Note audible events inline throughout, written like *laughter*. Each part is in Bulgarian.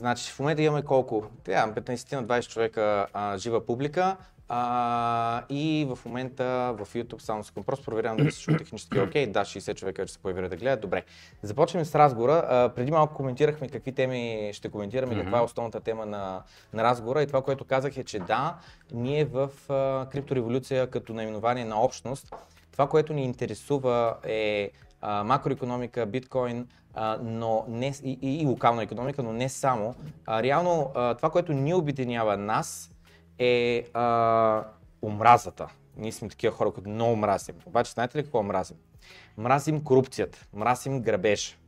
Значи в момента имаме колко? Трябва 15 на 20 човека а, жива публика. А, и в момента в YouTube, само секунд, просто проверявам дали всичко технически е окей. *clears throat* Да, 60 човека ще се появи да гледат. Добре. Започваме с разговора. А, преди малко коментирахме какви теми ще коментираме, mm-hmm. каква е основната тема на, на разговора. И това, което казах е, че да, ние в а, криптореволюция като наименование на общност, това, което ни интересува е макроекономика, биткоин, а, но не, и, и, и локална економика, но не само. А, реално а, това, което ни обединява нас е а, омразата. Ние сме такива хора, които много мразим. Обаче знаете ли какво мразим? Мразим корупцията, мразим грабеж.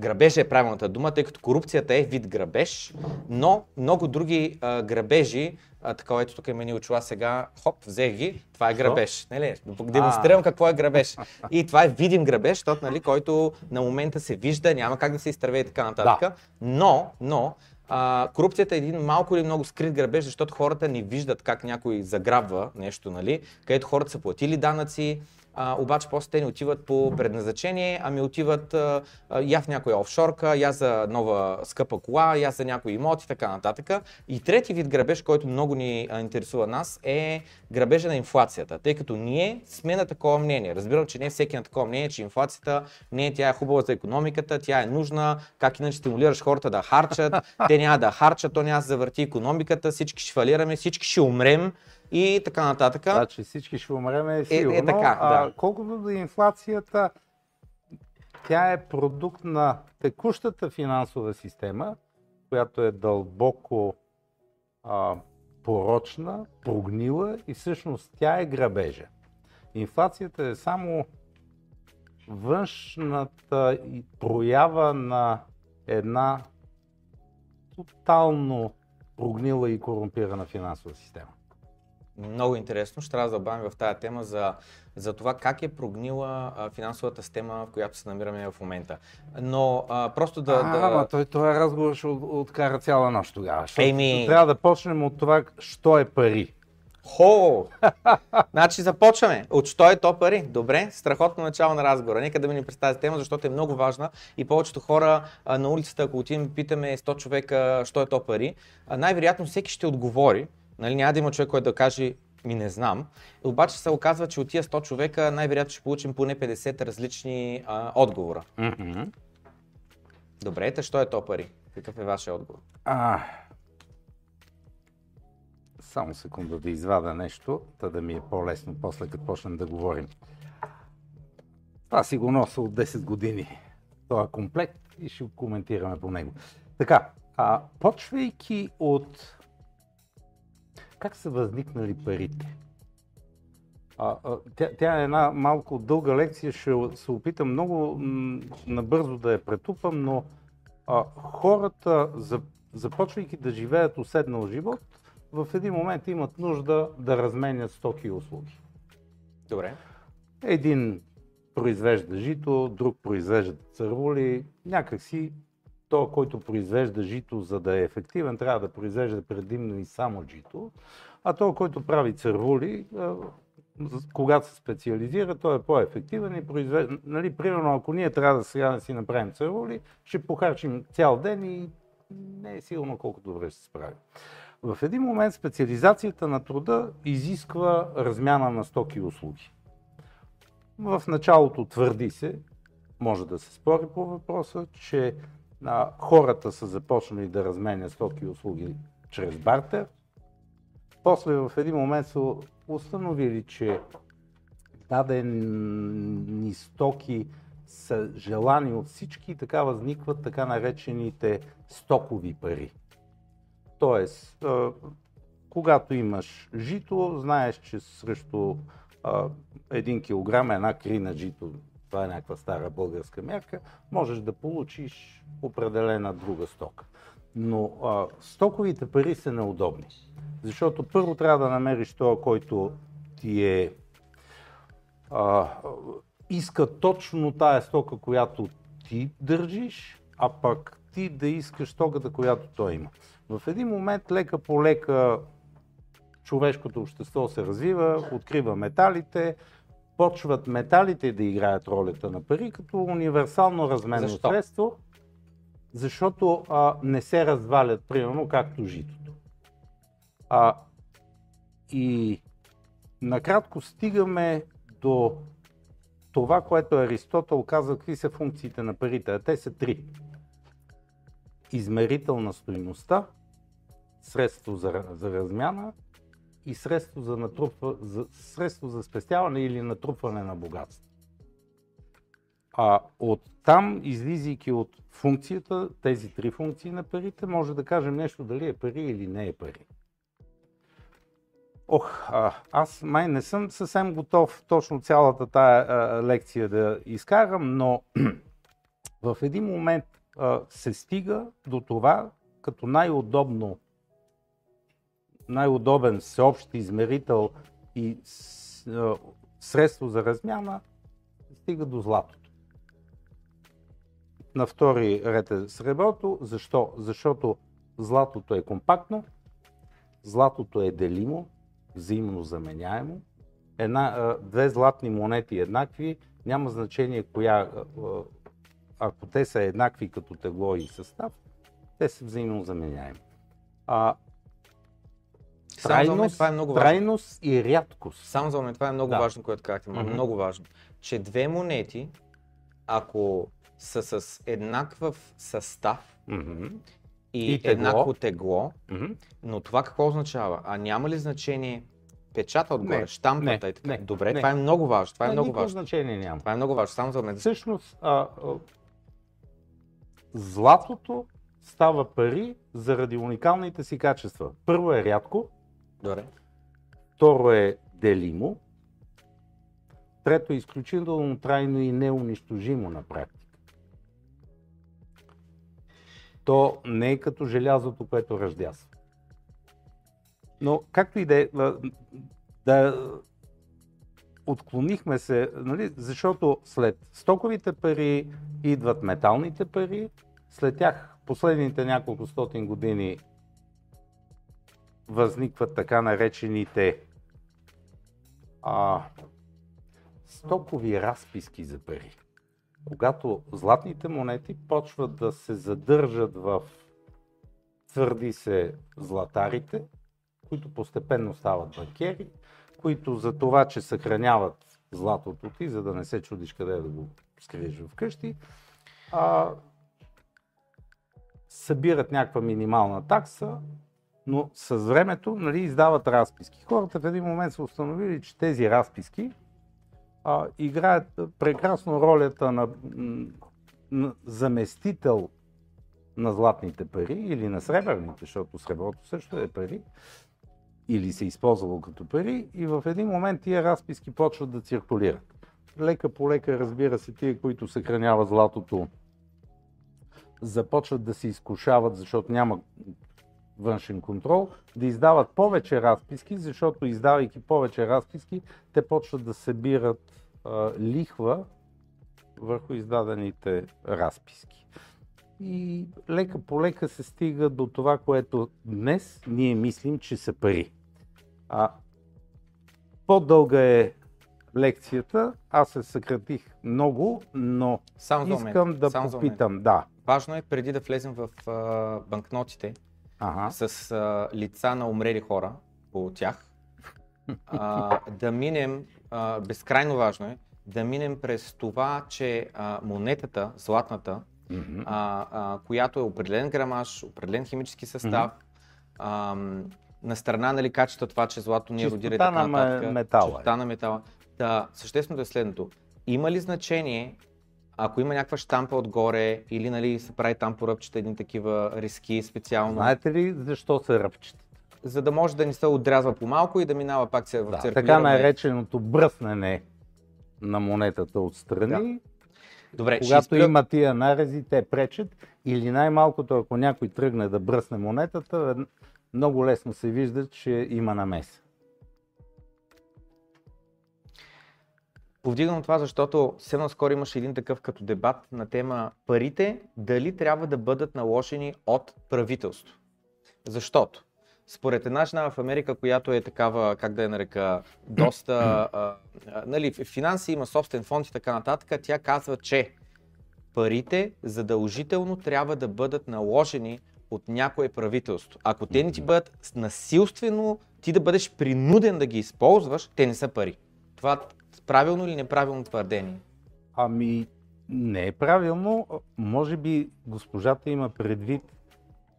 Грабеж е правилната дума, тъй като корупцията е вид грабеж, но много други а, грабежи, а, такова ето тук е мени очила сега, хоп, взех ги, това е грабеж. Нали? Демонстрирам какво е грабеж. И това е видим грабеж, защото, нали, който на момента се вижда, няма как да се изтърве и така нататък. Да. Но, но, а, корупцията е един малко или много скрит грабеж, защото хората не виждат как някой заграбва нещо, нали? където хората са платили данъци, а, обаче после те не отиват по предназначение, ами отиват а, я в някоя офшорка, я за нова скъпа кола, я за някои имоти и така нататък. И трети вид грабеж, който много ни интересува нас е грабежа на инфлацията, тъй като ние сме на такова мнение. Разбирам, че не всеки е на такова мнение, че инфлацията не е тя е хубава за економиката, тя е нужна, как иначе стимулираш хората да харчат, те няма да харчат, то няма да завърти економиката, всички ще фалираме, всички ще умрем и така нататък. Значи всички ще умрем е сигурно. Е, е така, да. а, колкото до инфлацията, тя е продукт на текущата финансова система, която е дълбоко а, порочна, прогнила и всъщност тя е грабежа. Инфлацията е само външната проява на една тотално прогнила и корумпирана финансова система. Много интересно. Ще трябва да забавим в тази тема за, за това как е прогнила а, финансовата система, в която се намираме в момента. Но а, просто да... А, да... Ама той, това разговор ще от, откара цяла нощ тогава. Еми... Трябва да почнем от това, що е пари. Хо! *laughs* значи започваме. От що е то пари? Добре, страхотно начало на разговора. Нека да ми ни представя тема, защото е много важна и повечето хора а, на улицата, ако отидем питаме 100 човека, що е то пари, най-вероятно всеки ще отговори, Нали, няма да има човек, който да каже ми не знам. Обаче се оказва, че от тия 100 човека най-вероятно ще получим поне 50 различни а, отговора. Mm-hmm. Добре, те що е то пари? Какъв е вашия отговор? А, само секунда да извада нещо, та да ми е по-лесно после като почнем да говорим. Това си го нося от 10 години. Е комплект и ще коментираме по него. Така, а, почвайки от как са възникнали парите? А, а, тя, тя е една малко дълга лекция, ще се опитам много м- набързо да я претупам, но а, хората, за, започвайки да живеят уседнал живот, в един момент имат нужда да разменят стоки и услуги. Добре. Един произвежда жито, друг произвежда цървули, някакси то, който произвежда жито, за да е ефективен, трябва да произвежда предимно и само жито, а то, който прави цървули, когато се специализира, той е по-ефективен и произвежда. Нали, примерно, ако ние трябва да сега да си направим цървули, ще похарчим цял ден и не е сигурно колко добре ще се справи. В един момент специализацията на труда изисква размяна на стоки и услуги. В началото твърди се, може да се спори по въпроса, че а, хората са започнали да разменят стоки и услуги чрез бартер. После в един момент са установили, че дадени стоки са желани от всички и така възникват така наречените стокови пари. Тоест, когато имаш жито, знаеш, че срещу един килограм една крина жито това е някаква стара българска мерка, можеш да получиш определена друга стока. Но а, стоковите пари са неудобни. Защото първо трябва да намериш това, който ти е а, иска точно тая стока, която ти държиш, а пък ти да искаш стоката, която той има. В един момент лека по лека човешкото общество се развива, открива металите, почват металите да играят ролята на пари като универсално разменно Защо? средство. защото а, не се развалят, примерно, както житото. А, и накратко стигаме до това, което Аристотел казва, какви са функциите на парите. А те са три. Измерител на стоиността, средство за, за размяна и средство за, натрупва, за, средство за спестяване или натрупване на богатство. А от там, излизайки от функцията, тези три функции на парите, може да кажем нещо дали е пари или не е пари. Ох, а, аз май не съм съвсем готов точно цялата тая а, лекция да изкарам, но *clears throat* в един момент а, се стига до това, като най-удобно, най-удобен всеобщ измерител и средство за размяна, стига до златото. На втори ред е среброто. Защо? Защото златото е компактно, златото е делимо, взаимно заменяемо. Една, две златни монети еднакви, няма значение коя, ако те са еднакви като тегло и състав, те са взаимно заменяеми. А, трайност, това е много важно. трайност и рядкост. Само за мен това е много да. важно, което казахте. Mm-hmm. Много важно. Че две монети, ако са с еднакъв състав, mm-hmm и, и тегло. еднакво тегло, mm-hmm. но това какво означава? А няма ли значение печата отгоре, не, штампата не, и така? Не, Добре, не. това е много важно. Това е не, много важно. значение няма. Това е много важно, само за мен. Всъщност, а, а, златото става пари заради уникалните си качества. Първо е рядко, Добре. второ е делимо, трето е изключително трайно и неунищожимо на практика. то не е като желязото, което ръждясва. Но както и да е, да отклонихме се, нали, защото след стоковите пари идват металните пари, след тях последните няколко стотин години възникват така наречените а, стокови разписки за пари. Когато златните монети почват да се задържат в твърди се златарите, които постепенно стават банкери, които за това, че съхраняват златото ти, за да не се чудиш къде да го скриеш вкъщи, а, събират някаква минимална такса, но с времето нали, издават разписки. Хората в един момент са установили, че тези разписки а, играят прекрасно ролята на, на заместител на златните пари или на сребърните, защото среброто също е пари, или се използвало като пари и в един момент тия разписки почват да циркулират. Лека по лека, разбира се, тия, които съхраняват златото, започват да се изкушават, защото няма външен контрол, да издават повече разписки, защото издавайки повече разписки, те почват да събират а, лихва върху издадените разписки. И лека по лека се стига до това, което днес ние мислим, че са пари. А, по-дълга е лекцията, аз се съкратих много, но Само искам да Само попитам. Да. Важно е преди да влезем в а, банкнотите, ага. с а, лица на умрели хора по тях, *laughs* а, да минем, а, безкрайно важно е, да минем през това, че а, монетата, златната, mm-hmm. а, а, която е определен грамаж, определен химически състав, mm-hmm. а, на страна нали, качества това, че злато ни родира и така нататък. метала. Чистота на метала. Да, същественото е следното. Има ли значение ако има някаква штампа отгоре или нали, се прави там по ръбчета един такива риски специално. Знаете ли защо се ръбчета? За да може да не се отрязва по-малко и да минава пак се в да, Така нареченото бръснене на монетата отстрани. Да. Добре, Когато изпля... има тия нарези, те пречат или най-малкото, ако някой тръгне да бръсне монетата, много лесно се вижда, че има намеса. Повдигам това, защото все наскоро имаше един такъв като дебат на тема парите, дали трябва да бъдат наложени от правителство. Защото според една жена в Америка, която е такава, как да я нарека, доста, а, а, нали, финанси има собствен фонд и така нататък, тя казва, че парите задължително трябва да бъдат наложени от някое правителство. Ако те не ти бъдат насилствено, ти да бъдеш принуден да ги използваш, те не са пари. Това правилно или неправилно твърдение? Ами, не е правилно. Може би госпожата има предвид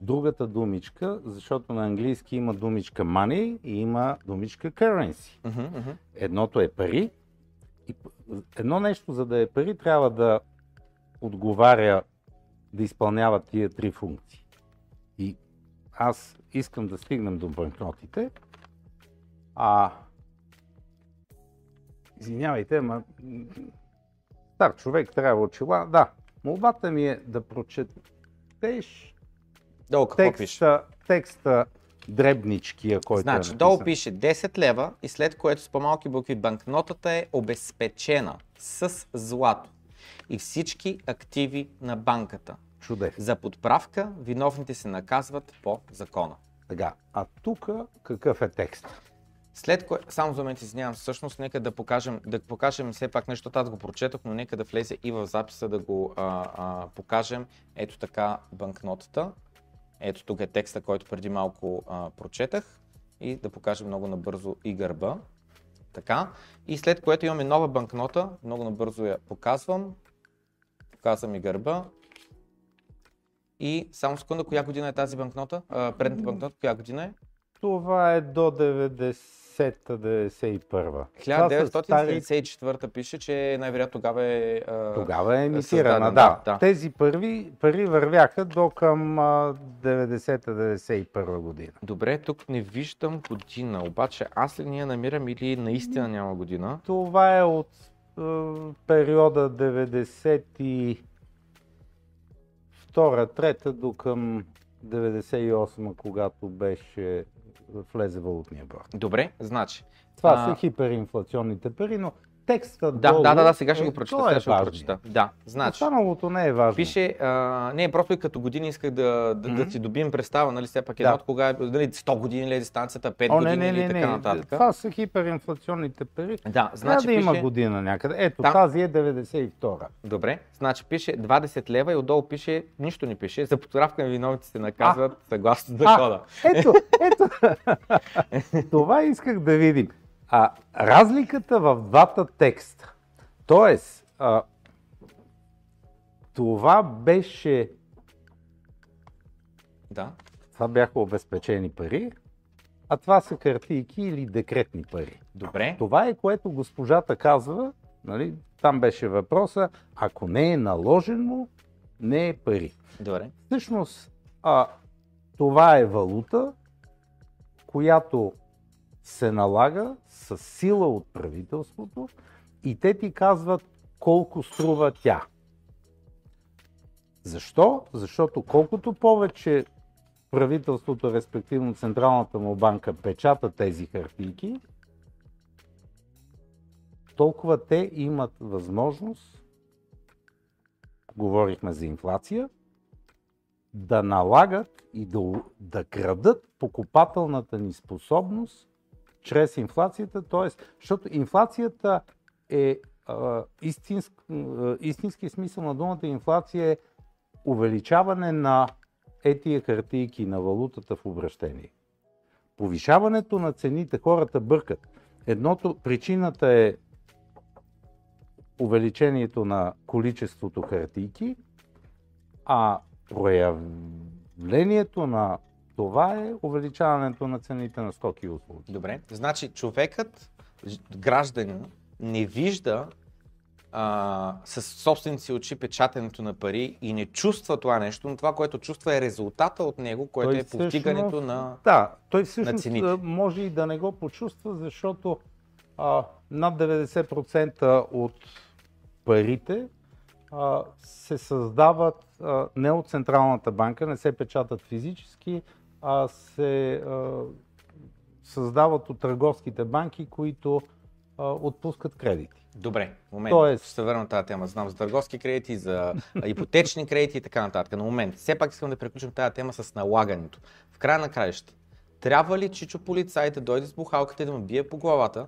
другата думичка, защото на английски има думичка money и има думичка currency. Uh-huh, uh-huh. Едното е пари. И едно нещо, за да е пари, трябва да отговаря да изпълнява тия три функции. И аз искам да стигнем до банкнотите, а извинявайте, ама стар човек трябва очила. Да, молбата ми е да прочетеш Долу текста, текста дребничкия, който Значи, е написан. долу пише 10 лева и след което с по-малки букви банкнотата е обезпечена с злато и всички активи на банката. Чудесно. За подправка виновните се наказват по закона. Сега, а тук какъв е текст? След което, само за момент извинявам, всъщност нека да покажем, да покажем все пак нещо, аз го прочетох, но нека да влезе и в записа да го а, а, покажем. Ето така банкнотата. Ето тук е текста, който преди малко а, прочетах и да покажем много набързо и гърба. Така. И след което имаме нова банкнота, много набързо я показвам. Показвам и гърба. И само секунда, коя година е тази банкнота? А, предната банкнота, коя година е? Това е до 90-91. Това са стари- 1974 пише, че най-вероятно тогава е... а, Тогава е емитирана, да. да. Тези пари, пари вървяха до към а, 90-91 година. Добре, тук не виждам година, обаче аз ли ние намирам или наистина няма година? Това е от периода 92-3 до към 98, когато беше влезе валутния борд. Добре, значи. Това А, са хиперинфлационните пари, но текста Да, долу да, да, да, сега ще е- го прочета. то Сега е ще го прочета. Да, значи. Останалото не е важно. Пише, а, не, просто и като години исках да, да, да Мгм. си добием представа, нали, все пак Да. едно от кога е, нали, 100 години ли е дистанцията, 5 О, не, години не, или не, така не. нататък. Това са хиперинфлационните пари. Да, значи да има пише, година някъде. Ето, Там- тази е 92-а. добре, значи пише 20 лева и отдолу пише, нищо не пише, за подправка на виновните се наказват съгласно закона. Ето, ето. *laughs* Това исках да видим. А разликата в двата текста. А, това беше, Да, това бяха обезпечени пари, а това са картийки или декретни пари. добре. Това е което госпожата казва, нали, там беше въпроса, ако не е наложено, не е пари. Добре. Всъщност, а, това е валута, която се налага с сила от правителството и те ти казват колко струва тя. Защо? Защото колкото повече правителството, респективно Централната му банка, печата тези хартийки, толкова те имат възможност, говорихме за инфлация, да налагат и да, да крадат покупателната ни способност чрез инфлацията, т.е. защото инфлацията е истинск, истински смисъл на думата инфлация е увеличаване на етия хартийки на валутата в обращение. Повишаването на цените хората бъркат. Едното, причината е увеличението на количеството хартийки, а проявлението на това е увеличаването на цените на стоки и услуги. Добре. Значи човекът, гражданин, не вижда а, с собствените си очи печатането на пари и не чувства това нещо, но това, което чувства е резултата от него, което Той е постигането всъщност- на... Да, той всъщност може и да не го почувства, защото а, над 90% от парите а, се създават а, не от Централната банка, не се печатат физически, а се а, създават от търговските банки, които а, отпускат кредити. Добре, момент. Тоест- Ще се върна на тази тема. Знам за търговски кредити, за ипотечни кредити и така нататък. Но момент. Все пак искам да приключим тази тема с налагането. В края на краища, трябва ли Чичо полицай да дойде с бухалката и да ме бие по главата,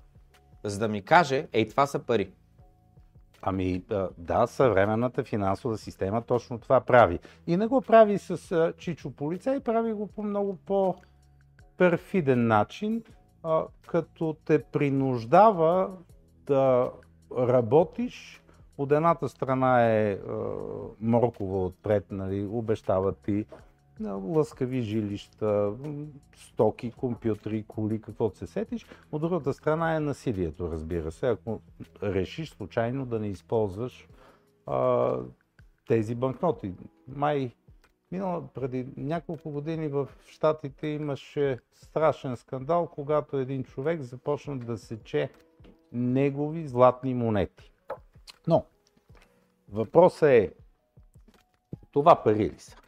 за да ми каже, ей, това са пари? Ами да, съвременната финансова система точно това прави. И не го прави с Чичо полицай, прави го по много по-перфиден начин, като те принуждава да работиш. От едната страна е моркова отпред, нали, обещават ти лъскави жилища, стоки, компютри, коли, каквото се сетиш. От другата страна е насилието, разбира се, ако решиш случайно да не използваш а, тези банкноти. Май минало преди няколко години в Штатите имаше страшен скандал, когато един човек започна да сече негови златни монети. Но, въпросът е, това пари ли са?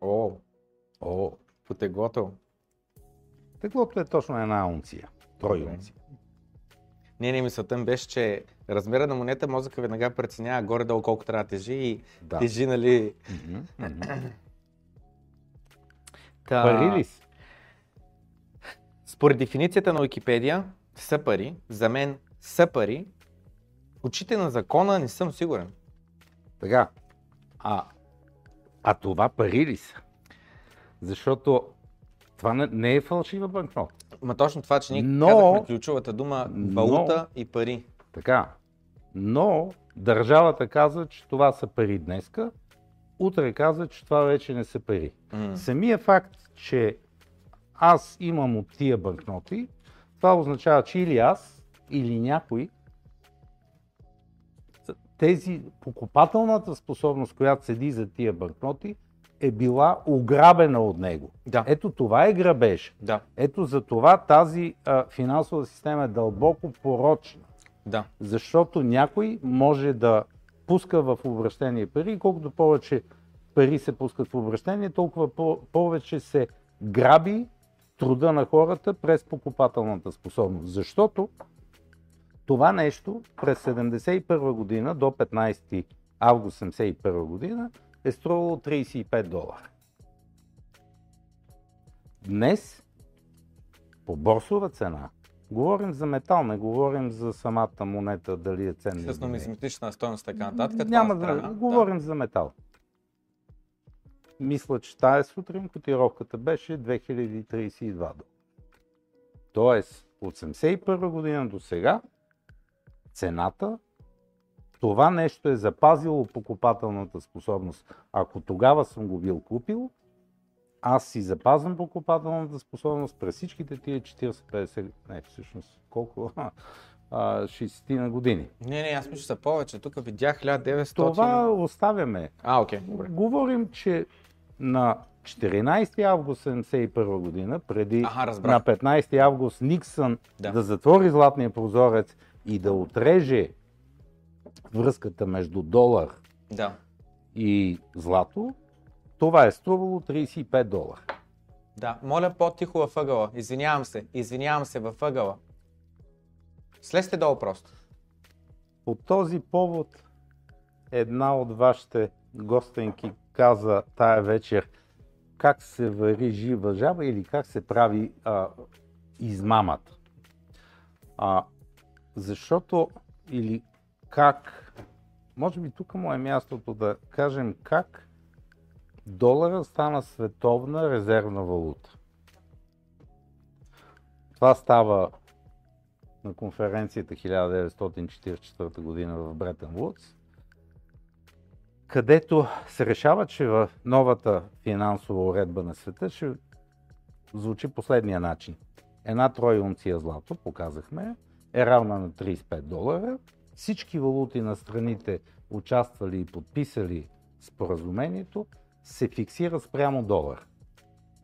О, о, по теглото. Теглото е точно една унция. Трой унция. Не, не, мисълта ми беше, че размера на монета мозъка веднага преценява горе-долу колко трябва да тежи и да. тежи, нали... *clears throat* Та... Пари ли си? Според дефиницията на Википедия са пари. За мен са пари. Очите на закона не съм сигурен. Така. А а това пари ли са? Защото това не, не е фалшива банкнота. Ма точно това, че ние но, казахме ключовата дума валута но, и пари. Така. Но държавата казва, че това са пари днеска, утре казва, че това вече не са пари. Mm. Самия факт, че аз имам от тия банкноти, това означава, че или аз, или някой тези покупателната способност, която седи за тия банкноти, е била ограбена от него. Да. Ето това е грабеж. Да. Ето за това тази а, финансова система е дълбоко порочна. Да. Защото някой може да пуска в обращение пари и колкото повече пари се пускат в обращение, толкова по- повече се граби труда на хората през покупателната способност. Защото това нещо през 1971 година до 15 август 1971 година е струвало 35 долара. Днес по борсова цена Говорим за метал, не говорим за самата монета, дали е ценна. С нумизматична стоеност, така нататък. Няма да. Говорим да. за метал. Мисля, че тази сутрин котировката беше 2032 долара. Тоест, от 1981 година до сега цената, това нещо е запазило покупателната способност. Ако тогава съм го бил купил, аз си запазвам покупателната способност през всичките тия 40-50, не всъщност, колко, *laughs* 60 на години. Не, не, аз мисля, са повече. Тук видях 1900. Това оставяме. А, окей. Okay. Говорим, че на 14 август 1971 година, преди Аха, на 15 август Никсън да. да затвори златния прозорец и да отреже връзката между долар да. и злато, това е струвало 35 долара. Да, моля по-тихо във ъгъла. Извинявам се, извинявам се във ъгъла. Слезте долу просто. По този повод една от вашите гостенки каза тая вечер как се вари жива жаба или как се прави а, измамата. А, защото или как, може би тук му е мястото да кажем как долара стана световна резервна валута. Това става на конференцията 1944 година в Бретън Вудс, където се решава, че в новата финансова уредба на света ще звучи последния начин. Една трой унция злато, показахме, е равна на 35 долара. Всички валути на страните, участвали и подписали споразумението, се фиксира спрямо долар.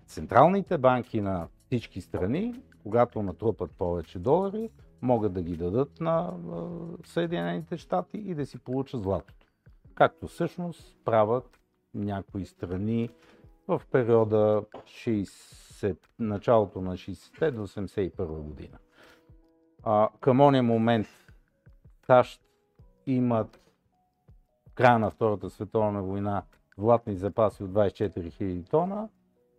Централните банки на всички страни, когато натрупат повече долари, могат да ги дадат на Съединените щати и да си получат златото. Както всъщност правят някои страни в периода 60, началото на 60-те до 81 година. Към ония момент САЩ имат в края на Втората световна война златни запаси от 24 000 тона.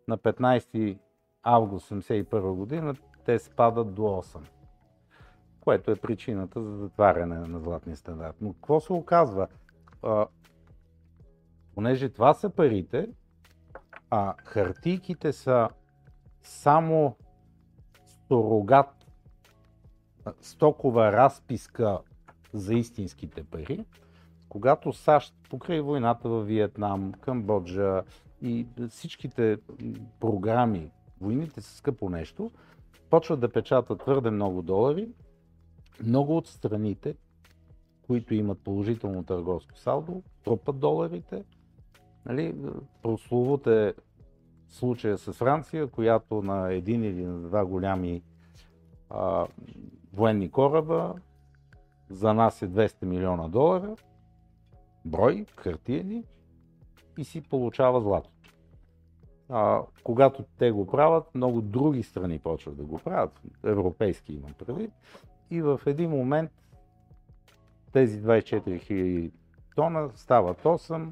На 15 август 1981 година те спадат до 8. което е причината за затваряне на златния стандарт. Но какво се оказва? А, понеже това са парите, а хартийките са само сурогат, стокова разписка за истинските пари, когато САЩ покрай войната в Виетнам, Камбоджа и всичките програми, войните са скъпо нещо, почват да печатат твърде много долари, много от страните, които имат положително търговско салдо, трупат доларите. Нали, прословут е случая с Франция, която на един или на два голями а, военни кораба занася 200 милиона долара, брой, хартиени и си получава злато. А, когато те го правят, много други страни почват да го правят, европейски имам предвид, и в един момент тези 24 000 тона стават 8,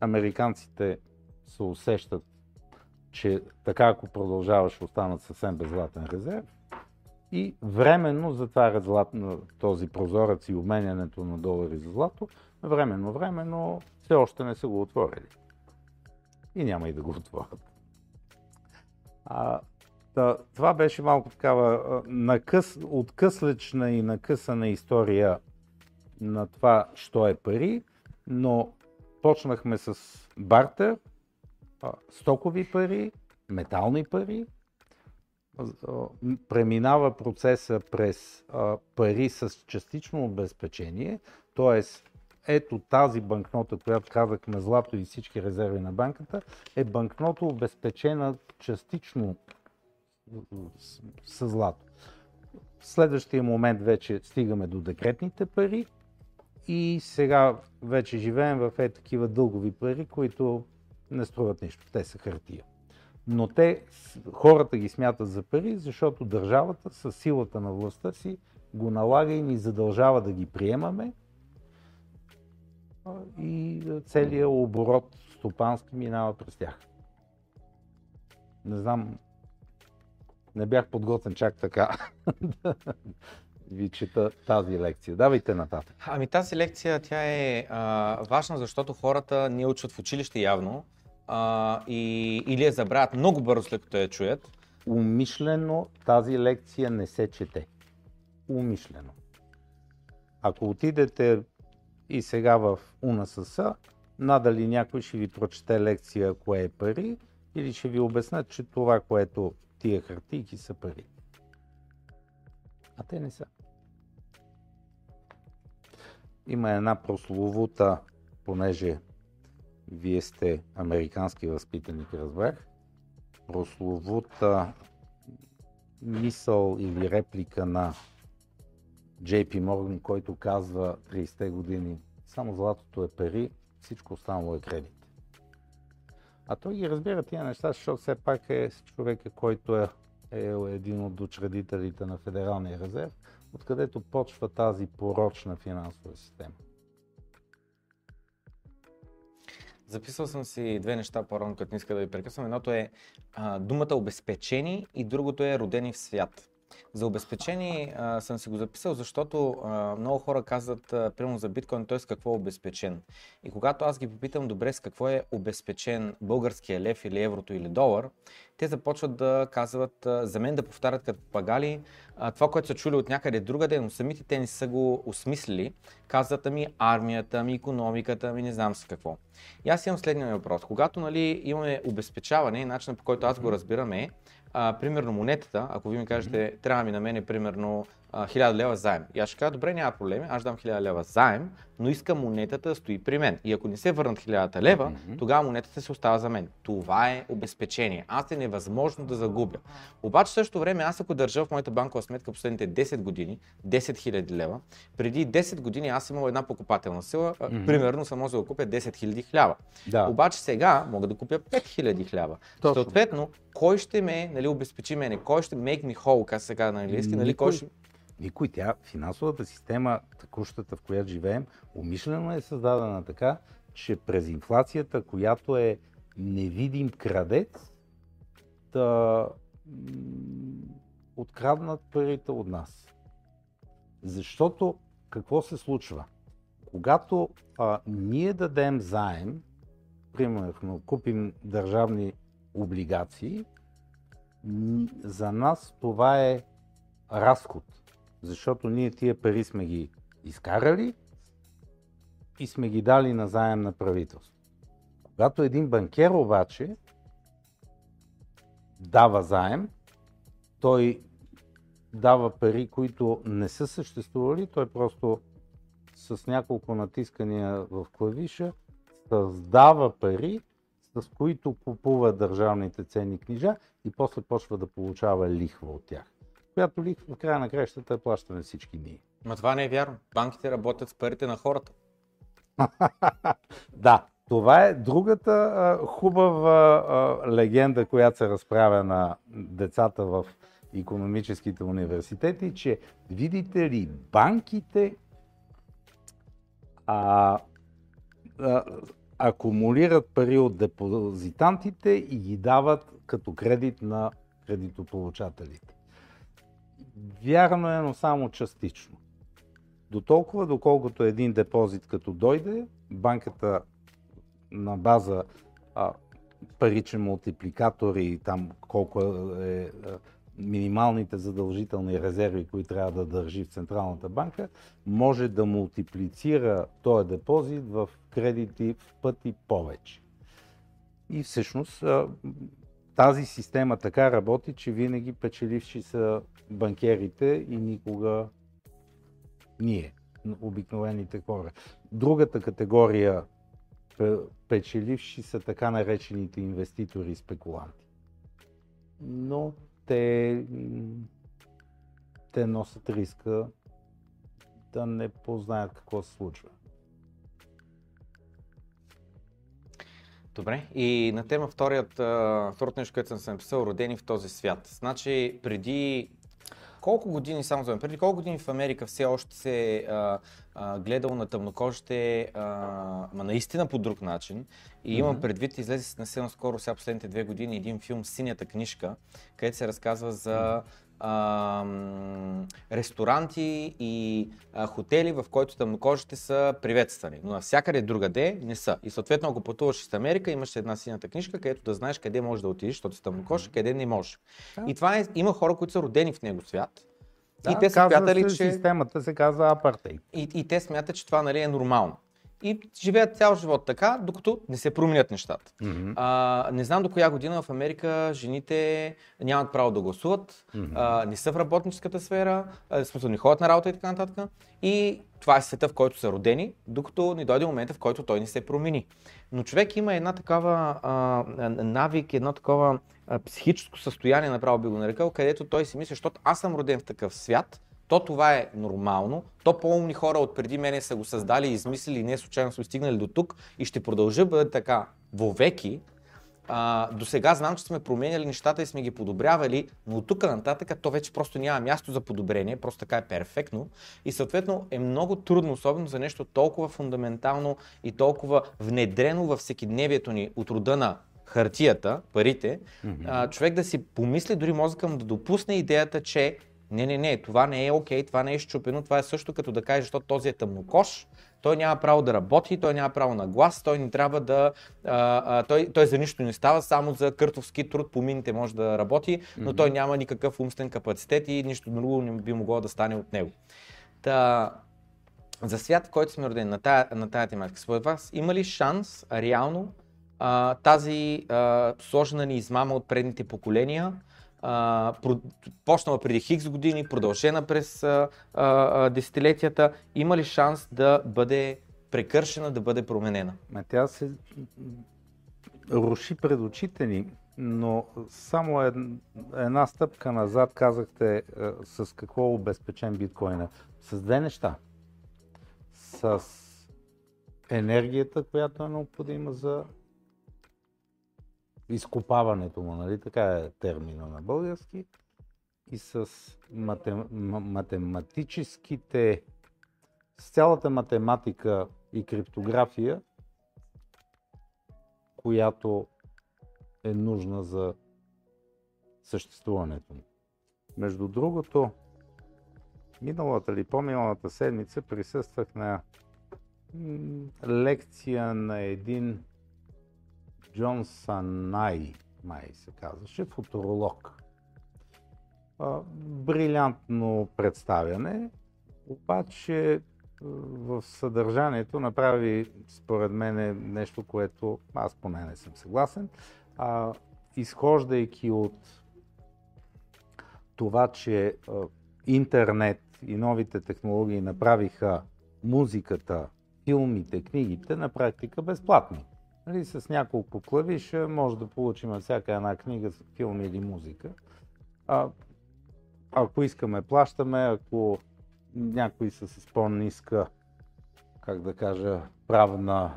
американците се усещат, че така ако продължава ще останат съвсем беззлатен резерв и временно затварят златно, този прозорец и обменянето на долари за злато, временно, временно все още не са го отворили. И няма и да го отворят. А, да, това беше малко такава накъс, откъслечна и накъсана история на това, що е пари, но почнахме с бартер, стокови пари, метални пари, преминава процеса през пари с частично обезпечение, т.е. ето тази банкнота, която казахме злато и всички резерви на банката, е банкнота обезпечена частично с злато. В следващия момент вече стигаме до декретните пари и сега вече живеем в е такива дългови пари, които не струват нищо. Те са хартия. Но те, хората ги смятат за пари, защото държавата с силата на властта си го налага и ни задължава да ги приемаме и целият оборот стопански минава през тях. Не знам не бях подготвен чак така *laughs* да ви чета тази лекция. Давайте нататък. Ами тази лекция тя е а, важна, защото хората не учат в училище явно а, и, или я забравят много бързо след като я чуят. Умишлено тази лекция не се чете. Умишлено. Ако отидете и сега в УНСС, надали някой ще ви прочете лекция кое е пари или ще ви обяснят, че това, което тия хартийки са пари. А те не са. Има една прословута, понеже вие сте американски възпитаник, разбрах, прословута мисъл или реплика на JP Morgan, който казва 30-те години, само златото е пари, всичко останало е кредит. А той ги разбира тия неща, защото все пак е човека, който е, е един от учредителите на Федералния резерв, откъдето почва тази порочна финансова система. Записал съм си две неща по-рано, като не иска да ви прекъсвам. Едното е а, думата обезпечени и другото е родени в свят. За обезпечени а, съм си го записал, защото а, много хора казват, а, примерно за биткоин, т.е. какво е обезпечен. И когато аз ги попитам добре с какво е обезпечен българския лев или еврото или долар, те започват да казват, а, за мен да повтарят като пагали а, това, което са чули от някъде другаде, но самите те не са го осмислили. Казват ми армията, ми економиката, ми не знам с какво. И аз имам следния въпрос. Когато нали, имаме обезпечаване, начинът по който аз го разбирам е, а, примерно монетата, ако ви ми кажете, трябва ми на мен примерно 1000 лева заем. И аз ще кажа, добре, няма проблеми, аз дам 1000 лева заем, но искам монетата да стои при мен. И ако не се върнат 1000 лева, mm-hmm. тогава монетата се остава за мен. Това е обезпечение. Аз е невъзможно да загубя. Обаче в същото време, аз ако държа в моята банкова сметка последните 10 години 10 000 лева, преди 10 години аз имал една покупателна сила, mm-hmm. примерно съм можел да купя 10 000 хляба. Да. Обаче сега мога да купя 5 000 хляба. Точно. Съответно, кой ще ме нали, обезпечи мене? Кой ще make me whole, как сега на английски? Нали, кой ще никой. Тя, финансовата система, такущата, в която живеем, умишлено е създадена така, че през инфлацията, която е невидим крадец, да откраднат парите от нас. Защото какво се случва? Когато а, ние дадем заем, примерно купим държавни облигации, за нас това е разход, защото ние тия пари сме ги изкарали и сме ги дали на заем на правителство. Когато един банкер обаче дава заем, той дава пари, които не са съществували, той просто с няколко натискания в клавиша създава пари, с които купува държавните ценни книжа и после почва да получава лихва от тях. Която лихва в края на кращата е плащане всички ние. Ма това не е вярно. Банките работят с парите на хората. *laughs* да, това е другата а, хубава а, легенда, която се разправя на децата в економическите университети, че видите ли, банките а, а, акумулират пари от депозитантите и ги дават като кредит на кредитополучателите. Вярно е, но само частично. До толкова, доколкото един депозит като дойде, банката на база а, паричен мултипликатор и там колко е минималните задължителни резерви, които трябва да държи в Централната банка, може да мултиплицира този депозит в кредити в пъти повече. И всъщност тази система така работи, че винаги печеливши са банкерите и никога ние, обикновените хора. Другата категория печеливши са така наречените инвеститори и спекуланти. Но те, те носят риска да не познаят какво се случва. Добре, и на тема вторият, второто нещо, което съм се написал, родени в този свят. Значи, преди колко години, само за преди колко години в Америка все още се а, а, гледало на тъмнокожите, а, ма наистина по друг начин. И имам предвид, излезе на силно скоро, сега последните две години, един филм Синята книжка, където се разказва за а, ресторанти и а, хотели, в които тъмнокожите са приветствани, но навсякъде другаде не са. И съответно, ако пътуваш из Америка, имаш една синята книжка, където да знаеш къде можеш да отидеш, защото си тъмнокож, къде не можеш. И това е, има хора, които са родени в него свят. Да, и те са смятали, че... Системата се казва апартейт. И, и те смятат, че това нали, е нормално и живеят цял живот така, докато не се променят нещата. Mm-hmm. А, не знам до коя година в Америка жените нямат право да гласуват, mm-hmm. а, не са в работническата сфера, в смисъл не ходят на работа и така нататък. И това е света, в който са родени, докато не дойде момента, в който той не се промени. Но човек има една такава а, навик, едно такова а, психическо състояние, направо би го нарекал, където той си мисли, защото аз съм роден в такъв свят, то това е нормално, то по-умни хора от преди мене са го създали, измислили и не случайно са стигнали до тук и ще продължа бъде така вовеки. До сега знам, че сме променяли нещата и сме ги подобрявали, но от тук нататък то вече просто няма място за подобрение, просто така е перфектно и съответно е много трудно, особено за нещо толкова фундаментално и толкова внедрено във всекидневието ни от рода на хартията, парите, mm-hmm. а, човек да си помисли, дори мозъка му да допусне идеята, че не, не, не, това не е окей, okay, това не е щупено, това е също като да кажеш, защото този е тъмнокош, той няма право да работи, той няма право на глас, той не трябва да. А, а, той, той за нищо не става, само за къртовски труд по мините може да работи, но mm-hmm. той няма никакъв умствен капацитет и нищо друго не би могло да стане от него. Та, за свят, в който сме родени, на тая, на тая тематика, според вас, има ли шанс реално а, тази а, сложена ни измама от предните поколения а, почнала преди хикс години, продължена през а, а, десетилетията, има ли шанс да бъде прекършена, да бъде променена? Ма тя се руши пред очите ни, но само една стъпка назад казахте с какво е обезпечен биткоина. С две неща. С енергията, която е необходима за изкопаването му, нали, така е термина на български, и с матем, математическите, с цялата математика и криптография, която е нужна за съществуването му. Между другото, миналата или по-миналата седмица присъствах на лекция на един Джон Санай, май се казваше, футуролог. Брилянтно представяне, обаче в съдържанието направи, според мен, нещо, което аз поне не съм съгласен. А, изхождайки от това, че а, интернет и новите технологии направиха музиката, филмите, книгите на практика безплатни. Нали, с няколко клавиша може да получим всяка една книга, филм или музика. А, ако искаме, плащаме, ако някои са с по-ниска, как да кажа, правна,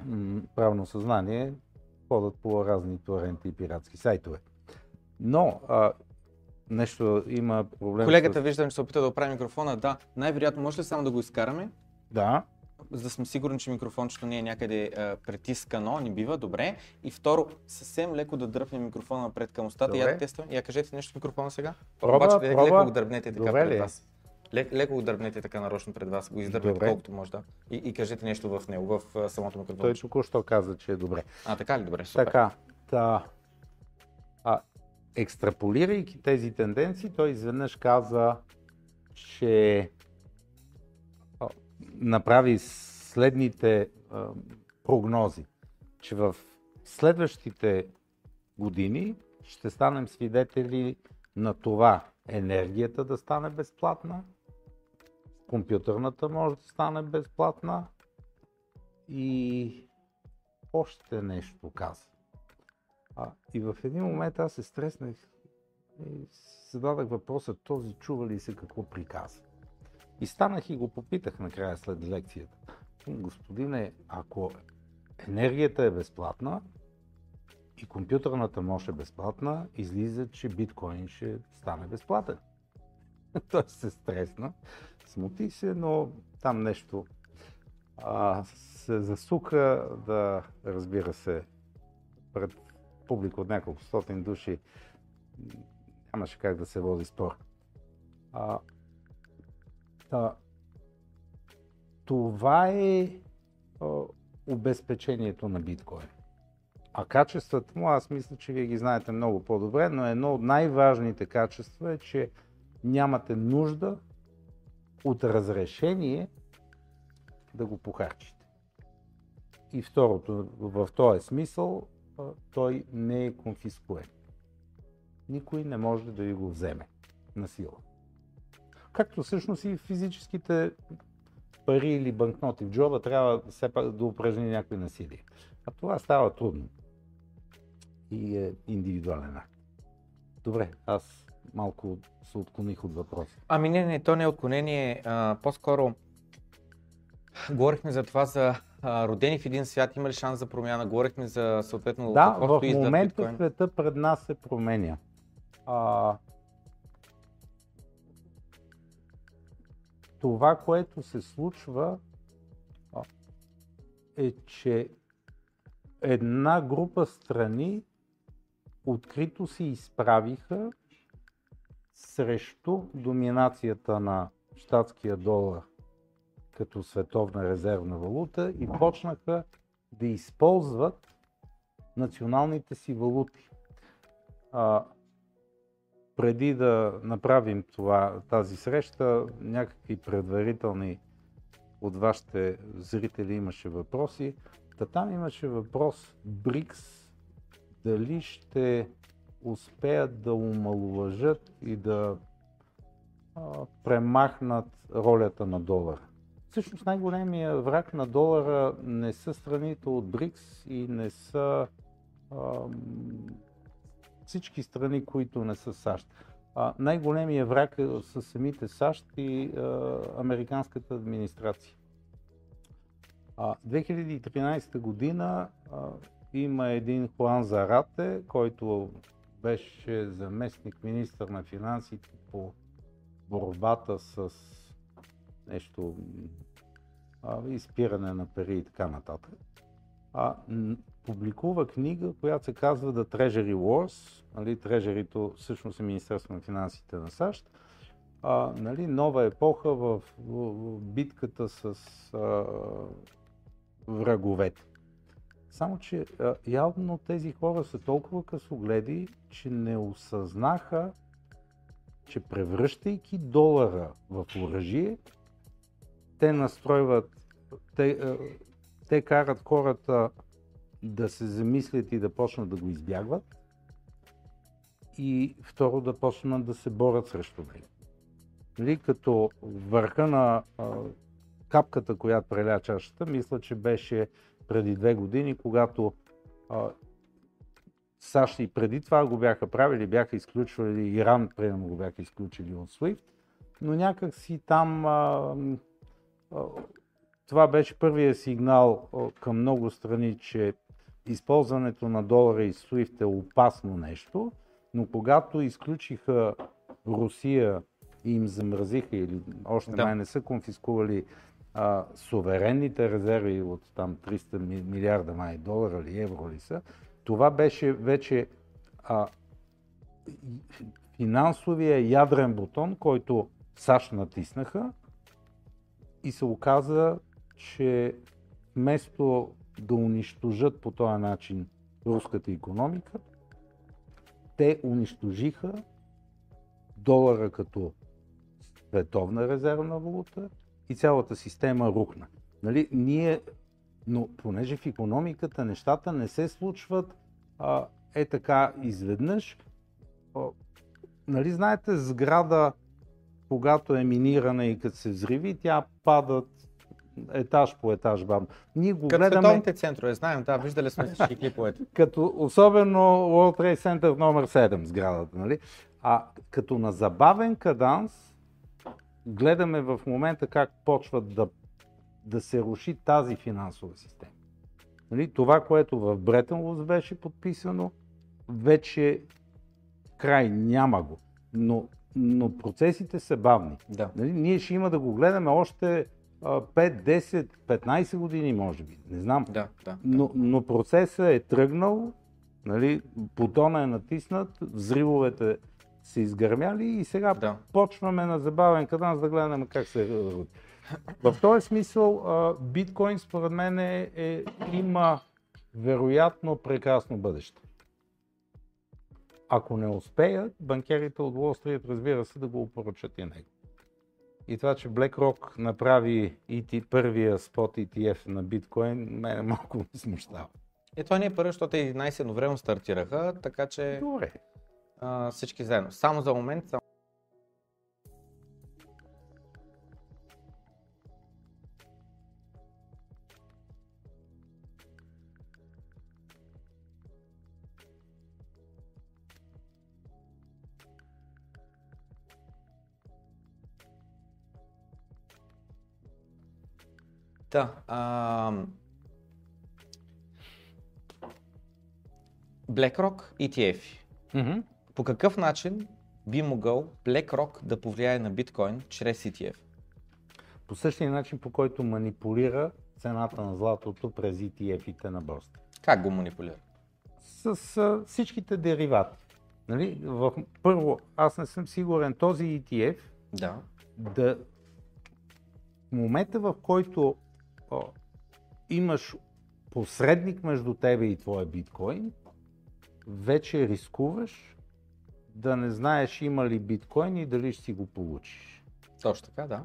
правно съзнание, ходят по разни торенти и пиратски сайтове. Но а, нещо има проблем. Колегата с... виждам, че се опита да оправи микрофона. Да, най-вероятно може ли само да го изкараме? Да. За да сме сигурни, че микрофончето не е някъде а, притискано, не бива, добре. И второ, съвсем леко да дръпнем микрофона напред към устата. Я да тествам. Я кажете нещо в микрофона сега. Проба, Обаче, проба. леко го дръбнете така Добре пред е? вас. Лек, леко го дърбнете така нарочно пред вас, го издърбнете Добре. колкото може да. И, и кажете нещо в него, в а, самото Той микрофон. току-що каза, че е добре. А, така ли? Добре, супер. Така, та, а, екстраполирайки тези тенденции, той изведнъж каза, че направи следните а, прогнози, че в следващите години ще станем свидетели на това енергията да стане безплатна, компютърната може да стане безплатна и още нещо каза. А, и в един момент аз се стреснах и зададах въпроса, този чува ли се какво приказа. И станах и го попитах накрая след лекцията. Господине, ако енергията е безплатна и компютърната мощ е безплатна, излиза, че биткоин ще стане безплатен. *laughs* Той се стресна, смути се, но там нещо а, се засука да, разбира се, пред публика от няколко стотин души нямаше как да се води спор. А, та, това е а, обезпечението на биткоин. А качествата му, аз мисля, че вие ги знаете много по-добре, но едно от най-важните качества е, че нямате нужда от разрешение да го похарчите. И второто, в този смисъл, той не е конфискуем. Никой не може да ви го вземе на сила. Както всъщност и физическите пари или банкноти в джоба трябва все пак да упражни някой насилие. А това става трудно и е индивидуален акт. Добре, аз малко се отклоних от въпроса. Ами не, не, то не е отклонение, а, по-скоро говорихме за това за а, родени в един свят, има ли шанс за промяна, говорихме за съответно Да, в зад момента биткоин. света пред нас се променя. А, това, което се случва, е, че една група страни открито се изправиха срещу доминацията на щатския долар като световна резервна валута и почнаха да използват националните си валути. А, преди да направим това, тази среща, някакви предварителни от вашите зрители имаше въпроси. Та там имаше въпрос БРИКС дали ще успеят да омалуважат и да а, премахнат ролята на долара. Всъщност най-големия враг на долара не са страните от БРИКС и не са ам, всички страни, които не са САЩ. А, най-големия враг е- са самите САЩ и а, американската администрация. А, 2013 година а, има един Хуан Зарате, който беше заместник министър на финансите по борбата с нещо, а, изпиране на пари и така нататък. А, публикува книга, която се казва The Treasury Wars, нали, Трежерито всъщност е Министерство на финансите на САЩ, а, нали, нова епоха в, в битката с а, враговете. Само, че а, явно тези хора са толкова късогледи, че не осъзнаха, че превръщайки долара в оръжие, те настройват, те, а, те карат хората да се замислят и да почнат да го избягват. И второ да почнат да се борят срещу него. Нали, като върха на а, капката, която преля чашата, мисля, че беше преди две години, когато а, САЩ и преди това го бяха правили, бяха изключвали, Иран примерно го бяха изключили от SWIFT, но някак си там а, а, това беше първия сигнал към много страни, че използването на долара и SWIFT е опасно нещо, но когато изключиха Русия и им замразиха или още да. май не са конфискували а, суверенните резерви от там 300 милиарда май долара или евро ли са, това беше вече а, финансовия ядрен бутон, който САЩ натиснаха и се оказа, че вместо да унищожат по този начин руската економика, те унищожиха долара като световна резервна валута и цялата система рухна. Нали, ние, но понеже в економиката нещата не се случват а, е така изведнъж, а, нали знаете сграда, когато е минирана и като се взриви, тя падат етаж по етаж бавно. Ние го Като гледаме... световните центрове, знаем, да, виждали сме *laughs* всички клиповете. като особено World Trade Center номер 7 сградата, нали? А като на забавен каданс гледаме в момента как почват да, да се руши тази финансова система. Нали? Това, което в Бретън беше подписано, вече край няма го. Но, но процесите са бавни. Да. Нали? Ние ще има да го гледаме още 5, 10, 15 години, може би. Не знам. Да, да, но, но процесът е тръгнал, нали, бутона е натиснат, взривовете се изгърмяли и сега да. почваме на забавен каданс да гледаме как се работи. В този смисъл биткоин според мен е, е, има вероятно прекрасно бъдеще. Ако не успеят, банкерите от Wall Street разбира се да го опоръчат и него. И това, че BlackRock направи ET, първия спот ETF на биткоин, мене малко ме смущава. Е, това не е първо, защото 11 едновременно стартираха, така че... Добре а, всички заедно. Само за момент, Да. А... BlackRock ETF. Mm-hmm. По какъв начин би могъл BlackRock да повлияе на биткоин чрез ETF? По същия начин, по който манипулира цената на златото през ETF-ите на борста. Как го манипулира? С, с всичките деривати. Нали? В, първо, аз не съм сигурен този ETF да. да в момента в който о, имаш посредник между тебе и твоя биткоин, вече рискуваш да не знаеш има ли биткоин и дали ще си го получиш. Точно така, да.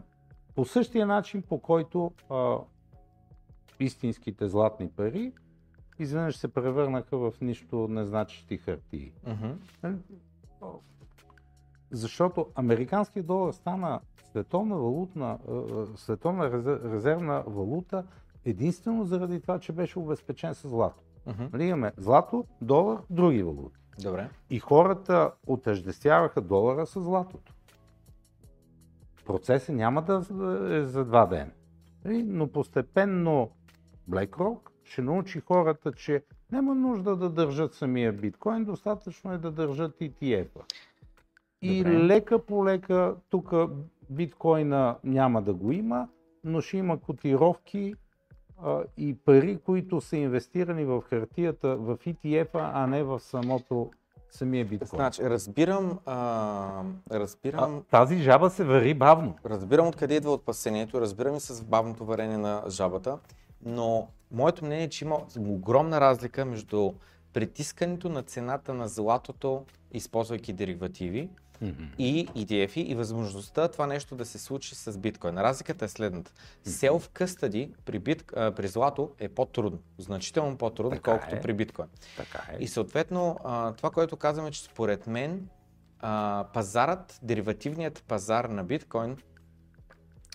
По същия начин, по който а, истинските златни пари изведнъж се превърнаха в нищо незначещи хартии. Mm-hmm. Защото американският долар стана световна, валутна, световна резервна валута единствено заради това, че беше обезпечен с злато. Нали, имаме злато, долар, други валути. Добре. И хората отъждествяваха долара с златото. Процесът няма да е за два дена. Нали, но постепенно BlackRock ще научи хората, че няма нужда да държат самия биткоин, достатъчно е да държат ETF-а. И Добре. лека по лека тук биткоина няма да го има, но ще има котировки а, и пари, които са инвестирани в хартията, в ETF-а, а не в самото самия биткоин. Значи, разбирам, а, разбирам, А, тази жаба се вари бавно. разбирам откъде идва опасението, разбирам и с бавното варение на жабата, но моето мнение е, че има огромна разлика между притискането на цената на златото, използвайки деривативи, и ETF и възможността това нещо да се случи с биткоин. Разликата е следната. Self custody при, бит, а, при злато е по-трудно, значително по-трудно, Така колкото е. при биткоин. Така е. И съответно, а, това, което казваме, че според мен а, пазарът, деривативният пазар на биткоин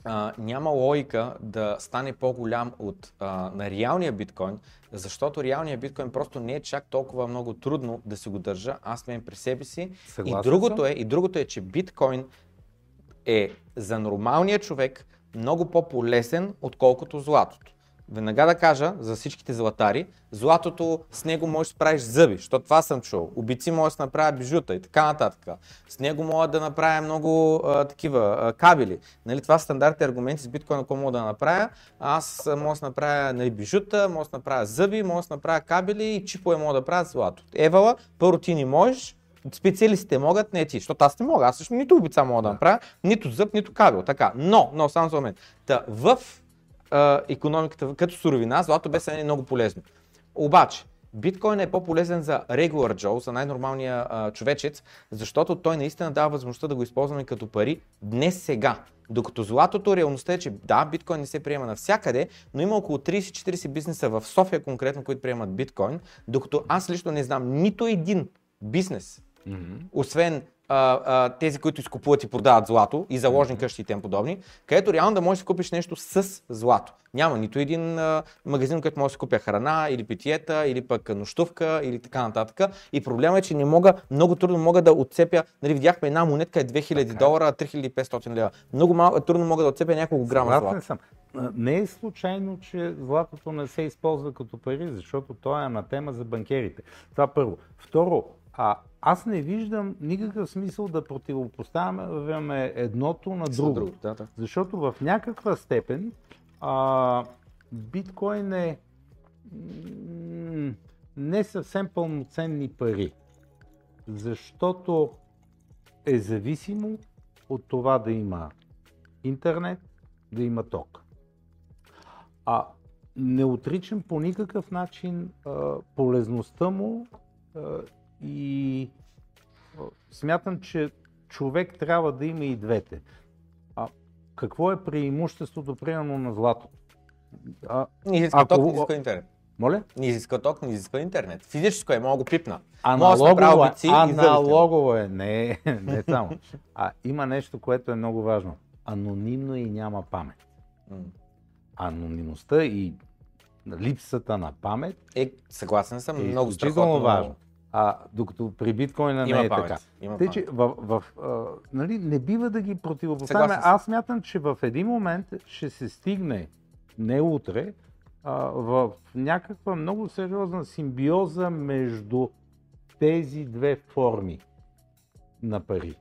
а, няма логика да стане по-голям от а, на реалния биткоин, защото реалният биткоин просто не е чак толкова много трудно да се го държа. Аз мен при себе си. Съгласен и другото е, и другото е, че биткоин е за нормалния човек много по-полезен, отколкото златото. Веднага да кажа за всичките златари, златото с него можеш да справиш зъби, защото това съм чул. Обици може да направя бижута и така нататък. С него мога да направя много а, такива а, кабели. Нали, това са стандартни аргументи с биткоин, ако мога да направя. Аз мога да направя нали, бижута, мога да направя зъби, мога да направя кабели и чипове мога да правя злато. Евала, първо ти не можеш, Специалистите могат, не ти, защото аз не мога. Аз също нито обица мога да направя, нито зъб, нито кабел. Така. Но, но само за момент. Та, в а, економиката, като суровина, злато без съмнение е много полезно. Обаче, биткоин е по-полезен за regular Joe, за най-нормалния а, човечец, защото той наистина дава възможността да го използваме като пари днес сега. Докато златото, реалността е, че да, биткоин не се приема навсякъде, но има около 30-40 бизнеса в София конкретно, които приемат биткоин, докато аз лично не знам нито един бизнес, освен а, а, тези, които изкупуват и продават злато и заложни къщи и тем подобни, където реално да можеш да купиш нещо с злато. Няма нито един а, магазин, където може да си купя храна или питиета, или пък нощувка, или така нататък. И проблема е, че не мога, много трудно мога да отцепя, нали видяхме една монетка е 2000 долара, а 3500 лева. Много мал, трудно мога да отцепя няколко грама злато. съм. Не е случайно, че златото не се използва като пари, защото то е на тема за банкерите. Това първо. Второ, а, аз не виждам никакъв смисъл да противопоставяме едното на друго. друго, да, да. Защото в някаква степен а, биткоин е м, не съвсем пълноценни пари. Защото е зависимо от това да има интернет, да има ток. А не отричам по никакъв начин а, полезността му а, и смятам, че човек трябва да има и двете. А какво е преимуществото, примерно, на злато? А, Не изисква Ако- ток, не изисква интернет. моля? Не изисква ток, не изисква интернет. Физическо е, мога го пипна. Аналогово е, аналогово е, не, *laughs* не само. А има нещо, което е много важно. Анонимно и няма памет. Анонимността и липсата на памет Е, съгласен съм, е много страхотно. важно. А, докато при биткоина Има не е памет, така. има Тъй, че в, в, а, нали, не бива да ги противопоставяме. Аз смятам, че в един момент ще се стигне, не утре, а, в някаква много сериозна симбиоза между тези две форми на пари.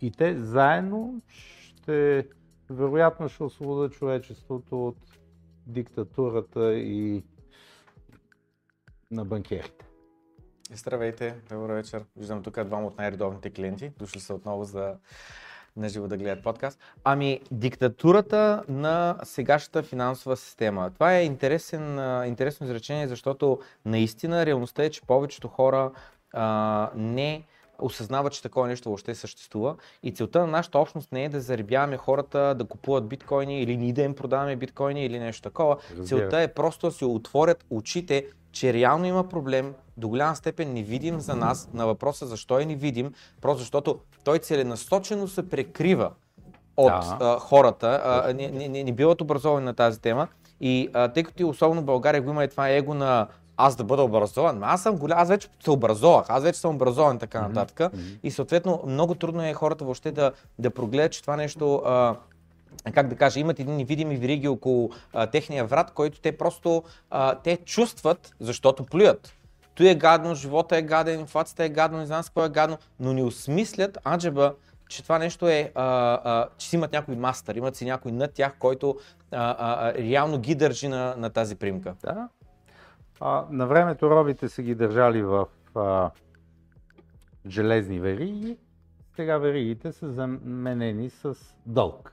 И те заедно ще, вероятно, ще освободят човечеството от диктатурата и на банкерите. Здравейте, добър вечер. Виждам тук двама от най-редовните клиенти. Дошли са отново за на живо да гледат подкаст. Ами, диктатурата на сегашната финансова система. Това е интересен, интересно изречение, защото наистина реалността е, че повечето хора а, не осъзнават, че такова нещо въобще съществува. И целта на нашата общност не е да заребяваме хората да купуват биткоини или ние да им продаваме биткоини или нещо такова. Разбира Целта е просто да си отворят очите, че реално има проблем, до голяма степен невидим за нас, на въпроса защо е невидим, просто защото той целенасочено се прекрива от Да. а, хората, а, не, не, не, не биват образовани на тази тема и а, тъй като и особено в България го има и това его на аз да бъда образован, аз съм голям, аз вече се образовах, аз вече съм образован така нататък и съответно много трудно е хората въобще да, да прогледат, че това нещо а, как да кажа, имат едни невидими вириги около а, техния врат, който те просто а, те чувстват, защото плюят. Той е гадно, живота е гаден, инфлацията е гадно, не знам с какво е гадно, но не осмислят аджеба, че това нещо е, а, а, че си имат някой мастър, имат си някой над тях, който а, а, реално ги държи на, на тази примка. Да. А, на времето робите са ги държали в а, железни вериги, сега веригите са заменени с дълг.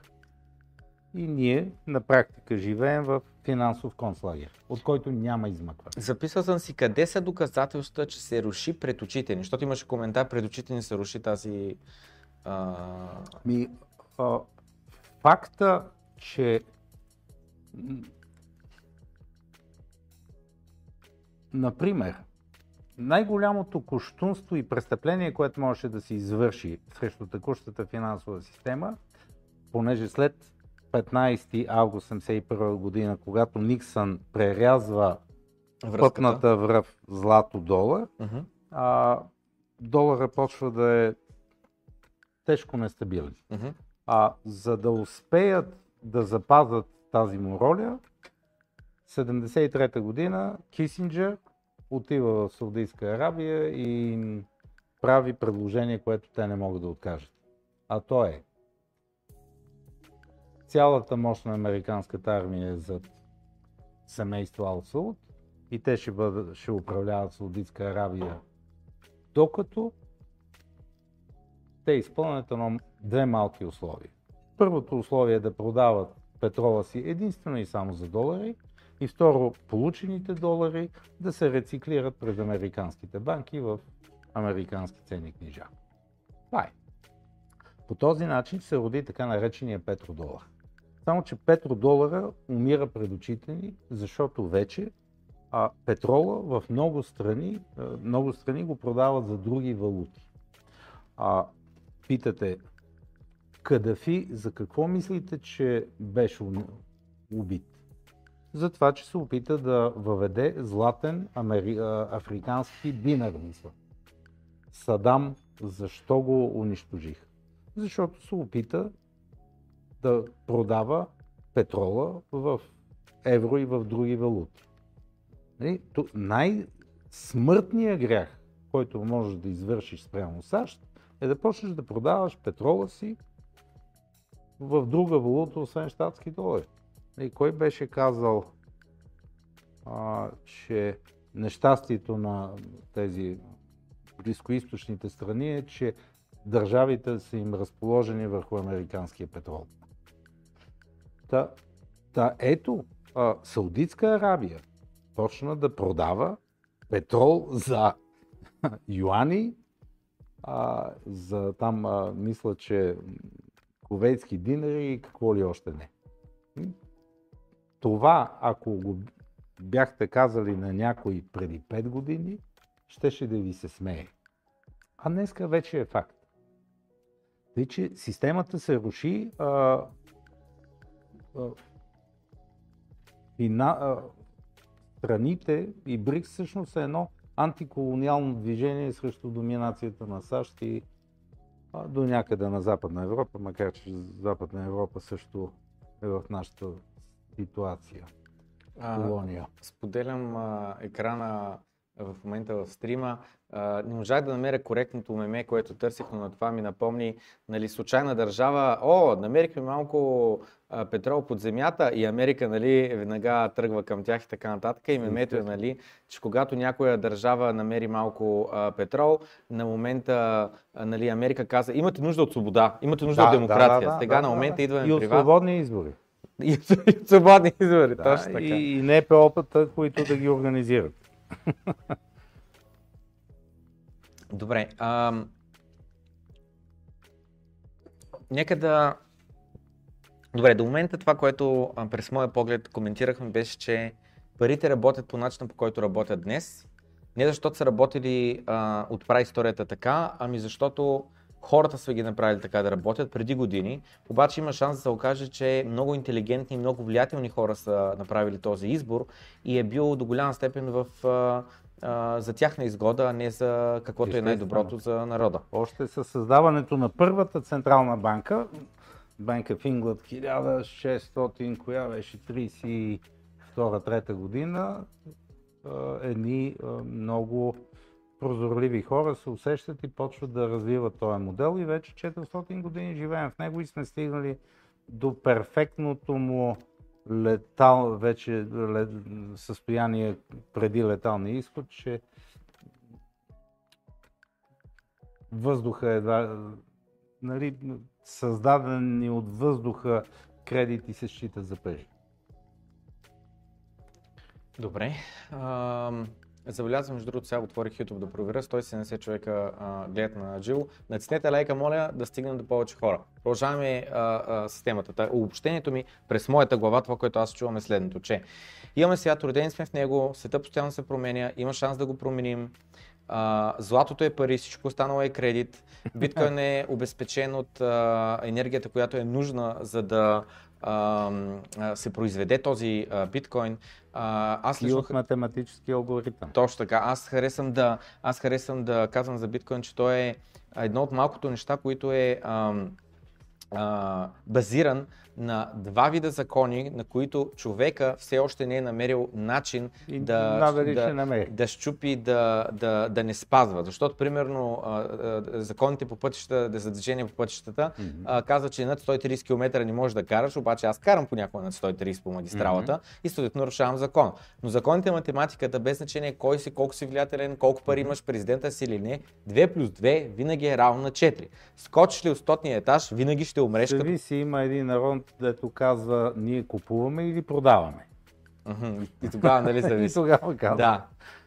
И ние на практика живеем в финансов концлагер, от който няма измъкване. Записал съм си къде са доказателства, че се руши пред очите ни, защото имаше коментар, пред очите ни се руши тази... А... Ми, а, факта, че Например, най-голямото коштунство и престъпление, което можеше да се извърши срещу текущата финансова система, понеже след 15 август 1971 година, когато Никсън прерязва Връзката. пътната връв злато-долар, uh-huh. а, долара почва да е тежко нестабилен. Uh-huh. А за да успеят да запазят тази му роля, 73-та година Кисинджер отива в Саудитска Арабия и прави предложение, което те не могат да откажат. А то е цялата мощ на американската армия е зад семейство Ал Сауд и те ще, бъдат, ще управляват Саудитска Арабия, докато те изпълнят едно, две малки условия. Първото условие е да продават петрола си единствено и само за долари и второ, получените долари да се рециклират през американските банки в американски ценни книжа. Това е. По този начин се роди така наречения петродолар. Само, че петродолара умира пред очите ни, защото вече а, петрола в много страни, много страни го продават за други валути. А, питате, Кадафи, за какво мислите, че беше убит? За това, че се опита да въведе златен амери... африкански динар. Садам, защо го унищожих? Защото се опита да продава петрола в евро и в други валути. Нали, най-смъртният грях, който можеш да извършиш спрямо САЩ, е да почнеш да продаваш петрола си в друга валута, освен щатски долари. И кой беше казал, а, че нещастието на тези близкоисточните страни е, че държавите са им разположени върху американския петрол. Та, та ето, а, Саудитска Арабия почна да продава петрол за *laughs* юани, а, за там а, мисля, че ковейтски динари и какво ли още не. Това, ако го бяхте казали на някой преди 5 години, щеше да ви се смее. А днеска вече е факт. Тъй, че системата се руши. А, а, и на, а, страните и БРИКС всъщност е едно антиколониално движение срещу доминацията на САЩ и а, до някъде на Западна Европа, макар че Западна Европа също е в нашата ситуация. Колония. споделям а, екрана в момента в стрима. А, не можах да намеря коректното меме, което търсих, но на това ми напомни, нали, случайна държава, о, намерихме малко а, петрол под земята и Америка, нали, веднага тръгва към тях и така нататък. И мемето е, нали, че когато някоя държава намери малко а, петрол, на момента, а, нали, Америка каза, имате нужда от свобода, имате нужда да, от демокрация. Да, да, Сега да, на момента да, идваме и при вас. от свободни избори. И от свободни избори, да, точно така. И, и НПО-тата, които да ги организират. *laughs* Добре. А, нека да... Добре, до момента това, което а, през моя поглед коментирахме, беше, че парите работят по начина, по който работят днес. Не защото са работили а, от историята така, ами защото хората са ги направили така да работят преди години, обаче има шанс да се окаже, че много интелигентни и много влиятелни хора са направили този избор и е бил до голяма степен в, за тяхна изгода, а не за каквото е най-доброто за народа. Още със създаването на първата централна банка, Банка в Ингланд 1600, коя беше 32-3 година, едни много прозорливи хора се усещат и почват да развиват този модел и вече 400 години живеем в него и сме стигнали до перфектното му летал, вече лет, състояние преди леталния изход, че въздуха едва, нали, създадени от въздуха кредити се считат за пари. Добре. А, забелязвам, между другото, сега отворих YouTube да проверя. 170 човека а, гледат на живо. Натиснете лайка, моля, да стигнем до повече хора. Продължаваме с темата. Та, обобщението ми през моята глава, това, което аз чувам е следното, че имаме свят, родени сме в него, света постоянно се променя, има шанс да го променим. А, златото е пари, всичко останало е кредит. Биткоин е *laughs* обезпечен от а, енергията, която е нужна, за да се произведе този биткоин. А, аз лично... И от математически алгоритъм. Точно така. Аз харесвам да, аз харесвам да казвам за биткоин, че той е едно от малкото неща, които е а, а, базиран на два вида закони, на които човека все още не е намерил начин и да, да, да щупи, да, да, да не спазва. Защото, примерно, законите по пътищата, за движение по пътищата, mm-hmm. казва, че над 130 км не можеш да караш, обаче аз карам понякога над 130 по магистралата mm-hmm. и съответно нарушавам закон. Но законите на математиката, без значение кой си, колко си влиятелен, колко пари имаш, президента си или не, 2 плюс 2 винаги е равно на 4. Скочиш ли от стотния етаж, винаги ще умреш. Зависи, като... има един народ, дето казва ние купуваме или продаваме. И тогава, нали, *laughs* зависи. и тогава казва. Да.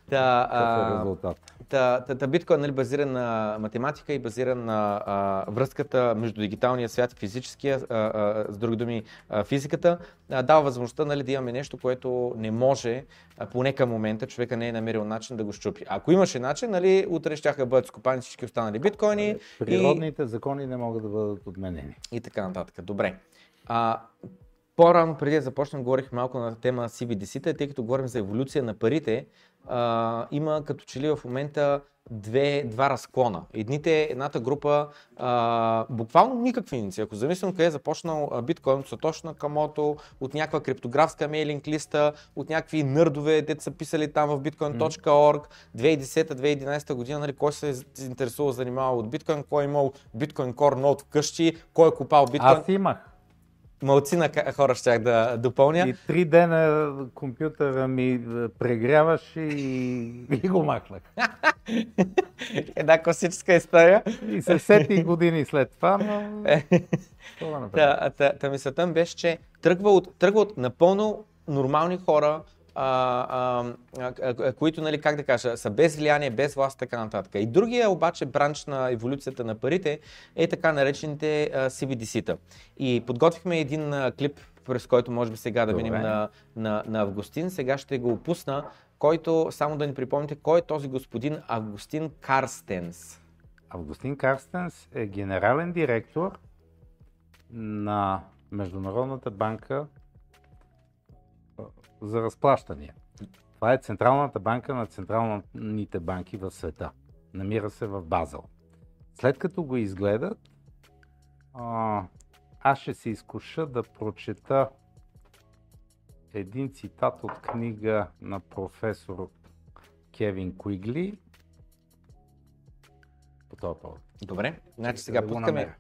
Та, Какъв е резултат? Та, та, та биткоин нали, базиран на математика и базиран на а, връзката между дигиталния свят и физическия, а, а, с други думи а, физиката, а, дава възможността нали, да имаме нещо, което не може, а, поне към момента, човека не е намерил начин да го щупи. Ако имаше начин, нали, утре ще да бъдат скопани всички останали биткоини. Природните и... закони не могат да бъдат отменени. И така нататък. Добре. А, по-рано, преди да започнем, говорих малко на тема CBDC-та, тъй като говорим за еволюция на парите, а, има като че ли в момента две, два разклона. Едните, едната група, а, буквално никакви иниции. Ако замислям къде е започнал биткоин от Сатошна Камото, от някаква криптографска мейлинг листа, от някакви нърдове, дете са писали там в bitcoin.org, 2010-2011 година, нали, кой се е интересува, занимава от биткоин, кой е имал биткоин Core Node вкъщи, кой е купал биткоин. Аз имах малци на хора ще да допълня. И три дена компютъра ми е, прегряваше и, и го махнах. *laughs* Една класическа история. И се сети години след това, но... *laughs* Та, та, та мисълта беше, че тръгва от, тръгва от напълно нормални хора, а, а, които, нали, как да кажа, са без влияние, без власт, така нататък. И другия обаче бранч на еволюцията на парите е така наречените CBDC-та. И подготвихме един а, клип, през който може би сега да минем на, на, на Августин. Сега ще го опусна, който, само да ни припомните, кой е този господин Августин Карстенс? Августин Карстенс е генерален директор на Международната банка за разплащания. Това е Централната банка на централните банки в света. Намира се в Базел. След като го изгледат, аз ще се изкуша да прочета един цитат от книга на професор Кевин Куигли по този повод. Добре, значи сега пускаме,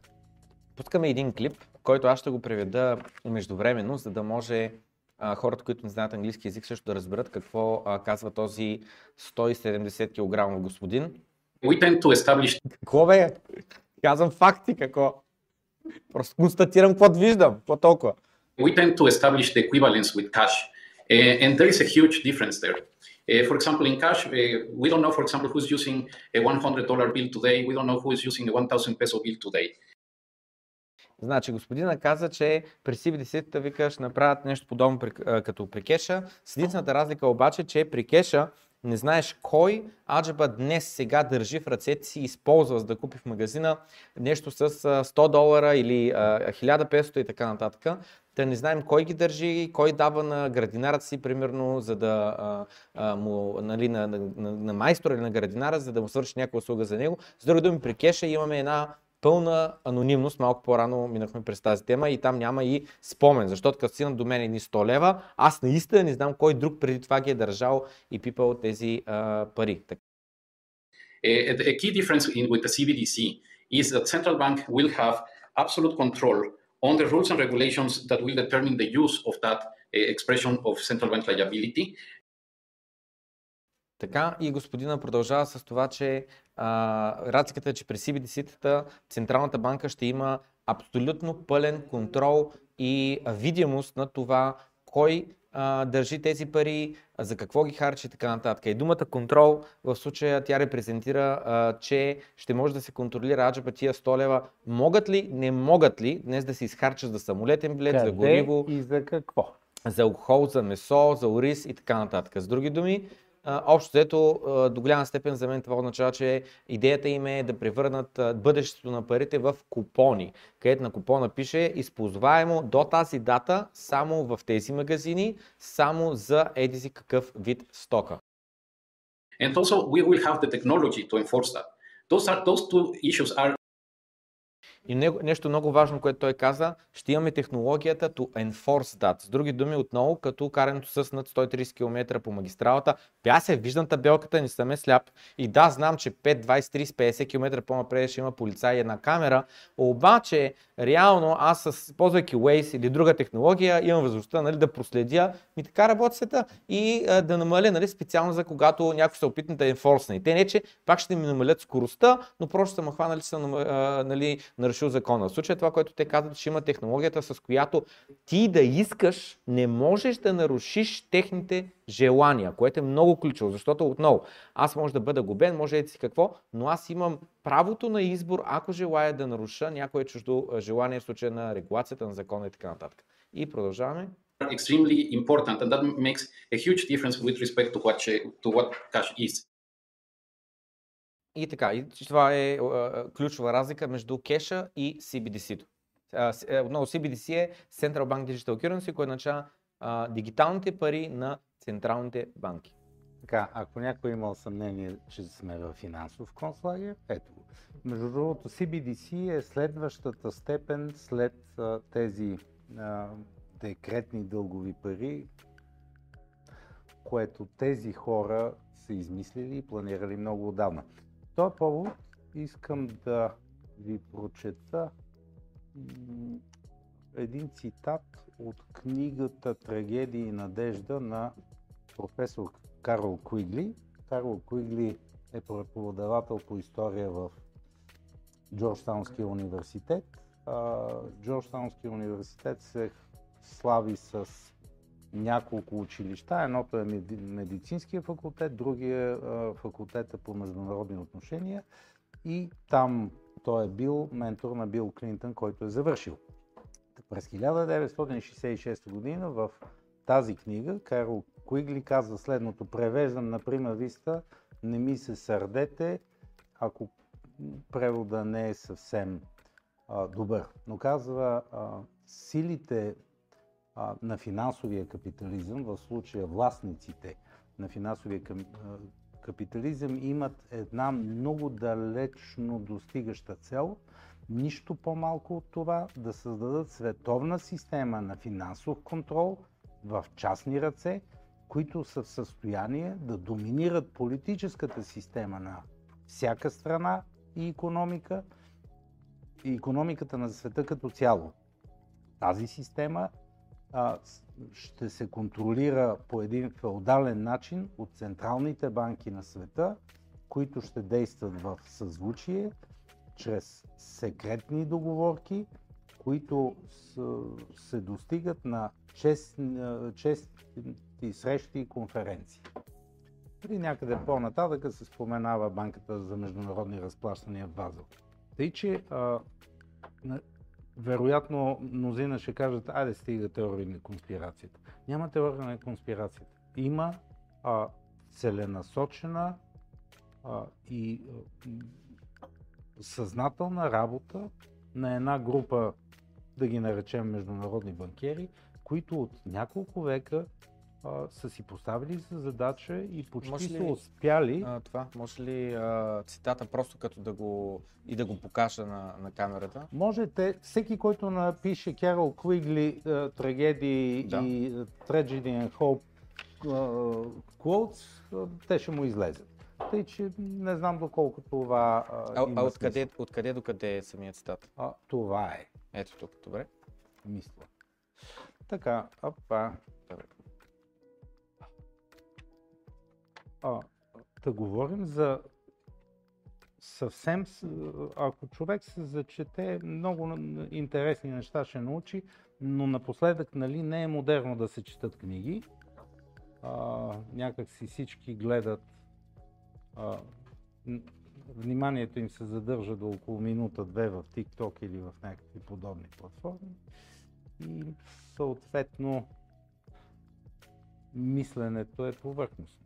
пускаме един клип, който аз ще го преведа междувременно, за да може а, хората, които не знаят английски язик, също да разберат какво а, казва този 170 кг господин. We tend to establish... Какво бе? Казвам факти, какво? Просто констатирам какво виждам, какво толкова. We tend to establish the equivalence with cash. Uh, and there is a huge difference there. Uh, for example, in cash, uh, we don't know, for example, who's using a $100 bill today. We don't know who is using a 1000 peso bill today. Значи господина каза, че при CBDC-та викаш направят нещо подобно като при кеша. С единствената разлика обаче, че при кеша не знаеш кой аджаба днес сега държи в ръцете си използва за да купи в магазина нещо с 100 долара или 1500 и така нататък. Да не знаем кой ги държи, кой дава на градинарата си, примерно, за да а, а, му, нали, на, на, на, на майстора или на градинара, за да му свърши някаква услуга за него. С други думи, при кеша имаме една пълна анонимност. Малко по-рано минахме през тази тема и там няма и спомен, защото като стигнат до мен едни 100 лева, аз наистина не знам кой друг преди това ги е държал и пипал тези а, пари. A, key difference in, with the CBDC is that central bank will have absolute control on the rules and regulations that will determine the use of that uh, expression of central bank liability Така и господина продължава с това, че а, разликата е, че при CBDC-тата Централната банка ще има абсолютно пълен контрол и видимост на това кой а, държи тези пари, за какво ги харчи и така нататък. И думата контрол в случая тя репрезентира, а, че ще може да се контролира аджаба тия 100 лева. Могат ли, не могат ли днес да се изхарчат за самолетен билет, Къде за гориво, и за какво? за алкохол, за месо, за ориз и така нататък. С други думи, общо взето, до голяма степен за мен това означава, че идеята им е да превърнат бъдещето на парите в купони, където на купона пише използваемо до тази дата само в тези магазини, само за еди си какъв вид стока. And also, we will have the technology to enforce that. Those are those two issues are И нещо много важно, което той каза, ще имаме технологията to enforce that. С други думи, отново, като карането с над 130 км по магистралата, пясе, виждам табелката, не съм е сляп. И да, знам, че 5, 20, 30, 50 км по-напред ще има полицай и една камера, обаче, реално, аз с, ползвайки Waze или друга технология, имам възможността нали, да проследя ми така работи света и а, да намаля нали, специално за когато някой се опитне да енфорсне. И те не, че пак ще ми намалят скоростта, но просто са ме хванали, че съм а, нали, нарушил закона. В случая това, което те казват, че има технологията, с която ти да искаш, не можеш да нарушиш техните желания, което е много ключово, защото отново, аз може да бъда губен, може да си какво, но аз имам правото на избор, ако желая да наруша някое чуждо желание в случая на регулацията на закона и така нататък. И продължаваме. extremely important, and that makes a huge difference with respect to what to what cash is. И така, и това е а, ключова разлика между кеша и CBDC-то. Е, Отново CBDC е Central Bank Digital Currency, което означава а, дигиталните пари на централните банки. Така, ако някой е имал съмнение, че сме в финансов концлагер, ето го. Между другото, CBDC е следващата степен след а, тези а, декретни дългови пари, което тези хора са измислили и планирали много отдавна. Този повод искам да ви прочета един цитат от книгата Трагедия и надежда на професор Карл Куигли. Карл Куигли е преподавател по история в Джорджтаунския университет. Джорджтаунския университет се слави с няколко училища. Едното е меди- медицинския факултет, другия е факултета по международни отношения и там той е бил ментор на Бил Клинтън, който е завършил. През 1966 година в тази книга Карл Куигли казва следното. Превеждам на прима виста, не ми се сърдете, ако превода не е съвсем а, добър. Но казва, а, силите на финансовия капитализъм, в случая властниците на финансовия капитализъм имат една много далечно достигаща цел, нищо по-малко от това да създадат световна система на финансов контрол в частни ръце, които са в състояние да доминират политическата система на всяка страна и економика и економиката на света като цяло. Тази система а, ще се контролира по един феодален начин от централните банки на света, които ще действат в съзвучие чрез секретни договорки, които с, се достигат на честни, чести срещи и конференции. При някъде по-нататък се споменава Банката за международни разплащания в Базел. Тъй, че а, вероятно мнозина ще кажат, айде стига теория на конспирацията. Няма теория на конспирацията. Има а, целенасочена а, и а, съзнателна работа на една група, да ги наречем международни банкери, които от няколко века а, са си поставили за задача и почти Може са ли- успяли. А, това, може ли а, цитата просто като да го и да го покажа на, на камерата? Можете, всеки, който напише Керол Куигли трагедии Да. и Tragedy and Hope quotes, те ще му излезат. Тъй, че не знам доколко това uh, А, има а откъде, откъде до къде е самият цитат? А, това е, Ето тук, добре. мисля. Така, опа. А, да говорим за съвсем, ако човек се зачете, много интересни неща ще научи, но напоследък нали, не е модерно да се четат книги. А, някак си всички гледат, а, вниманието им се задържа до около минута-две в TikTok или в някакви подобни платформи и съответно мисленето е повърхностно.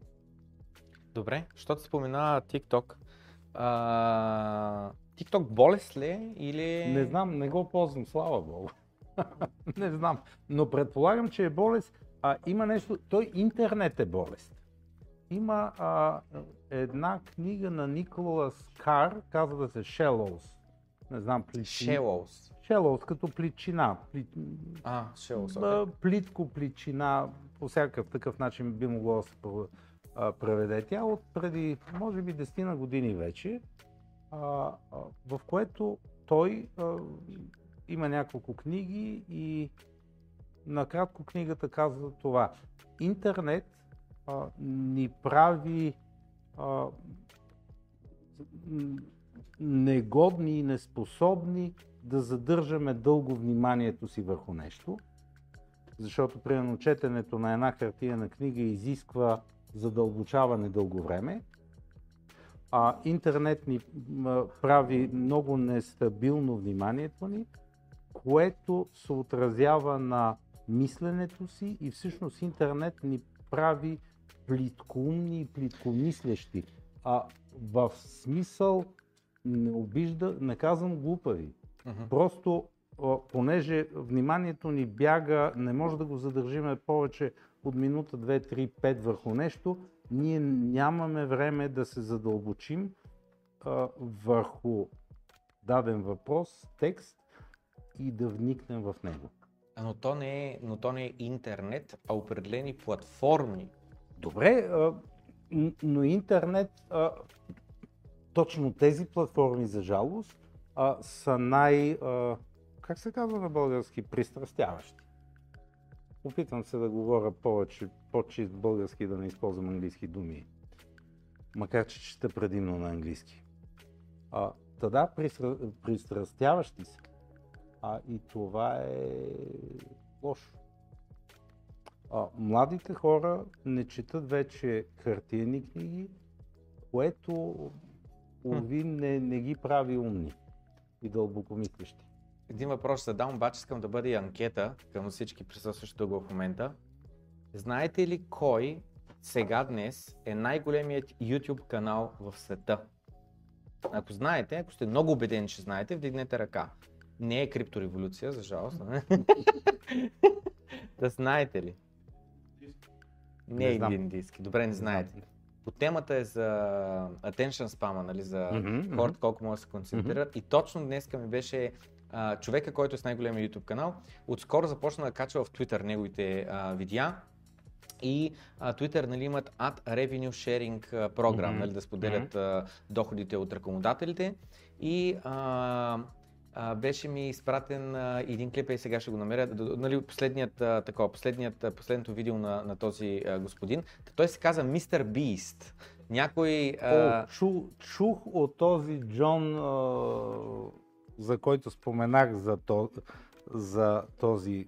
Добре, защото спомена TikTok. А, TikTok болест ли е или... Не знам, не го ползвам, слава богу. *laughs* не знам, но предполагам, че е болест. А, има нещо, той интернет е болест. Има а, една книга на Николас Кар, казва се Shallows. Не знам, плитчина. Shallows. Shallows, като плитчина. Пли... А, Shallows, окей. Плитко, плитчина, по всякакъв такъв начин би могло да се преведе. Тя от преди, може би, 10 на години вече, а, а, в което той а, има няколко книги и накратко книгата казва това. Интернет а, ни прави а, негодни и неспособни да задържаме дълго вниманието си върху нещо, защото примерно четенето на една хартиена книга изисква задълбочаване дълго време, а интернет ни прави много нестабилно вниманието ни, което се отразява на мисленето си и всъщност интернет ни прави плиткоумни и плиткомислещи. А в смисъл не обижда, не казвам глупави. Мгм. Просто понеже вниманието ни бяга, не може да го задържиме повече от минута, 2, 3, 5 върху нещо, ние нямаме време да се задълбочим а, върху даден въпрос, текст и да вникнем в него. Но то, не е, но то не е интернет, а определени платформи. Добре, а, но интернет, а, точно тези платформи за жалост, а, са най, а, как се казва на български, пристрастяващи. Опитвам се да говоря повече, по-чист български, да не използвам английски думи. Макар, че чета предимно на английски. А, та да, пристра, пристрастяващи се. А, и това е лошо. А, младите хора не четат вече хартиени книги, което уви не, не ги прави умни и дълбокомислещи. Един въпрос ще задам, обаче искам да бъде и анкета към всички присъстващи тук в момента. Знаете ли кой сега днес е най-големият YouTube канал в света? Ако знаете, ако сте много убедени, че знаете, вдигнете ръка. Не е криптореволюция, за жалост. *laughs* да знаете ли? Не е Не знам. индийски. Добре, не знаете. По темата е за attention spam, нали, за Мгм, хората колко могат да се концентрират. И точно днеска ми беше а, човека, който е с най-големия YouTube канал. Отскоро започна да качва в Twitter неговите а, видеа. И а, Twitter нали, имат Ad Revenue Sharing програм, Мгм. нали, да споделят а, доходите от рекламодателите. И а, а, беше ми изпратен а, един клип, и сега ще го намеря, нали, последният, а, такова, последният, последното видео на, на този а, господин. Той се казва Mr. Beast. Някой... А, О, чу, чух от този Джон, а, за който споменах за, то, за този,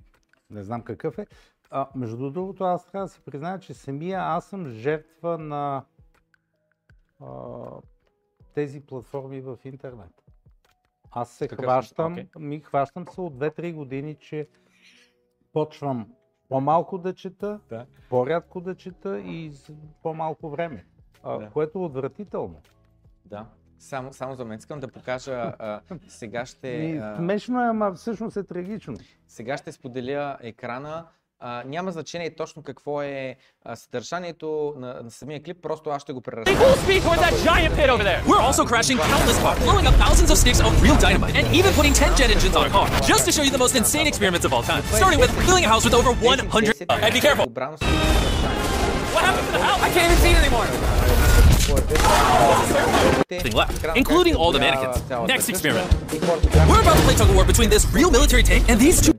не знам какъв е. А, между другото, аз трябва да си призная, че самия аз съм жертва на а, тези платформи в интернет. Аз се Какъв- хващам, окей. ми хващам се от 2-3 години, че почвам по-малко да чета, Да. по-рядко да чета и по-малко време, Да. което е отвратително. Да. Само, само за мен искам да покажа, а, сега, ще, а, смешно е, ама всъщност е трагично. сега ще споделя екрана. А, няма значение точно какво е а, съдържанието на, на самия клип, просто аз ще го They преразкажа. full speed towards that giant pit over there. We're also crashing countless cars, blowing up thousands of sticks of real dynamite, and even putting 10 jet engines on a car, just to show you the most insane experiments of all time. Starting with filling a house with over 100. And be careful. Обрано с- What happened to the house? I can't even see it anymore. Thing left, including all the mannequins. Next experiment. We're about to play tug of war between this real military tank and these two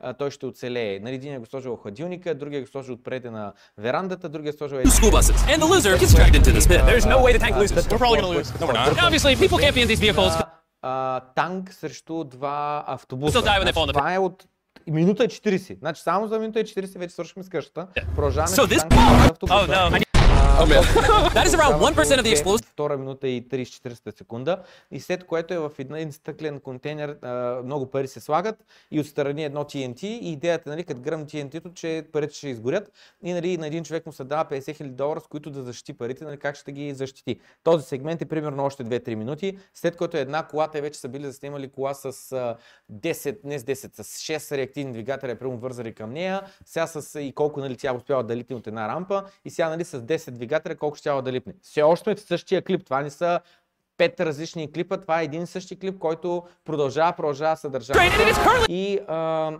а, той ще оцелее. Нали, един го сложил в хладилника, другия го сложил отпред на верандата, другия сложил е... school buses, and the loser gets dragged into this pit. There's no way the tank loses. We're probably gonna lose. No, we're not. Obviously, people can't be in these vehicles. танк срещу два автобуса. Still die when they fall in the това е от минута и 40. Значи само за минута и 40 вече свършихме с къщата. Продължаваме So с this- автобуса. Oh no. I- А, That is around 1% of the explosive. Втора минута и 30-40 секунда. И след което е в един стъклен контейнер, много пари се слагат и отстрани едно TNT. И идеята, нали, като гръм TNT-то, че парите ще изгорят. И нали, на един човек му се дава 50 000 долара, с които да защити парите, нали, как ще ги защити. Този сегмент е примерно още 2-3 минути, след което една кола, те вече са били заснемали кола с а, 10, не с 10, с 6 реактивни двигателя, прямо вързали към нея, сега с и колко нали, тя успяла да липне от една рампа и сега нали, с 10 двигателя колко ще да липне. Все още е в същия клип, това не са пет различни клипа, това е един и същи клип, който продължава, продължава съдържанието. И, а,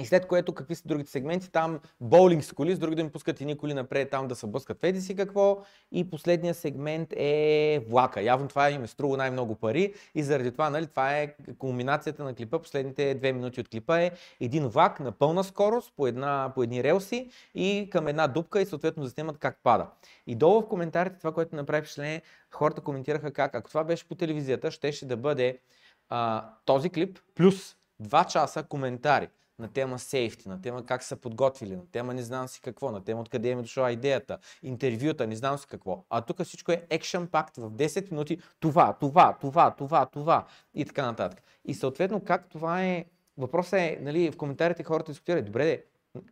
и след което какви са другите сегменти, там боулинг с коли, с други да ми пускат едни коли напред, там да се блъскат еди си какво. И последния сегмент е влака. Явно това им е струва най-много пари и заради това, нали, това е кулминацията на клипа. Последните две минути от клипа е един влак на пълна скорост по, една, по едни релси и към една дупка и съответно заснемат как пада. И долу в коментарите това, което направи впечатление, хората коментираха как, ако това беше по телевизията, щеше да бъде а, този клип плюс 2 часа коментари на тема сейфти, на тема как са подготвили, на тема не знам си какво, на тема откъде им е дошла идеята, интервюта, не знам си какво. А тук всичко е екшен пакт в 10 минути, това, това, това, това, това и така нататък. И съответно как това е, въпросът е, нали, в коментарите хората дискутират, добре, де,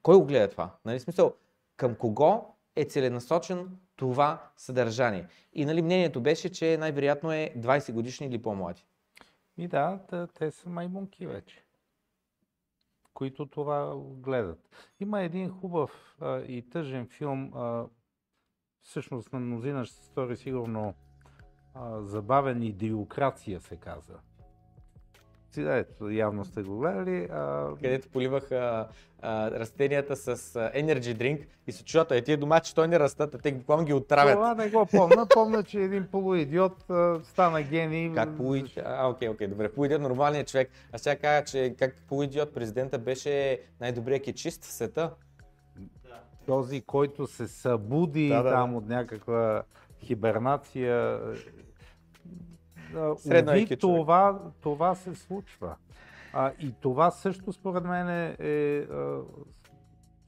кой го гледа това? Нали, смисъл, към кого е целенасочен това съдържание? И нали, мнението беше, че най-вероятно е 20 годишни или по-млади. И да, те са маймунки вече, които това гледат. Има един хубав а, и тъжен филм, а, всъщност на мнозина ще се стори сигурно а, забавен идиокрация се казва. Сега, ето, явно сте го гледали. А, където поливаха а, растенията с а, energy drink и се чудят, е тия домати, що не растат, а те буквално ги отравят. това не го помня. Помня, че един полуидиот а, стана гений. Как полуидиот? А, окей, окей, добре. Полуидиот нормалният човек. Аз сега кажа, че как полуидиот президента беше най-добрият кечист в света. Този, който се събуди Да, да, там да. от някаква хибернация. Средно уви, човек. това, това се случва. А, и това също според мен е, е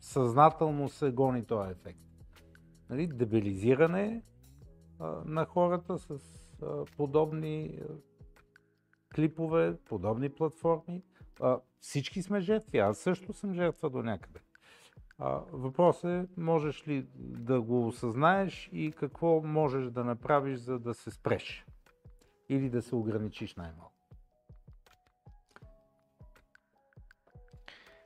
съзнателно се гони този ефект. Нали, дебилизиране а, на хората с а, подобни а, клипове, подобни платформи. А, всички сме жертви. Аз също съм жертва до някъде. А, въпрос е, можеш ли да го осъзнаеш и какво можеш да направиш, за да се спреш? Или да се ограничиш най-малко?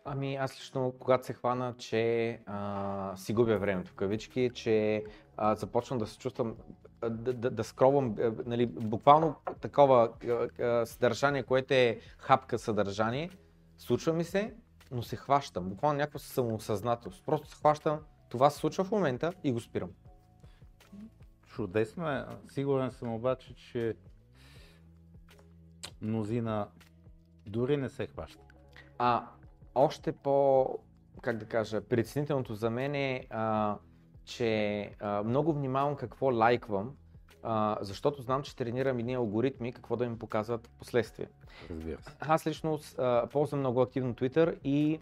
Ами аз лично, когато се хвана, че а, си губя времето в кавички, че а, започвам да се чувствам, да, да, да скровам, а, нали, буквално такова а, а, съдържание, което е хапка съдържание, случва ми се, но се хващам, буквално някаква самоосъзнателност. Просто се хващам, това се случва в момента и го спирам. Чудесно е. Сигурен съм обаче, че мнозина дори не се хващат. А още по, как да кажа, притеснителното за мен е, а, че а, много внимавам какво лайквам, а, защото знам, че тренирам едни алгоритми, какво да ми показват в последствие. Разбира се. Аз лично а, ползвам много активно Twitter и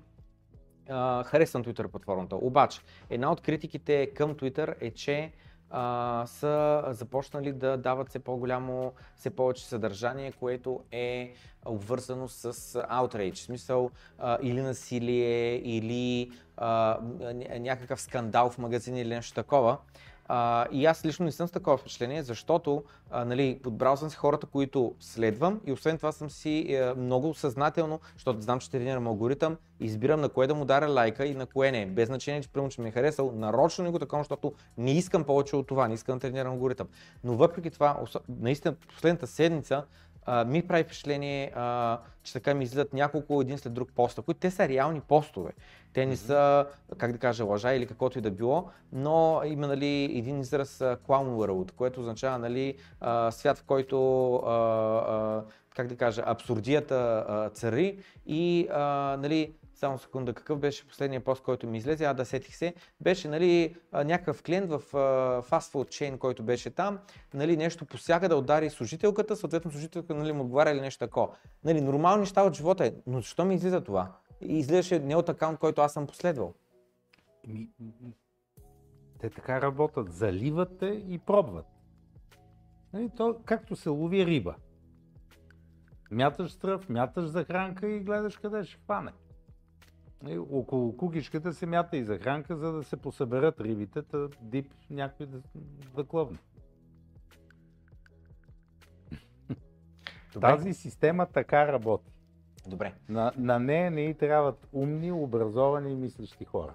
а, харесвам Twitter платформата. Обаче, една от критиките към Twitter е, че а, са започнали да дават все по-голямо, все повече съдържание, което е обвързано с outrage, в смисъл а, или насилие, или а, ня- някакъв скандал в магазин или нещо такова. А, и аз лично не съм с такова впечатление, защото а, нали, подбрал съм си хората, които следвам и освен това съм си е, много съзнателно, защото знам, че тренирам алгоритъм, избирам на кое да му даря лайка и на кое не. Без значение, че примерно, че ми е харесал, нарочно не го такова, защото не искам повече от това, не искам да тренирам алгоритъм. Но въпреки това, наистина последната седмица а, ми прави впечатление, а, че така ми излизат няколко един след друг поста, които те са реални постове. Те не са, как да кажа, лъжа или каквото и да било, но има нали, един израз clown world, което означава нали, а, свят, в който а, а, как да кажа, абсурдията а, цари и а, нали, само секунда, какъв беше последния пост, който ми излезе, а да сетих се, беше нали, някакъв клиент в фастфуд чейн, който беше там, нали, нещо посяга да удари служителката, съответно служителката нали, му отговаря или нещо такова. Нали, нормални неща от живота е, но защо ми излиза това? И излизаше не от акаунт, който аз съм последвал. Ми, те така работят, заливате и пробват. Нали, то, както се лови риба. Мяташ стръв, мяташ захранка и гледаш къде ще хване. И около кукичката се мята и захранка, за да се посъберат рибите, та дип някой да, да клъвне. Добре. Тази система така работи. Добре. На, на нея не и трябват умни, образовани и мислещи хора.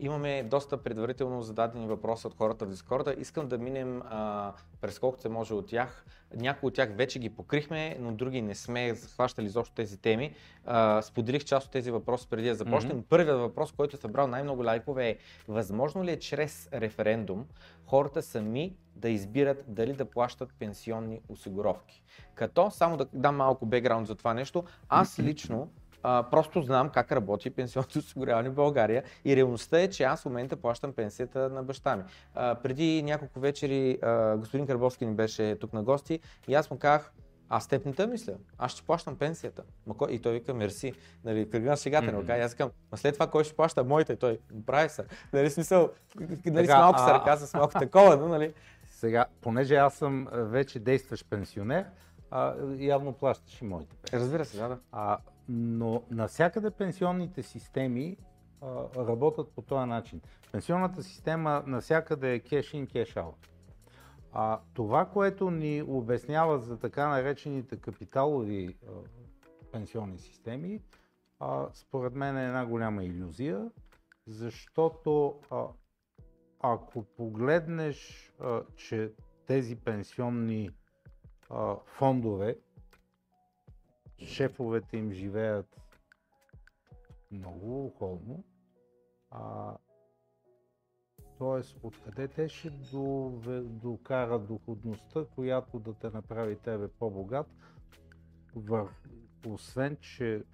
Имаме доста предварително зададени въпроси от хората в Дискорда. Искам да минем а, през колкото се може от тях. Някои от тях вече ги покрихме, но други не сме захващали изобщо тези теми. А, споделих част от тези въпроси преди да започнем. Mm-hmm. Първият въпрос, който е събрал най-много лайкове е възможно ли е чрез референдум хората сами да избират дали да плащат пенсионни осигуровки? Като, само да дам малко бекграунд за това нещо, аз *clears throat* лично а, просто знам как работи пенсионното осигуряване в България и реалността е, че аз в момента плащам пенсията на баща ми. А, преди няколко вечери а, господин Карбовски ни беше тук на гости и аз му казах, аз теб не те мисля, аз ще плащам пенсията. И той вика, мерси. Нали, кръгна шегата mm-hmm. Аз казвам, а след това кой ще плаща моите? той, прави се. Нали, смисъл, нали, с малко сарказа, с малко такова, но, нали? Сега, понеже аз съм вече действащ пенсионер, а, явно плащаш и моите. Разбира се, да. да. А, но навсякъде пенсионните системи а, работят по този начин. Пенсионната система навсякъде е cash in, cash out. А това, което ни обяснява за така наречените капиталови а, пенсионни системи, а, според мен е една голяма иллюзия, защото а, ако погледнеш, а, че тези пенсионни а, фондове шефовете им живеят много холно. А, Тоест, откъде те ще докара доходността, която да те направи тебе по-богат, в, освен, че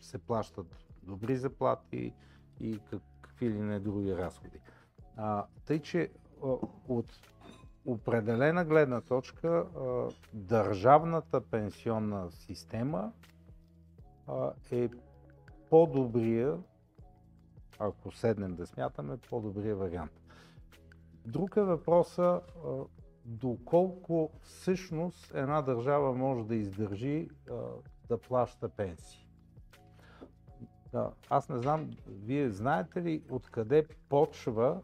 се плащат добри заплати и как, какви ли не други разходи. А, тъй, че от определена гледна точка държавната пенсионна система е по-добрия, ако седнем да смятаме, по-добрия вариант. Друг е въпроса доколко всъщност една държава може да издържи да плаща пенсии. Аз не знам, вие знаете ли откъде почва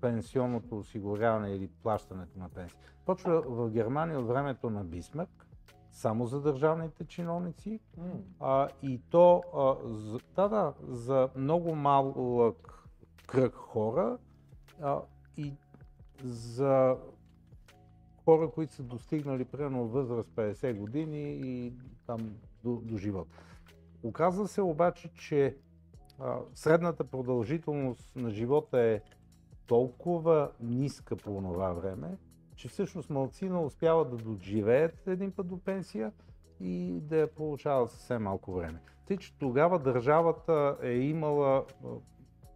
пенсионното осигуряване или плащането на пенсии. Почва в Германия от времето на Бисмарк, само за държавните чиновници mm. а, и то а, за, да, да, за много малък кръг хора а, и за хора, които са достигнали примерно възраст 50 години и там до, до живот. Оказва се обаче, че а, средната продължителност на живота е толкова ниска по това време, че всъщност малцина успява да доживеят един път до пенсия и да я получават съвсем малко време. Тъй, че тогава държавата е имала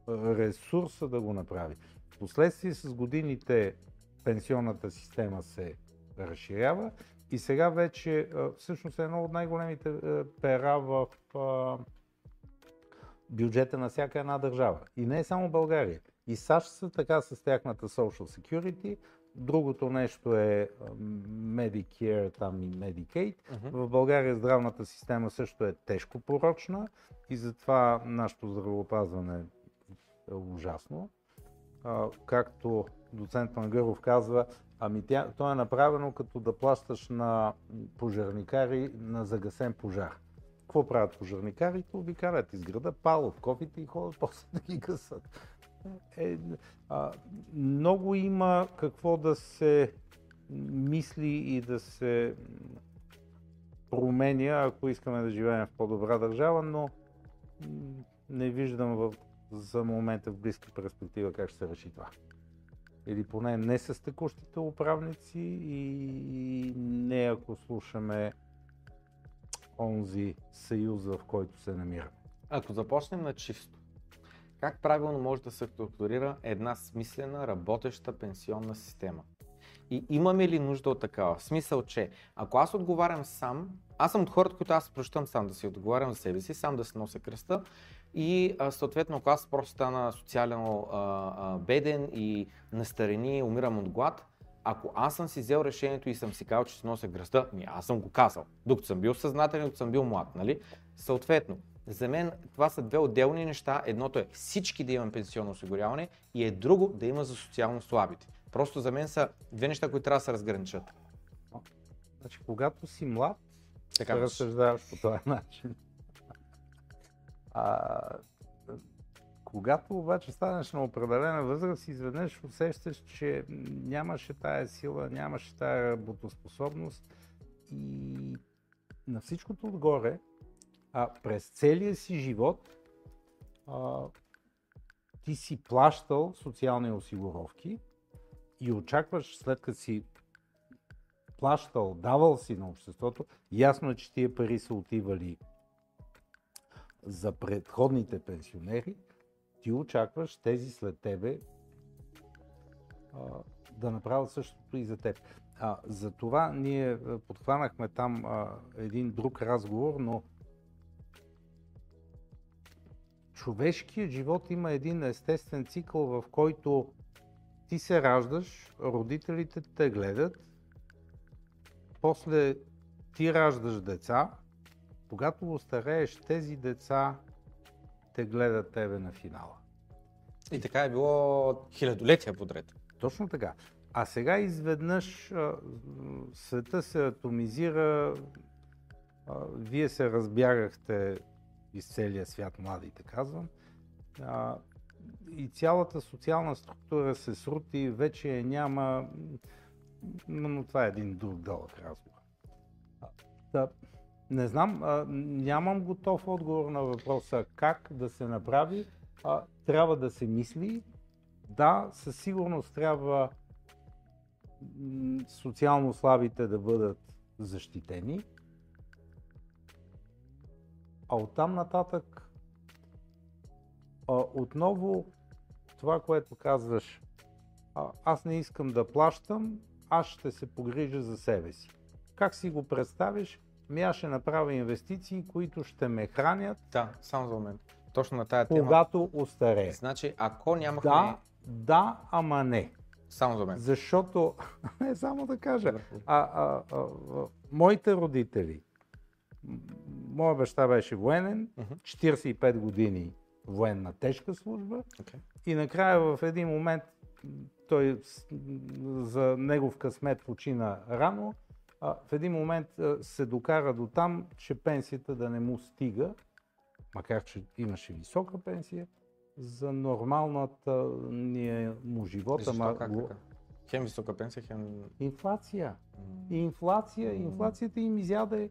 ресурса да го направи. Впоследствие с годините пенсионната система се разширява и сега вече всъщност е едно от най-големите пера в бюджета на всяка една държава. И не е само България. И САЩ са така с тяхната Social Security. Другото нещо е Medicare там и Medicaid. Uh-huh. В България здравната система също е тежко порочна и затова нашето здравеопазване е ужасно. А, както доцент Мангъров казва, ами тя, то е направено като да плащаш на пожарникари на загасен пожар. Какво правят пожарникарите? Обикалят из града, палят кофите и ходят *laughs* после да ги гасат е, а, много има какво да се мисли и да се променя, ако искаме да живеем в по-добра държава, но не виждам в, за момента в близка перспектива как ще се реши това. Или поне не с текущите управници и не ако слушаме онзи съюз, в който се намираме. Ако започнем на чисто, как правилно може да се структурира една смислена, работеща пенсионна система? И имаме ли нужда от такава? В смисъл, че ако аз отговарям сам, аз съм от хората, които аз прощам сам да си отговарям за себе си, сам да се нося кръста и съответно, ако аз просто стана социално а, а, беден и на старини умирам от глад, ако аз съм си взел решението и съм си казал, че си нося кръста, ми аз съм го казал, докато съм бил съзнателен, докато съм бил млад, нали? Съответно, за мен това са две отделни неща. Едното е всички да имам пенсионно осигуряване и е друго да има за социално слабите. Просто за мен са две неща, които трябва да се разграничат. Значи, когато си млад, Така разсъждаваш по този начин. А, когато обаче станеш на определена възраст, изведнъж усещаш, че нямаше тая сила, нямаше тая работоспособност и на всичкото отгоре, а през целия си живот а, ти си плащал социални осигуровки и очакваш след като си плащал, давал си на обществото, ясно е, че тия пари са отивали за предходните пенсионери, ти очакваш тези след тебе а, да направят същото и за теб. А, за това ние подхванахме там а, един друг разговор, но човешкият живот има един естествен цикъл, в който ти се раждаш, родителите те гледат, после ти раждаш деца, когато остарееш, тези деца те гледат тебе на финала. И така е било хилядолетия подред. Точно така. А сега изведнъж света се атомизира, вие се разбягахте из целия свят, младите казвам, а, и цялата социална структура се срути, вече няма, но това е един друг дълъг разговор. Да, не знам, а, нямам готов отговор на въпроса как да се направи. А, трябва да се мисли. Да, със сигурност трябва социално слабите да бъдат защитени. А оттам нататък а, отново това, което казваш, а, аз не искам да плащам, аз ще се погрижа за себе си. Как си го представиш? Ми аз ще направя инвестиции, които ще ме хранят, Да, само за момент. Точно на тая тема. когато остарея. Значи, ако нямахме... Да, да, ама не. Само за момент. Защото, *laughs* не само да кажа, а, а, а, а, моите родители, моя баща беше военен, Мгм. 45 години военна тежка служба Окей. и накрая в един момент той за негов късмет почина рано, а, в един момент се докара до там, че пенсията да не му стига, макар че имаше висока пенсия, за нормалната ния му живот. Защо, ама как го-? Хем висока пенсия, хем... Инфлация. Инфлация. Инфлацията им изяде.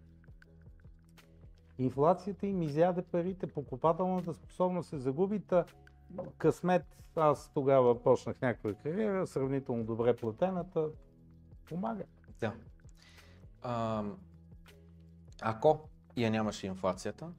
Инфлацията им изяде парите, покупателната способност се загуби. Та, късмет, аз тогава почнах някаква кариера, сравнително добре платената, помага. Да. Ам, ако я нямаше инфлацията,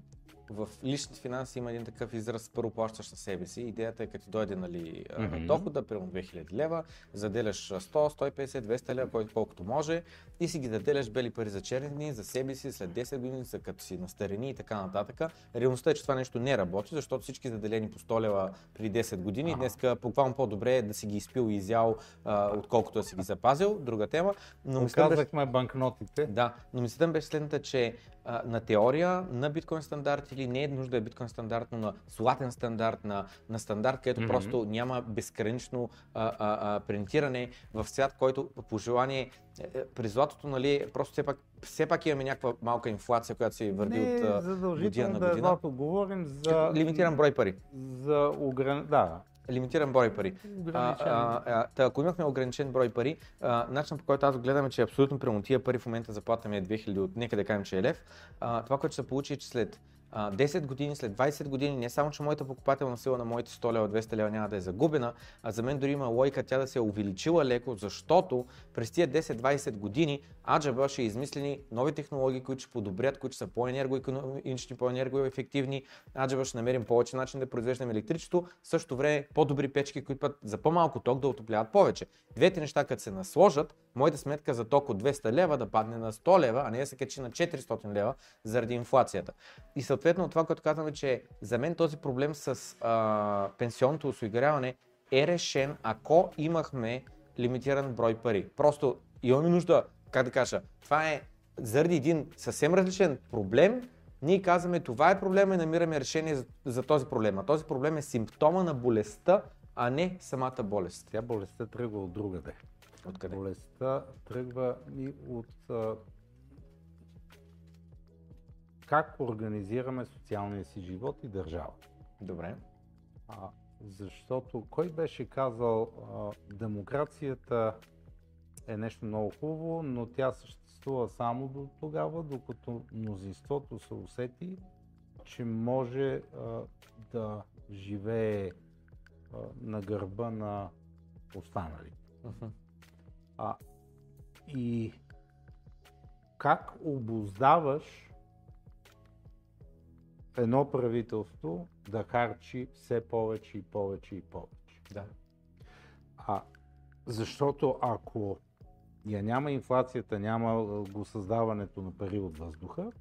в личните финанси има един такъв израз, първо плащаш със себе си. Идеята е като дойде нали, Мгм. дохода, примерно 2000 лева, заделяш 100, 150, 200 лева, който колкото може и си ги заделяш бели пари за черни дни, за себе си, след 10 години, за като си на старини и така нататък. Реалността е, че това нещо не работи, защото всички заделени по 100 лева преди 10 години, Ага. днеска буквално по-добре е да си ги изпил и изял, а, отколкото да си ги запазил. Друга тема. Но мисълта беше- Оказахме банкнотите. да, но мислята ми беше следната, че а, на теория на биткоин стандарт или не е нужда да е биткоин стандарт, но на златен стандарт, на, на стандарт, където Мгм. просто няма безгранично а, а, а, принтиране в свят, който по желание е, е, при златото, нали, просто все пак, все пак имаме някаква малка инфлация, която се върви не от година на да е година. злато. Говорим за... Лимитиран брой пари. За огран... Да, лимитиран брой пари. А, а, а, та, ако имахме ограничен брой пари, а, начинът по който аз гледам е, че абсолютно прямо тия пари в момента заплата ми е 2000 от нека да кажем, че е лев. А, това, което ще се получи е, че след 10 години, след 20 години, не само, че моята покупателна сила на моите 100 лева, 200 лева няма да е загубена, а за мен дори има лойка тя да се е увеличила леко, защото през тия 10-20 години Аджаба ще измислени нови технологии, които ще подобрят, които са по-енергоекономични, по-енергоефективни. Аджаба ще намерим повече начин да произвеждаме електричество, в същото време по-добри печки, които път за по-малко ток да отопляват повече. Двете неща, като се насложат, моята сметка за ток от 200 лева да падне на 100 лева, а не да се качи на 400 лева заради инфлацията. И съответно това, което казваме, че за мен този проблем с а, пенсионното осигуряване е решен, ако имахме лимитиран брой пари. Просто имаме нужда, как да кажа, това е заради един съвсем различен проблем, ние казваме това е проблема и намираме решение за, за този проблем. А този проблем е симптома на болестта, а не самата болест. Тя болестта тръгва от другаде. Откъде? Болестта тръгва и от а, как организираме социалния си живот и държава. Добре. А, защото кой беше казал, а, демокрацията е нещо много хубаво, но тя съществува само до тогава, докато мнозинството се усети, че може а, да живее а, на гърба на останалите. Мгм. А, и как обоздаваш едно правителство да харчи все повече и повече и повече. Да. А, защото ако я няма инфлацията, няма го създаването на пари от въздуха,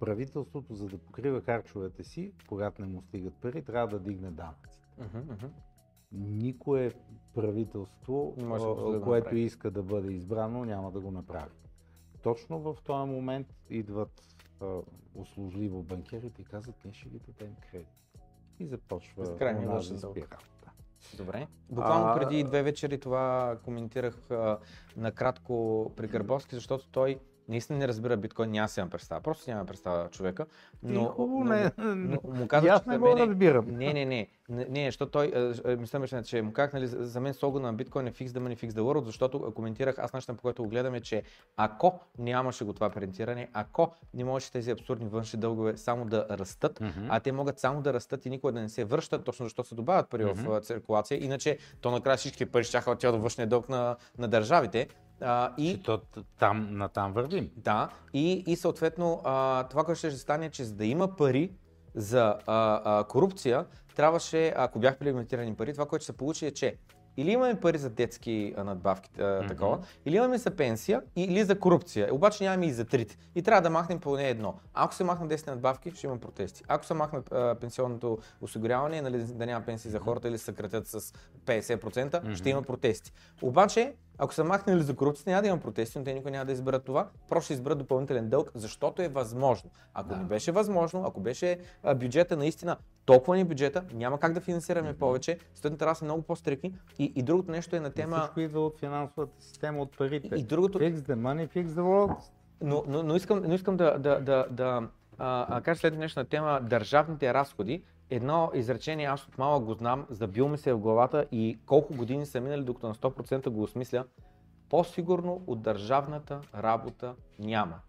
правителството, за да покрива харчовете си, когато не му стигат пари, трябва да дигне данъци. Мгм, мгм. Никое правителство, може да което иска да бъде избрано, няма да го направи. Точно в този момент идват услужливо банкерите и казват, ние ще ви дадем кредит. И започва Безкрайния външен дълг. Да. Добре. Буквално А- преди две вечери това коментирах а, накратко при Гърбовски, защото той наистина не разбира биткоин, няма си представа. Просто няма представа човека. Но, И хубаво, но, не, но, му и казах, аз че не го е- разбирам. Не, не, не, не, не, защото той, а, а, мисля, беше, че му казах, нали, за мен слогана на биткоин е fix the money, fix the world, защото коментирах, аз начинът по който го гледаме, че ако нямаше го това принтиране, ако не можеше тези абсурдни външни дългове само да растат, а те могат само да растат и никога да не се връщат, точно защото се добавят пари в а, циркулация, иначе то накрая всички пари ще от външния дълг на, на държавите. А, и, Че то там, натам вървим. да, и, и съответно а, това, което ще стане, е, че за да има пари за а, а, корупция, трябваше, ако бяха лимитирани пари, това, което ще се получи е, че или имаме пари за детски надбавки, а, такова, или имаме за пенсия, или за корупция. Обаче нямаме и за трите. И трябва да махнем поне едно. Ако се махнат 10 надбавки, ще има протести. Ако се махнат а, пенсионното осигуряване, нали, да няма пенсии за хората или се съкратят с 50%, ще има протести. Обаче, ако са махнали за корупция, няма да има протести, но те никой няма да изберат това. Просто ще изберат допълнителен дълг, защото е възможно. Ако не беше възможно, ако беше бюджета наистина толкова ни е бюджета, няма как да финансираме повече, следно трябва да са много по-стрикни. И, и другото нещо е на тема... Всичко идва от финансовата система, от парите. И- и другото- Fix the money, fix the world. Но, но, но искам, но искам да, да, да, да а, а, кажа следното нещо на тема държавните разходи. Едно изречение, аз от малък го знам, забил ми се в главата и колко години са минали, докато на 100% го осмисля. По-сигурно от държавната работа няма.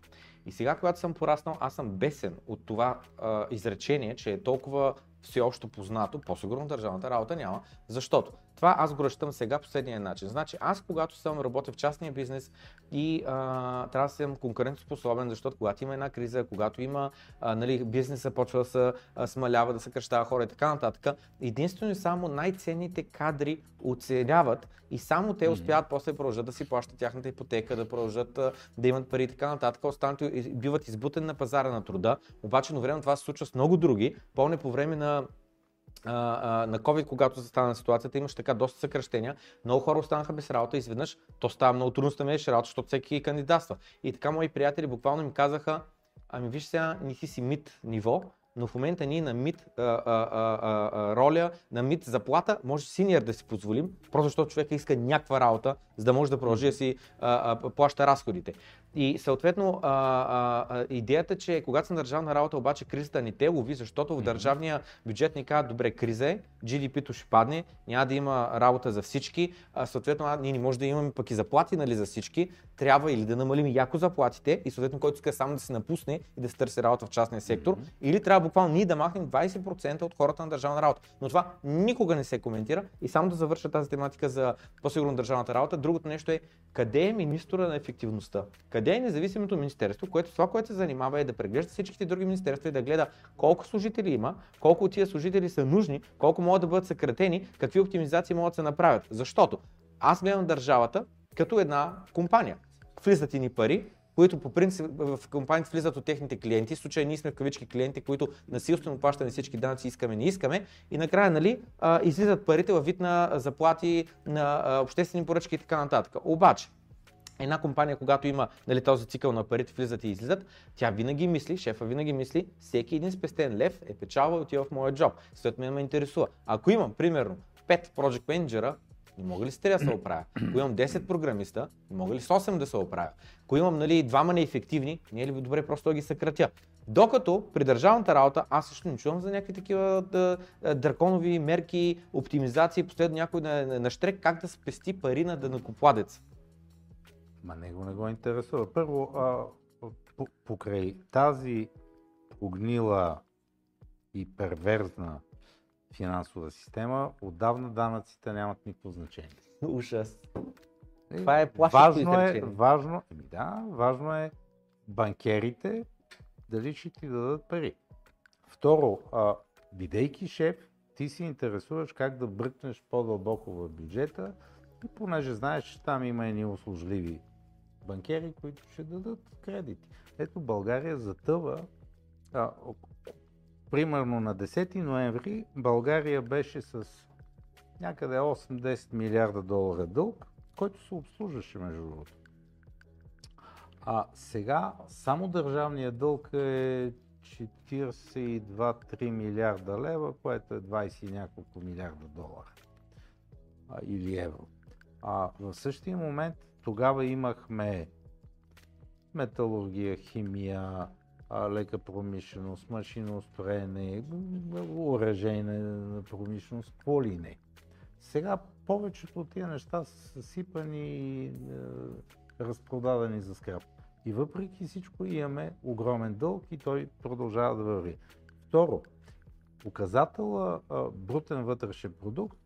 И сега, когато съм пораснал, аз съм бесен от това а, изречение, че е толкова всеобщо познато, по-сигурно държавната работа няма, защото това аз го разчитам сега последния начин. Значи аз когато съм работя в частния бизнес и а, трябва да съм конкурентоспособен, защото когато има една криза, когато има а, нали, бизнеса почва да се а, смалява, да се кръщава хора и така нататък, единствено и само най-ценните кадри оцеляват и само те успяват после да продължат да си плащат тяхната ипотека, да продължат да имат пари и така нататък. Останалите биват избутен на пазара на труда, обаче едновременно това се случва с много други. Помня по време на а, а, на COVID, когато стана ситуацията, имаше така доста съкръщения. Много хора останаха без работа и изведнъж то става много трудно да намериш работа, защото всеки кандидатства. И така мои приятели буквално ми казаха, ами виж сега, не ти си мид ниво, но в момента ние на мид роля, на мид заплата, може синьор да си позволим, просто защото човека иска някаква работа, за да може да продължи да си а, а, плаща разходите. И съответно, а, а, идеята, че когато съм държавна работа, обаче кризата не те лови, защото в държавния бюджет ни казват, добре, криза е, GDP-то ще падне, няма да има работа за всички, а, съответно а, ние не може да имаме пък и заплати нали, за всички, трябва или да намалим яко заплатите и съответно който иска само да се напусне и да се търси работа в частния сектор, mm-hmm. или трябва буквално ние да махнем 20% от хората на държавна работа. Но това никога не се коментира и само да завърша тази тематика за по-сигурно държавната работа. Другото нещо е къде е министра на ефективността? Къде е независимото министерство, което това, което се занимава е да преглежда всичките други министерства и да гледа колко служители има, колко от тия служители са нужни, колко могат да бъдат съкратени, какви оптимизации могат да се направят. Защото аз гледам държавата като една компания. Влизат и ни пари, които по принцип в компаниите влизат от техните клиенти. В случая ние сме в кавички клиенти, които насилствено плащаме всички данъци, искаме, не искаме. И накрая, нали, излизат парите във вид на заплати, на обществени поръчки и така нататък. Обаче, една компания, когато има нали, този цикъл на парите влизат и излизат, тя винаги мисли, шефа винаги мисли, всеки един спестен лев е печалва и отива в моя джоб. След мен ме интересува. Ако имам, примерно, 5 project менеджера, не мога ли с 3 да се оправя? Ако имам 10 програмиста, не мога ли с 8 да се оправя? Ако имам нали, двама неефективни, не е ли добре просто да ги съкратя? Докато при държавната работа аз също не чувам за някакви такива да, драконови мерки, оптимизации, последно някой на, на, на штрек, как да спести пари на дънакопладец. Ма него не го интересува. Първо, а, покрай тази прогнила и перверзна финансова система, отдавна данъците нямат никакво значение. Ужас. Това е важно е, важно, еми да, важно е банкерите дали ще ти дадат пари. Второ, а, бидейки шеф, ти се интересуваш как да бръкнеш по-дълбоко в бюджета и понеже знаеш, че там има едни услужливи банкери, които ще дадат кредити. Ето България затъва. А, примерно на 10 ноември България беше с някъде 8-10 милиарда долара дълг, който се обслужваше между другото. А сега само държавният дълг е 42-3 милиарда лева, което е 20 и няколко милиарда долара а, или евро. А в същия момент тогава имахме металургия, химия, лека промишленост, машиностроене, уражейна промишленост, какво ли не. Сега повечето от тия неща са сипани и е, разпродадени за скрап. И въпреки всичко имаме огромен дълг и той продължава да върви. Второ, показателът брутен вътрешен продукт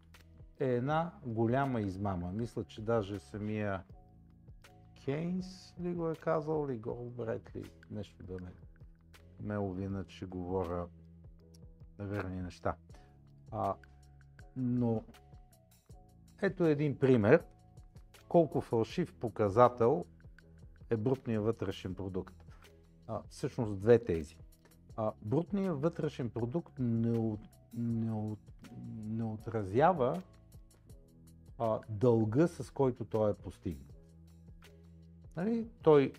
е една голяма измама. Мисля, че даже самия Кейнс ли го е казал, ли Голбрет ли, нещо да ме, ме увинат, че говоря верни неща. А, но ето един пример, колко фалшив показател е брутния вътрешен продукт. А, всъщност две тези. А, брутният вътрешен продукт не, не, не отразява а, дълга, с който той е постигнат. Нали? Той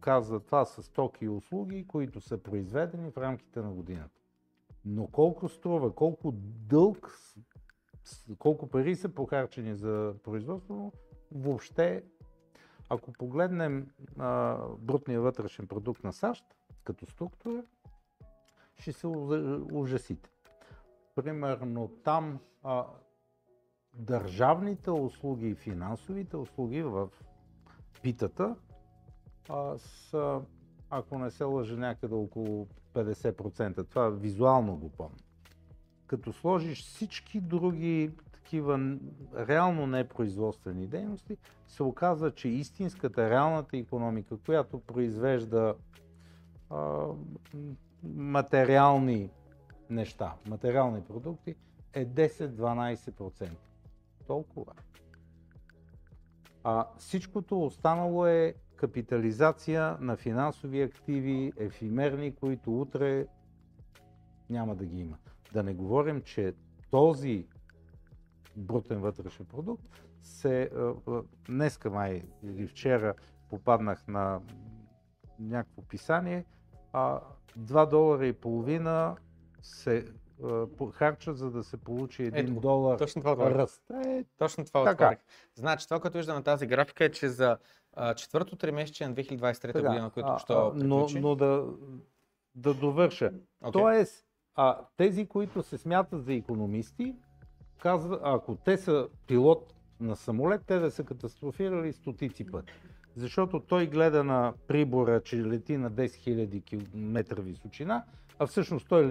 казва, това са стоки и услуги, които са произведени в рамките на годината. Но колко струва, колко дълг, колко пари са похарчени за производство, въобще, ако погледнем а, брутния вътрешен продукт на САЩ като структура, ще се ужасите. Примерно там а, държавните услуги и финансовите услуги в питата а, са, ако не се лъжа, някъде около 50%. Това визуално го помня. Като сложиш всички други такива реално непроизводствени дейности, се оказва, че истинската, реалната економика, която произвежда а, материални неща, материални продукти, е 10-12%. Толкова. А всичкото останало е капитализация на финансови активи, ефимерни, които утре няма да ги има. Да не говорим, че този брутен вътрешен продукт се... Днеска май или вчера попаднах на някакво писание, а 2 долара и половина се харчат, за да се получи един Ето го, долар точно това ръст. Е, Точно това Така. отворих. Значи, това, което виждам на тази графика е, че за а, четвъртото тримесечие на 2023 така, година, което що а, но, приключи. но да, да довърша. Окей. Тоест, а, тези, които се смятат за економисти, казва, ако те са пилот на самолет, те да са катастрофирали стотици пъти. Защото той гледа на прибора, че лети на 10 000 км височина, а всъщност той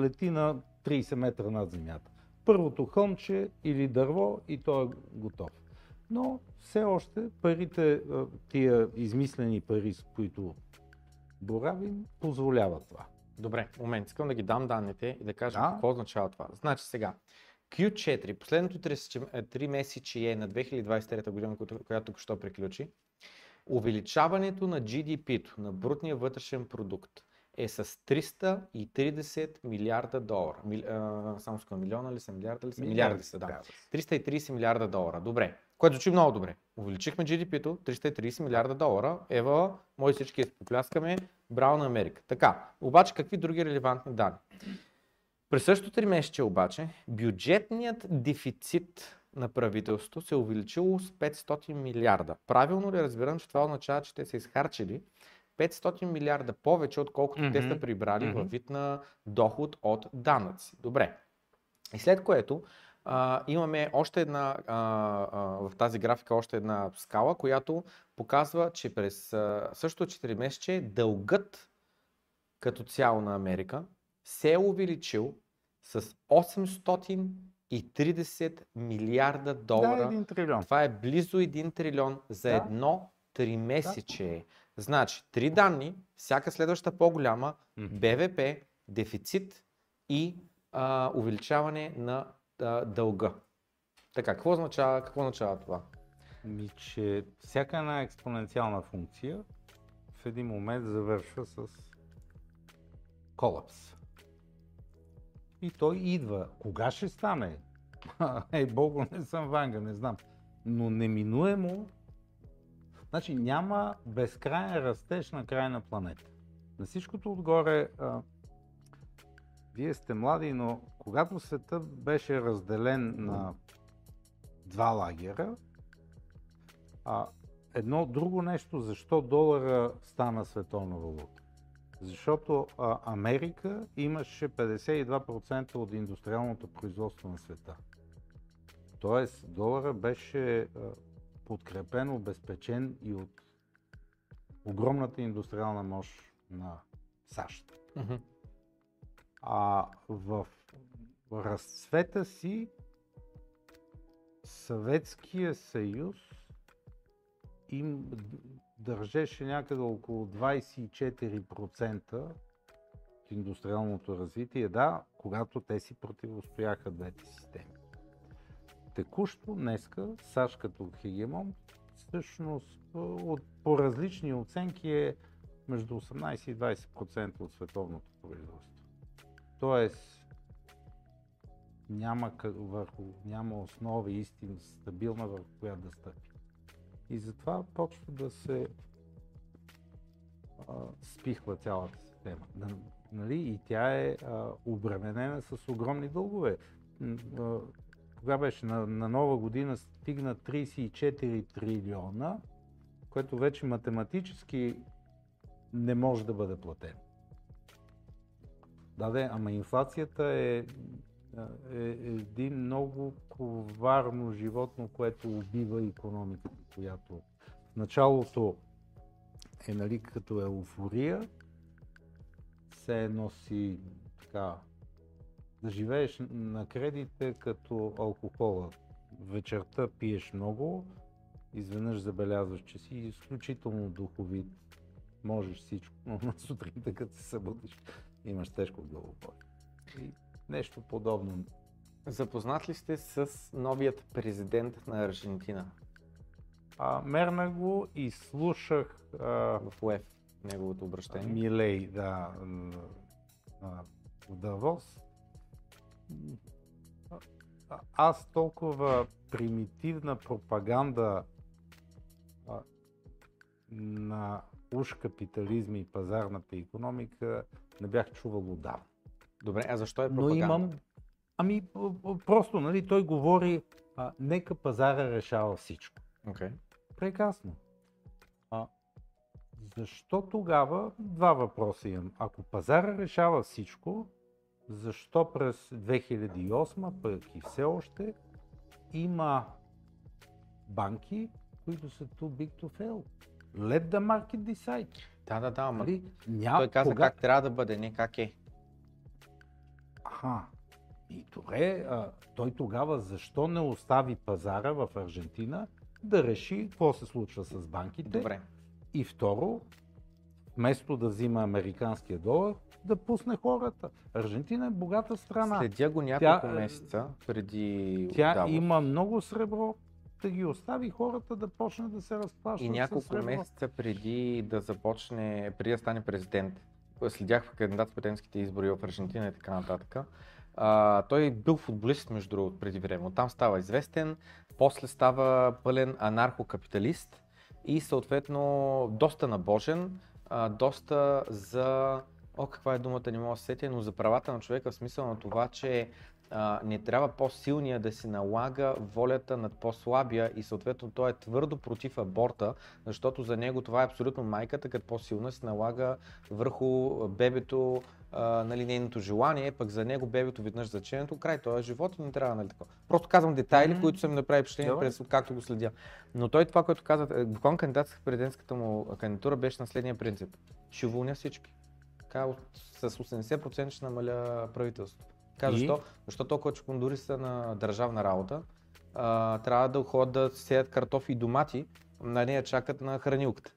лети на 30 метра над земята. Първото хълмче или дърво и той е готов. Но все още парите, а, тия измислени пари, с които боравим, позволяват това. Добре, момент, искам да ги дам данните и да кажа Да. какво означава това. Значи сега, Q4, последното 3 месечие на 2023 година, която, която току що приключи, увеличаването на GDP-то, на брутния вътрешен продукт, е с 330 милиарда долара. Мили, а, само с милиона ли са, милиарда ли са? Милиарди са, да. трябва да са. 330 милиарда долара. Добре. Което звучи много добре. Увеличихме GDP-то 330 милиарда долара. Ева, може всички да попляскаме. Браво на Америка. Така, обаче какви други релевантни данни? През същото три месече обаче, бюджетният дефицит на правителството се е увеличило с 500 милиарда. Правилно ли разбирам, че това означава, че те са изхарчили 500 милиарда повече, отколкото те са прибрали Мгм. във вид на доход от данъци. Добре. И след което а, имаме още една, а, а, в тази графика още една скала, която показва, че през а, същото 4 месече дългът като цяло на Америка се е увеличил с 830 милиарда долара. Да, един трилион. Това е близо 1 трилион за Да. едно три месече. Значи, три данни, всяка следваща по-голяма. БВП, дефицит и а, увеличаване на а, дълга. Така, какво означава, какво означава това? Ми, че всяка една експоненциална функция в един момент завършва с колапс. И той идва. Кога ще стане? *laughs* Ей, Богу, не съм ванга, не знам. Но неминуемо, значи няма безкрайен растеж на край на планета. На всичкото отгоре, а, вие сте млади, но когато света беше разделен на два лагера, а, едно друго нещо, защо долара стана световна валута? Защото а, Америка имаше 52% от индустриалното производство на света. Тоест, долара беше подкрепен, обезпечен и от огромната индустриална мощ на САЩ. А в разцвета си Съветския съюз им държеше някъде около 24% от индустриалното развитие, да, когато те си противостояха двете системи. Текущо днеска САЩ като хегемон всъщност от, по различни оценки е между 18 и 20% от световното производство. Тоест, няма, върху, няма основа истина стабилна върху която да стъпи. И затова почва да се а, спихва цялата система. Нали? И тя е а, обременена с огромни дългове. Кога беше? На, на нова година стигна 34 трилиона, което вече математически не може да бъде платено. Да, да, ама инфлацията е, е един много коварно животно, което убива економиката, която в началото е нали, като еуфория, се едно си така да живееш на кредите като алкохола. Вечерта пиеш много, изведнъж забелязваш, че си изключително духовит, можеш всичко, но на сутринта като се събудиш, имаш тежко главоболие. И нещо подобно. Запознат ли сте с новият президент на Аржентина А, мерна го и слушах а, в УЕФ, неговото обращение? Милей, да, а, в Давос. Аз толкова примитивна пропаганда а, на уж капитализма и пазарната економика не бях чувал отдавна. Добре, а защо е Но пропаганда? имам... Ами, просто, нали, той говори, а, нека пазара решава всичко. Okay. Прекрасно. А, защо тогава, два въпроса имам. Ако пазара решава всичко, защо през 2008, пък и все още, има банки, които са too big to fail? Let the market decide. Да, да, да, ама? Ня... той каза кога- как трябва да бъде, не как е. Аха. И добре, а, той тогава защо не остави пазара в Аржентина да реши какво се случва с банките? Добре. И второ, вместо да взима американския долар, да пусне хората. Аржентина е богата страна. Следя го няколко Тя, е, месеца преди Тя Давос. има много сребро, да ги остави хората да почнат да се разплащат И няколко месеца преди да започне, преди да стане президент, следях в кандидат президентските избори в Аржентина и така нататък. А, той бил футболист, между другото, преди време. Оттам става известен, после става пълен анархокапиталист и съответно доста набожен, а, доста за... О, каква е думата, не мога да се сетя, но за правата на човека в смисъл на това, че а, не трябва по-силния да си налага волята над по-слабия и съответно той е твърдо против аборта, защото за него това е абсолютно майката, като по-силна се налага върху бебето а, нали, нейното желание, пък за него бебето веднъж заченето, край, той е живот и не трябва нали така. Просто казвам детайли, Мгм. които са ми направили впечатление Добре. през както го следя. Но той това, което каза, е, буквално кандидат в президентската му кандидатура беше на следния принцип. Ще уволня всички. Така, с 80% ще намаля правителството. И? защо? Защото толкова чукундури са на държавна работа, а, трябва да ходят да сеят картофи и домати, на нея чакат на хранилката.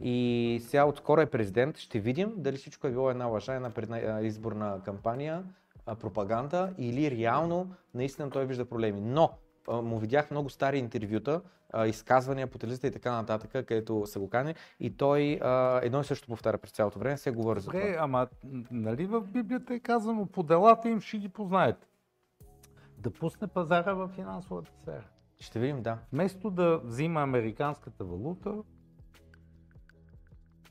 И сега отскоро е президент, ще видим дали всичко е било една лъжа, една изборна кампания, пропаганда или реално наистина той вижда проблеми. Но му видях много стари интервюта, а, изказвания по телевизията и така нататък, където са го кани и той а, едно и също повтаря през цялото време, се говори за това. ама нали в Библията е казано, по делата им ще ги познаете. Да пусне пазара в финансовата сфера. Ще видим, да. Вместо да взима американската валута,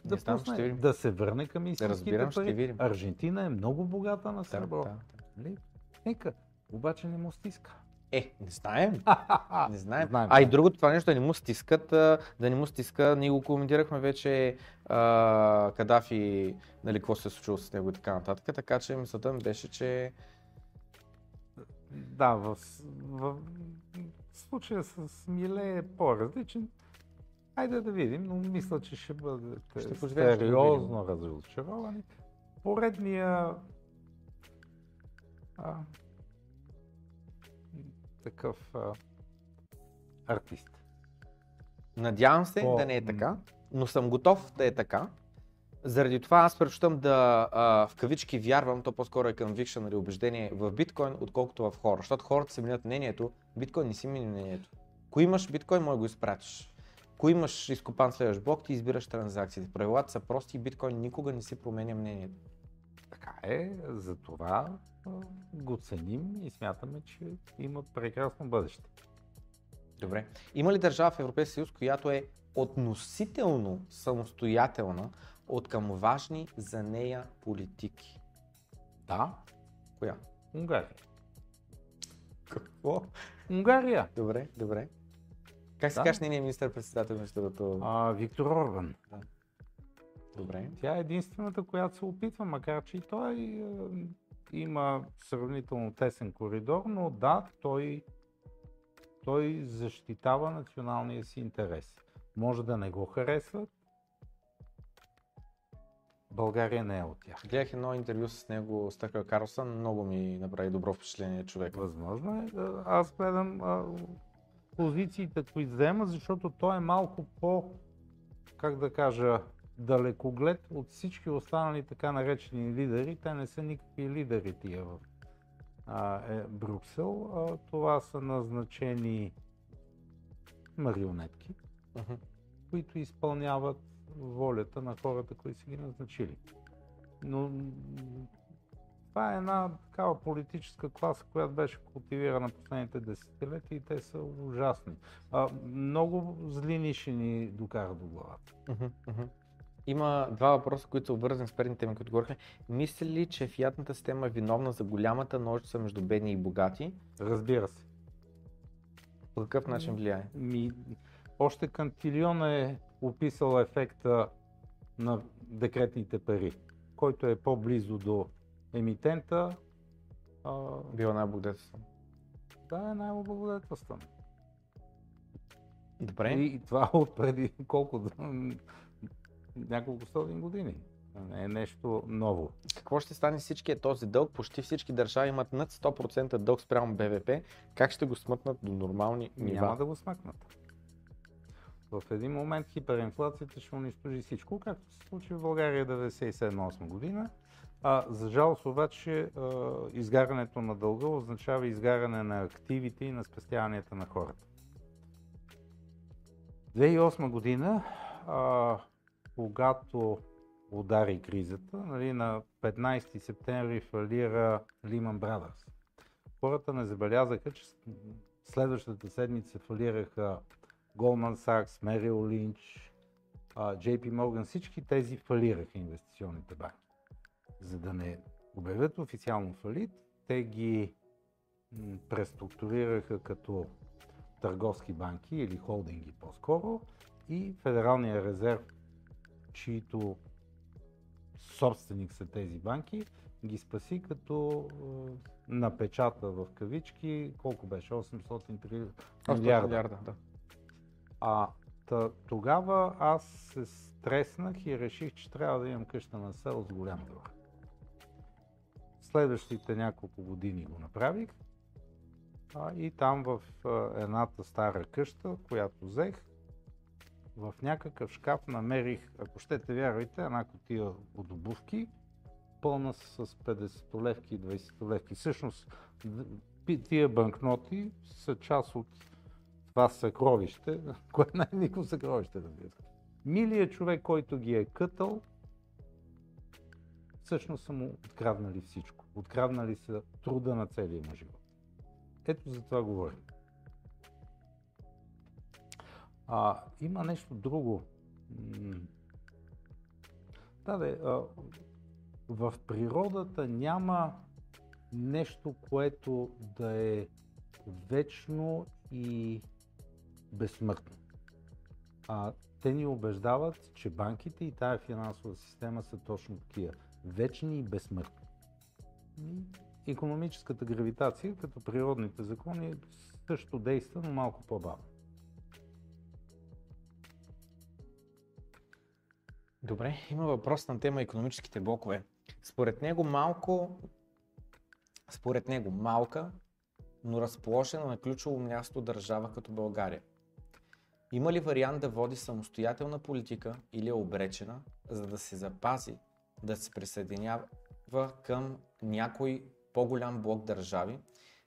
да, Не знам, пусне, ще видим. да се върне към истинските разбирам, ще пари. видим. Аржентина е много богата на Да, сребро. да. Нали? Нека, обаче не му стиска. Е, не знаем. *laughs* Не знаем. Знаем. А и другото, това нещо да не му стискат, да не му стиска, ние го коментирахме вече а, Кадафи, нали, какво се е случило с него и така нататък, така че мисълта ми беше, че Да, в, в, в случая с Миле е по-различен. Хайде да видим, но мисля, че ще бъдете Ще поживеем, сериозно разочаровани. Поредния а, такъв а, артист. надявам се По- да не е така, но съм готов да е така. Заради това аз предпочитам да а, в кавички вярвам, то по-скоро е conviction или убеждение в биткоин, отколкото в хора. Защото хората си менят мнението, биткоин не си мени мнението. Ако имаш биткоин, може го изпратиш. Ако имаш изкопан следващ блок, ти избираш транзакциите. Правилата са прости и биткоин никога не си променя мнението. Така е, затова го ценим и смятаме, че имат прекрасно бъдеще. Добре. Има ли държава в Европейския съюз, която е относително самостоятелна от към важни за нея политики? Да, Коя? Унгария. Какво? Унгария. Добре, добре. Как се Да. каже нейният министър-председател, между другото? Виктор Орбан. Добре. Тя е единствената, която се опитва, макар че и той е, има сравнително тесен коридор, но да, той, той защитава националния си интерес. Може да не го харесват. България не е от тях. Гледах едно интервю с него, с Тъкър Карлсън, много ми направи добро впечатление човек. Възможно е. А, Аз гледам а, позициите, които взема, защото той е малко по, как да кажа, далекоглед от всички останали така наречени лидери. Те не са никакви лидери тия в а, е, Брюксел. А, това са назначени марионетки, Мгм. които изпълняват волята на хората, които са ги назначили. Но това е една такава политическа класа, която беше култивирана последните десетилетия и те са ужасни. А, много зли ниши ни докарат до главата. Мгм, мгм. Има два въпроса, които са обвързани с предните теми, които говорихме. Мисли ли, че фиатната система е виновна за голямата ножица между бедни и богати? Разбира се. По какъв начин влияе? Ми, още Кантилион е описал ефекта на декретните пари, който е по-близо до емитента. А, Била най-благодетелстван. да, е най-облагодетелстван. Добре. И, и това *laughs* от преди колко? Няколко стотин години. Не е нещо ново. Какво ще стане с всичкия този дълг? Почти всички държави имат над 100% дълг спрямо БВП. Как ще го смъкнат до нормални нива? Няма да го смъкнат. В един момент хиперинфлацията ще унищожи всичко, както се случи в България 97-8 година. А, за жалост обаче а, изгарянето на дълга означава изгаряне на активите и на спестяванията на хората. 2008 година, а, когато удари кризата, нали, на 15 септември фалира Lehman Brothers. Хората не забелязаха, че следващата седмица фалираха Goldman Sachs, Merrill Lynch, JP Morgan, всички тези фалираха инвестиционните банки. За да не обявят официално фалит, те ги преструктурираха като търговски банки или холдинги по-скоро и Федералния резерв, чието собственик са тези банки, ги спаси като е, напечата в кавички, колко беше? 800 милиарда. милиарда да. А та, тогава аз се стреснах и реших, че трябва да имам къща на село с голям двор. Следващите няколко години го направих а, и там в а, едната стара къща, която взех, в някакъв шкаф намерих, ако щете вярвайте, една котия от обувки, пълна с 50 левки и 20 левки. Всъщност, д- тия банкноти са част от това съкровище, *laughs* което не е съкровище, разбира се. Милият човек, който ги е кътал, всъщност са му откраднали всичко. Откраднали са труда на целия му живот. Ето за това говорим. А, има нещо друго. Да, де, в природата няма нещо, което да е вечно и безсмъртно. А, те ни убеждават, че банките и тая финансова система са точно такива. Вечни и безсмъртни. Економическата гравитация, като природните закони, също действа, но малко по-бавно. Добре, има въпрос на тема економическите блокове. Според него малко, според него малка, но разположена на ключово място държава като България. Има ли вариант да води самостоятелна политика или е обречена, за да се запази, да се присъединява към някой по-голям блок държави,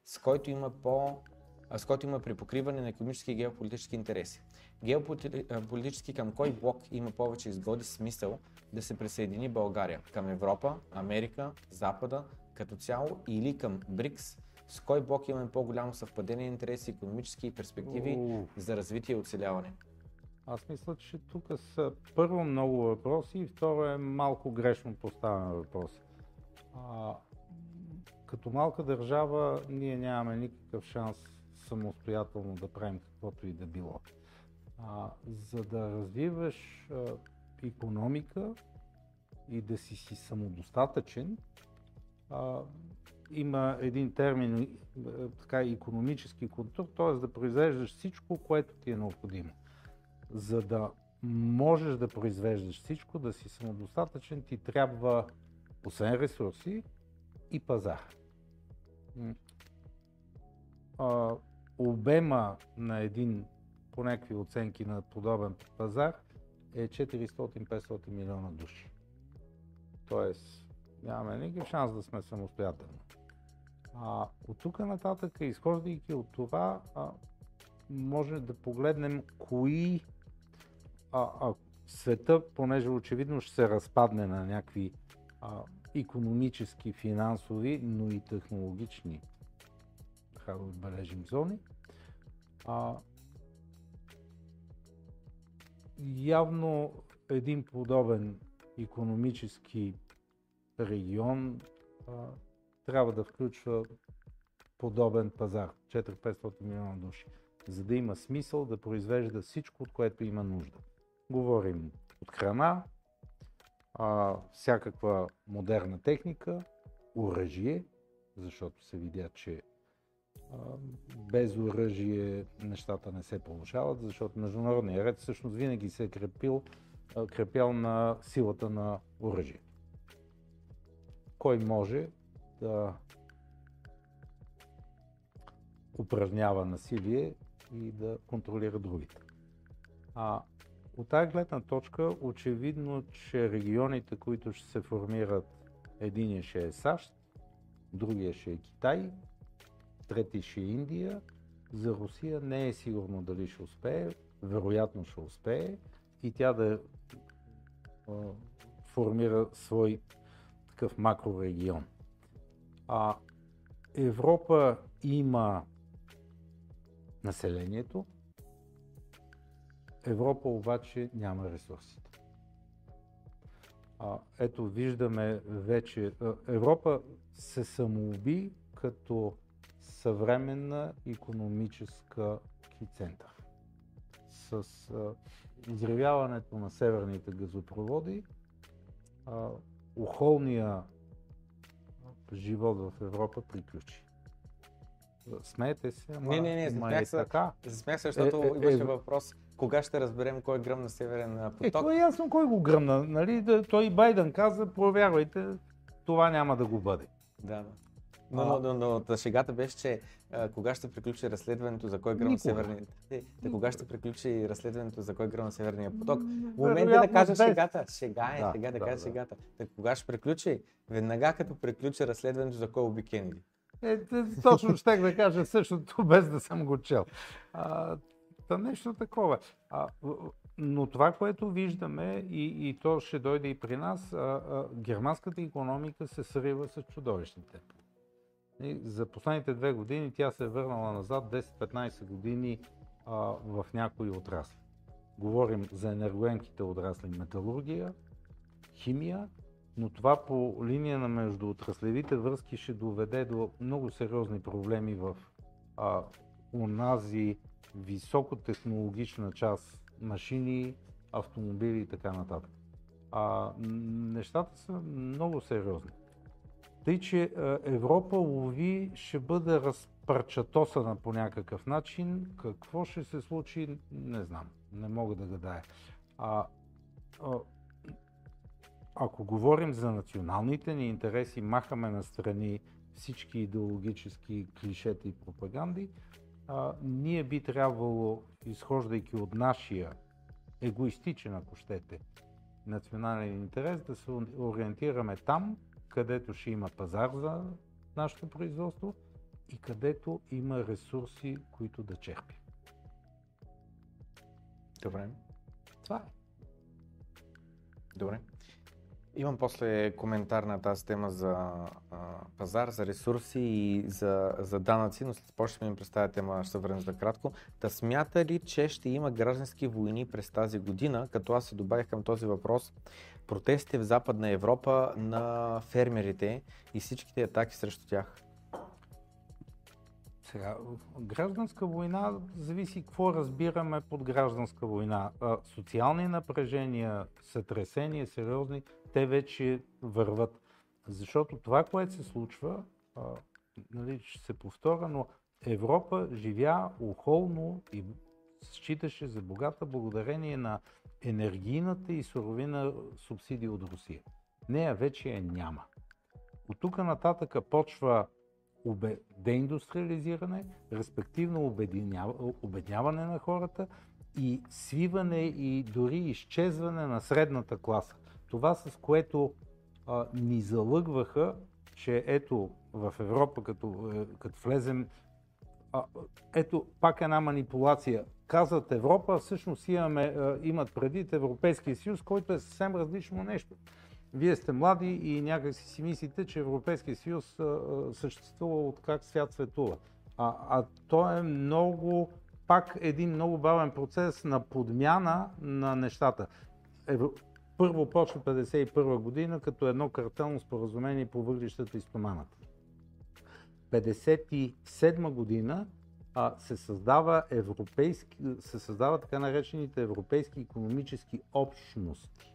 с който има по а, с който има припокриване на економически и геополитически интереси. Геополитически към кой блок има повече изгоди смисъл да се присъедини България? Към Европа, Америка, Запада като цяло или към БРИКС? С кой блок имаме по-голямо съвпадение на интереси, економически перспективи Уу. за развитие и оцеляване? Аз мисля, че тук са първо много въпроси и второ е малко грешно поставен въпрос. А, като малка държава ние нямаме никакъв шанс самостоятелно да правим каквото и да било. А, за да развиваш а, економика и да си си самодостатъчен, а, има един термин, така, економически култур, т.е. да произвеждаш всичко, което ти е необходимо. За да можеш да произвеждаш всичко, да си самодостатъчен, ти трябва, освен ресурси, и пазар. Обема на един, по някакви оценки на подобен пазар, е 400-500 милиона души. Тоест, нямаме никакъв шанс да сме самостоятелни. А, от тук нататък, изхождайки от това, а, може да погледнем кои а, а, света, понеже очевидно ще се разпадне на някакви а, економически, финансови, но и технологични, така да отбележим зони, а, явно един подобен економически регион а, трябва да включва подобен пазар. 4-500 милиона души, за да има смисъл да произвежда всичко, от което има нужда. Говорим от храна, а, всякаква модерна техника, оръжие, защото се видя, че без оръжие нещата не се получават, защото международният ред всъщност винаги се е крепил, крепял на силата на оръжие. Кой може да упражнява насилие и да контролира другите. А от тази гледна точка, очевидно, че регионите, които ще се формират, единия ще е САЩ, другия ще е Китай, трети Индия. За Русия не е сигурно дали ще успее, вероятно ще успее и тя да а, формира свой такъв макрорегион. А Европа има населението, Европа обаче няма ресурсите. А, ето виждаме вече, Европа се самоуби като съвременна економическа център. С а, изревяването на северните газопроводи, охолния живот в Европа приключи. Смеете се, ама Не, не, не, засмях е се, така. засмях се, защото Е, е, имаше е, въпрос кога ще разберем кой гръм на Северен Е, поток. то е ясно кой го гръмна. Нали? Той и Байден каза, проверявайте, това няма да го бъде. Да, да. Но, но, но, но, но шегата беше, че а, кога ще приключи разследването за кой гръм на Никога. Северния... Е, да, кога ще приключи разследването за кой гръм на Северния поток? В момента да кажа шегата. Шега е, Да, сега да, да, кажа да. шегата. Да, кога ще приключи? Веднага като приключи разследването за кой уби Кенеди. Е, точно щех да кажа същото, без да съм го чел. А, та нещо такова. А, но това, което виждаме, и, и то ще дойде и при нас, а, а, германската економика се срива с чудовищни темпове. За последните две години тя се е върнала назад 10-15 години а, в някои отрасли. Говорим за енергоемките отрасли металургия, химия, но това по линия на междуотраслевите връзки ще доведе до много сериозни проблеми в а, унази високотехнологична част машини, автомобили и така нататък. А, нещата са много сериозни. Тъй, че а, Европа лови ще бъде разпарчатосана по някакъв начин. Какво ще се случи, не знам. Не мога да гадая. А, а, ако говорим за националните ни интереси, махаме на страни всички идеологически клишета и пропаганди, а, ние би трябвало, изхождайки от нашия егоистичен, ако щете, национален интерес, да се ориентираме там, където ще има пазар за нашето производство и където има ресурси, които да черпим. Добре. Това е. Добре. Имам после коментар на тази тема за а, пазар, за ресурси и за, за данъци, но след после ще ми представя тема, ще се върнем за кратко. Та смята ли, че ще има граждански войни през тази година, като аз се добавих към този въпрос протестите в Западна Европа на фермерите и всичките атаки срещу тях? Сега, гражданска война зависи какво разбираме под гражданска война. Социални напрежения, сътресения, сериозни, те вече върват. Защото това, което се случва, нали, ще се повторя, но Европа живя охолно и считаше за богата благодарение на енергийната и суровина субсидия от Русия. Нея вече я няма. От тук нататъка почва деиндустриализиране, респективно обедняване на хората и свиване и дори изчезване на средната класа. Това с което а, ни залъгваха, че ето в Европа, като, е, като влезем, ето пак една манипулация. Казват Европа, всъщност имаме, имат предвид Европейския съюз, който е съвсем различно нещо. Вие сте млади и някак си мислите, че Европейския съюз съществува от как свят светува. А, а то е много, пак един много бавен процес на подмяна на нещата. Евро... Първо почва 51 година като едно картелно споразумение по въглищата и стоманата. 57 година а, се, създава европейски, се създава така наречените европейски економически общности.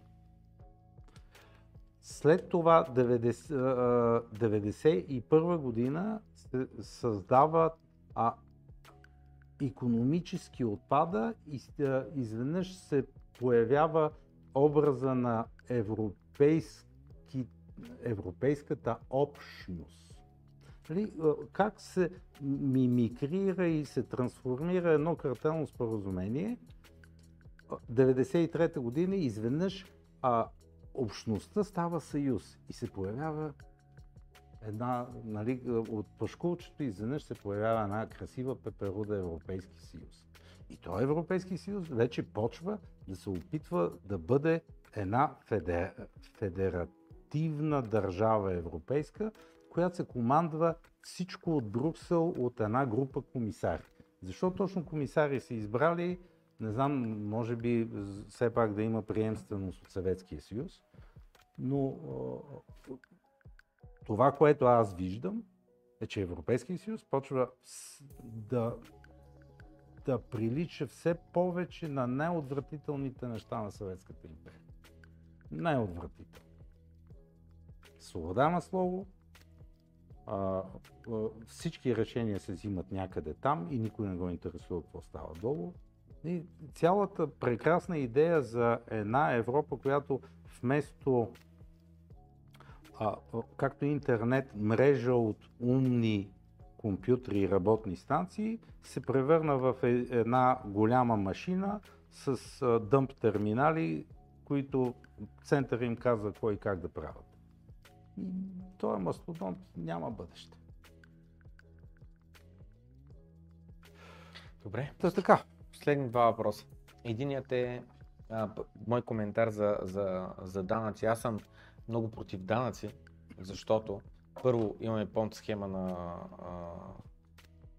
След това 1991 година се създава а, економически отпада и изведнъж се появява образа на европейски, европейската общност. Как се мимикрира и се трансформира едно картелно споразумение 93-та година изведнъж а, общността става съюз и се появява една, нали, от пашкулчето изведнъж се появява една красива пеперуда Европейски съюз. И този Европейски съюз вече почва да се опитва да бъде една федер... федеративна държава европейска, която се командва всичко от Бруксел от една група комисари. Защо точно комисари са избрали? Не знам, може би все пак да има приемственост от Съветския съюз, но това, което аз виждам, е, че Европейския съюз почва да, да прилича все повече на най-отвратителните неща на Съветската империя. Най-отвратително. Свобода на слово, а, всички решения се взимат някъде там и никой не го интересува какво става долу. И цялата прекрасна идея за една Европа, която вместо а, както интернет, мрежа от умни компютри и работни станции, се превърна в е, една голяма машина с дъмп терминали, които център им казва кой и как да правят. И този мастодонт няма бъдеще. Добре. Та така. Последни два въпроса. Единият е а, мой коментар за, за, за данъци. Аз съм много против данъци, защото първо имаме понт схема на а,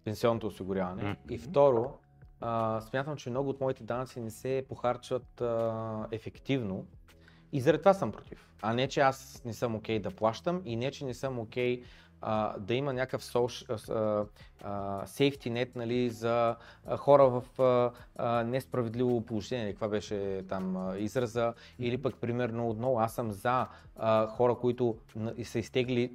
пенсионното осигуряване mm-hmm. и второ а, смятам, че много от моите данъци не се похарчват а, ефективно и заради това съм против. А не, че аз не съм окей okay да плащам и не, че не съм окей okay, да има някакъв safety net нали, за хора в а, а, несправедливо положение, каква беше там израза, или пък примерно отново аз съм за хора, които са изтегли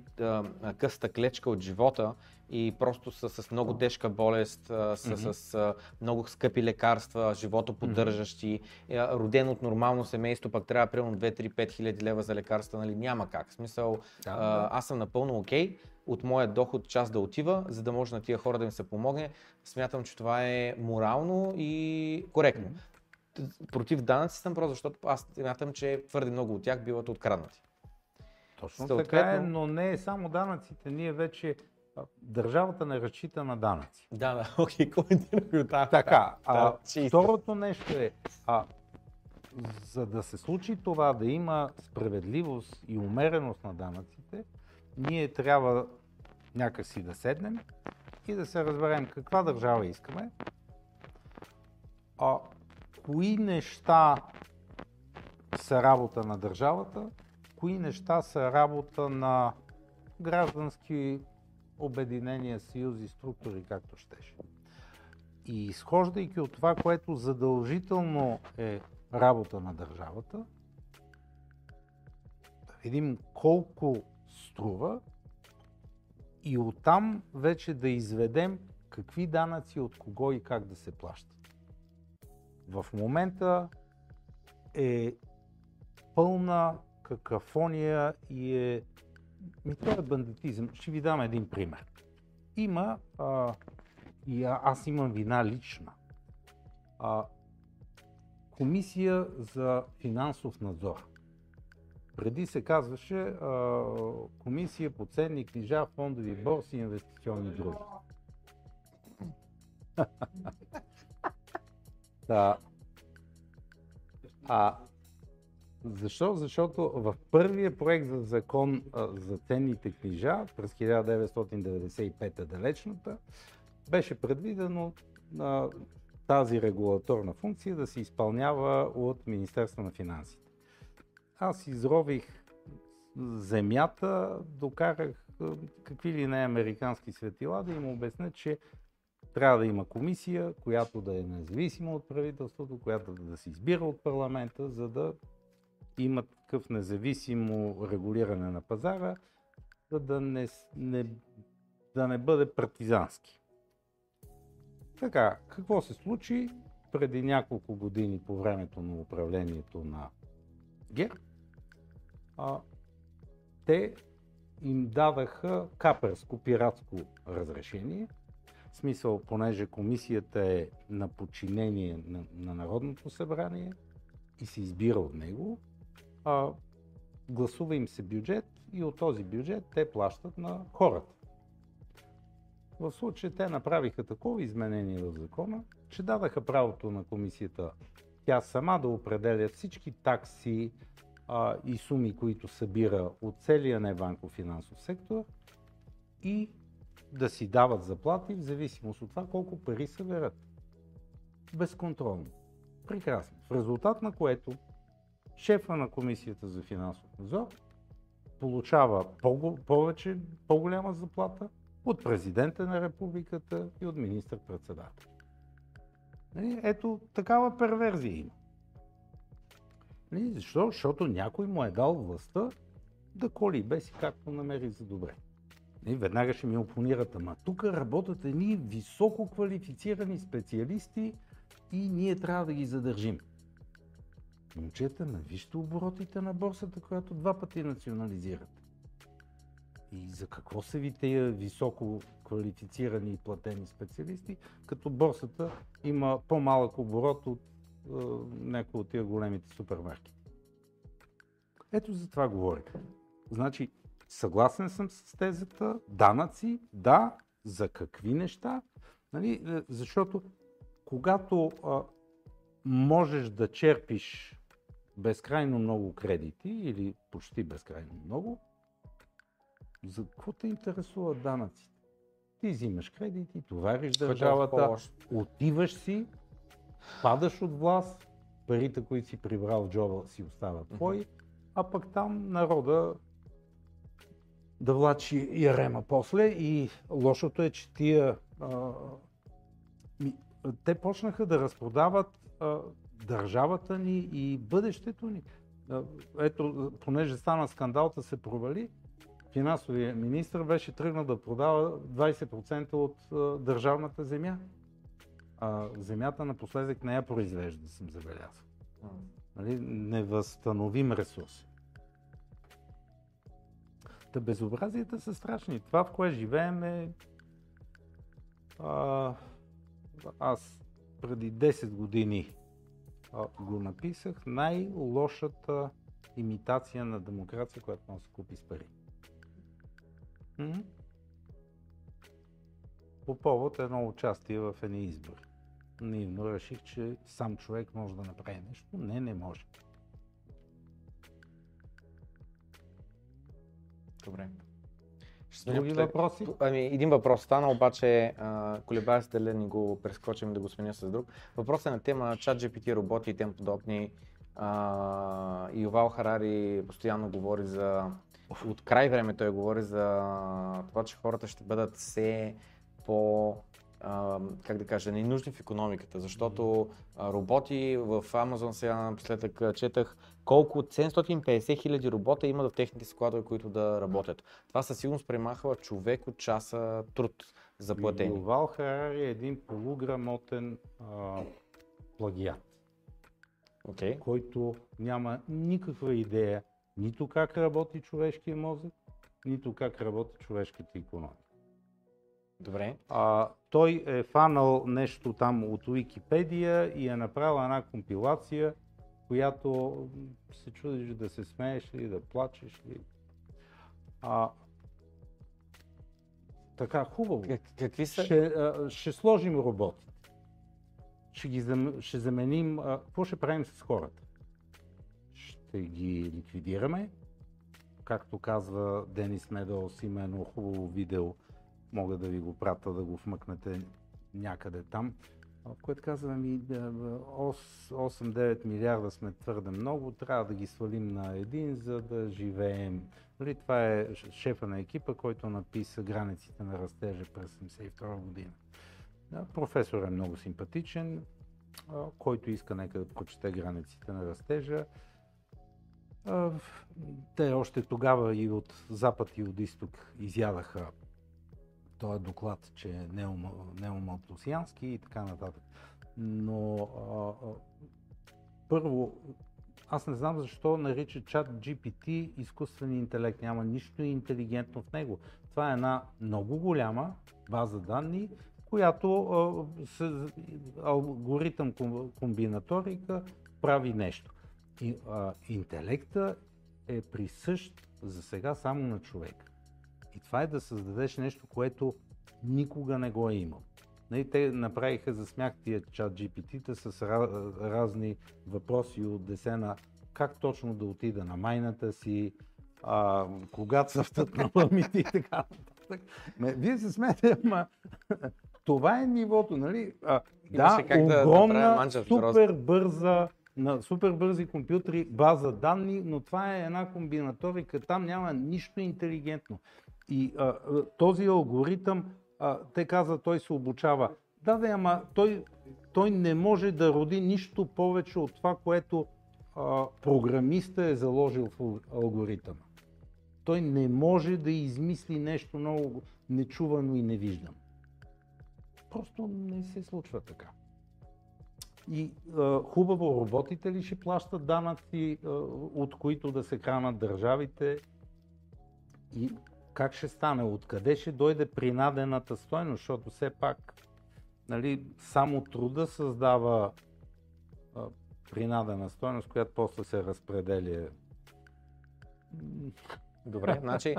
къста клечка от живота и просто са с много тежка болест, са mm-hmm. с много скъпи лекарства, живото поддържащи, mm-hmm. роден от нормално семейство, пък трябва примерно 2-3-5 хиляди лева за лекарства, нали? няма как. В смисъл, да, а, аз съм напълно окей. Okay от моя доход част да отива, за да може на тия хора да им се помогне. Смятам, че това е морално и коректно. Mm-hmm. Против данъци съм просто, защото аз смятам, че твърде много от тях биват откраднати. Точно Съответно... така е, но не е само данъците. Ние вече държавата не разчита на данъци. Да, да, *laughs* окей, okay, коментираме от Така, *laughs* а, второто нещо е, а, за да се случи това, да има справедливост и умереност на данъците, ние трябва някакси да седнем и да се разберем каква държава искаме, а кои неща са работа на държавата, кои неща са работа на граждански обединения, съюзи, структури, както щеше. И изхождайки от това, което задължително е работа на държавата, да видим колко струва и оттам вече да изведем какви данъци от кого и как да се плащат. В момента е пълна какафония и е... Ми това е бандитизъм. Ще ви дам един пример. Има, а, и аз имам вина лична, а, комисия за финансов надзор. Преди се казваше а, Комисия по ценни книжа, фондови борси и инвестиционни други. *laughs* да. А защо? Защото в първия проект за закон за ценните книжа през 1995 далечната беше предвидено а, тази регулаторна функция да се изпълнява от Министерство на финансите. аз изрових земята, докарах какви ли не американски светила да им обясня, че трябва да има комисия, която да е независима от правителството, която да се избира от парламента, за да има такъв независимо регулиране на пазара, за да не, не, да не бъде партизански. Така, какво се случи преди няколко години по времето на управлението на ГЕР? А, те им дадаха каперско, пиратско разрешение. В смисъл, понеже комисията е на подчинение на, на Народното събрание и се избира от него, а, гласува им се бюджет и от този бюджет те плащат на хората. В случая те направиха такова изменение в закона, че дадаха правото на комисията тя сама да определя всички такси а, и суми, които събира от целия небанков финансов сектор и да си дават заплати в зависимост от това колко пари съберат. Безконтролно. Прекрасно. В резултат на което шефа на комисията за финансов надзор получава по- повече, по-голяма заплата от президента на републиката и от министър-председател. Нали? Ето такава перверзия има. Нали? Защо? Защото някой му е дал властта да коли без както намери за добре. Нали? Веднага ще ми опонират, ама тук работят едни високо квалифицирани специалисти и ние трябва да ги задържим. Момчета, навижте оборотите на борсата, която два пъти национализират. И за какво са ви тези високо квалифицирани и платени специалисти, като борсата има по-малък оборот от е, някои от тия големите супермаркети. Ето за това говоря. Значи, съгласен съм с тезата, данъци, да, за какви неща, нали, е, защото когато а, можеш да черпиш безкрайно много кредити или почти безкрайно много, за какво те интересува данъците? Ти взимаш кредити, товариш държавата, по-лошо. отиваш си, падаш от власт, парите, които си прибрал в джоба си остават твои, а пък там народа да влачи ярема после и лошото е, че тия а, ми, те почнаха да разпродават а, държавата ни и бъдещето ни. Ето, понеже стана скандал, да се провали, финансовия министр беше тръгнал да продава 20% от държавната земя. А земята напоследък не я произвежда, съм забелязал. Нали? Невъзстановим ресурс. Та безобразията са страшни. Това, в кое живеем е... А, аз преди 10 години го написах. Най-лошата имитация на демокрация, която може да се купи с пари. М? По повод едно участие в едни избори. Наивно реших, че сам човек може да направи нещо. Не, не може. Добре. Ще Други сменя въпроси? Ами, един въпрос стана, обаче колебая се дали да ни го прескочим да го сменя с друг. Въпросът е на тема ChatGPT, роботи и тем подобни. А, Ювал Харари постоянно говори за, от край време той говори за това, че хората ще бъдат все по а, как да кажа, ненужни в економиката, защото а, роботи в Amazon сега напоследък четах колко 750 хиляди робота има в техните складове, които да работят. Това със сигурност премахва човек от часа труд заплатени. Ювал Харари е един полуграмотен а, плагиат, Okay. който няма никаква идея нито как работи човешкия мозък, нито как работи човешката економика. Добре. А, той е фанал нещо там от Уикипедия и е направил една компилация, която се чудиш да се смееш ли, да плачеш ли. А, така, хубаво. Как, какви са? Ще, а, ще сложим роботи. Ще, ги, ще заменим. а, Какво ще правим с хората? Ще ги ликвидираме. Както казва Денис Медалс, има едно хубаво видео, мога да ви го пратя да го вмъкнете някъде там. Което казва ми, да, бе, ос- 8-9 милиарда сме твърде много, трябва да ги свалим на един, за да живеем. Нали, това е шефа на екипа, който написа границите на растежа през 1972 година. Професор е много симпатичен, който иска нека да прочете границите на растежа. Те още тогава и от запад и от изток изядаха този доклад, че е неома- неомалтусиански и така нататък. Но а, първо, аз не знам защо нарича чат GPT изкуствен интелект. Няма нищо интелигентно в него. Това е една много голяма база данни, която а, с алгоритъм ком- комбинаторика прави нещо. И, а, интелекта е присъщ за сега само на човека. И това е да създадеш нещо, което никога не го е имал. Нали, те направиха за смях тия чат GPT-та с разни въпроси от десена как точно да отида на майната си, а, кога цъфтат на мамите и така нататък. Вие се смеете, ама това е нивото, нали? А, да, как да огромна, в супер бърза, на супер бързи компютри, база данни, но това е една комбинаторика, там няма нищо интелигентно. И а, този алгоритъм, а, те казват, той се обучава. Да, да, ама той, той не може да роди нищо повече от това, което а, програмиста е заложил в ал- алгоритъма. Той не може да измисли нещо много нечувано и невиждано. Просто не се случва така. И а, хубаво, роботите ли ще плащат данъци, а, от които да се хранат държавите? И как ще стане? Откъде ще дойде принадената стойност? Защото все пак нали, само труда създава а, принадена стойност, която после се разпределя. Добре, значи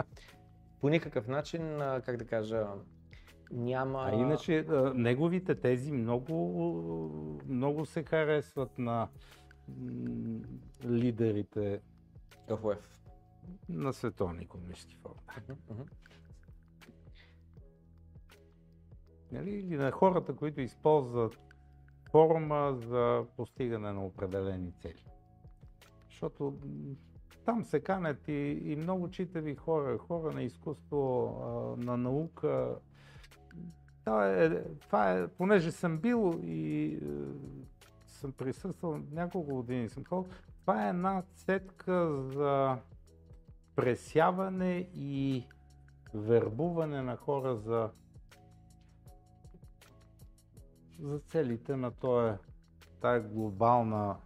по никакъв начин, как да кажа, няма... А иначе неговите тези много, много се харесват на лидерите КФУФ. На световни економически форуми. Мгм. Нали? Или на хората, които използват форума за постигане на определени цели. Защото там се канят и, и много читави хора, хора на изкуство, а, на наука. Това е, това е, понеже съм бил и е, съм присъствал няколко години, съм ходил, това е една сетка за пресяване и вербуване на хора за, за целите на този, тая глобална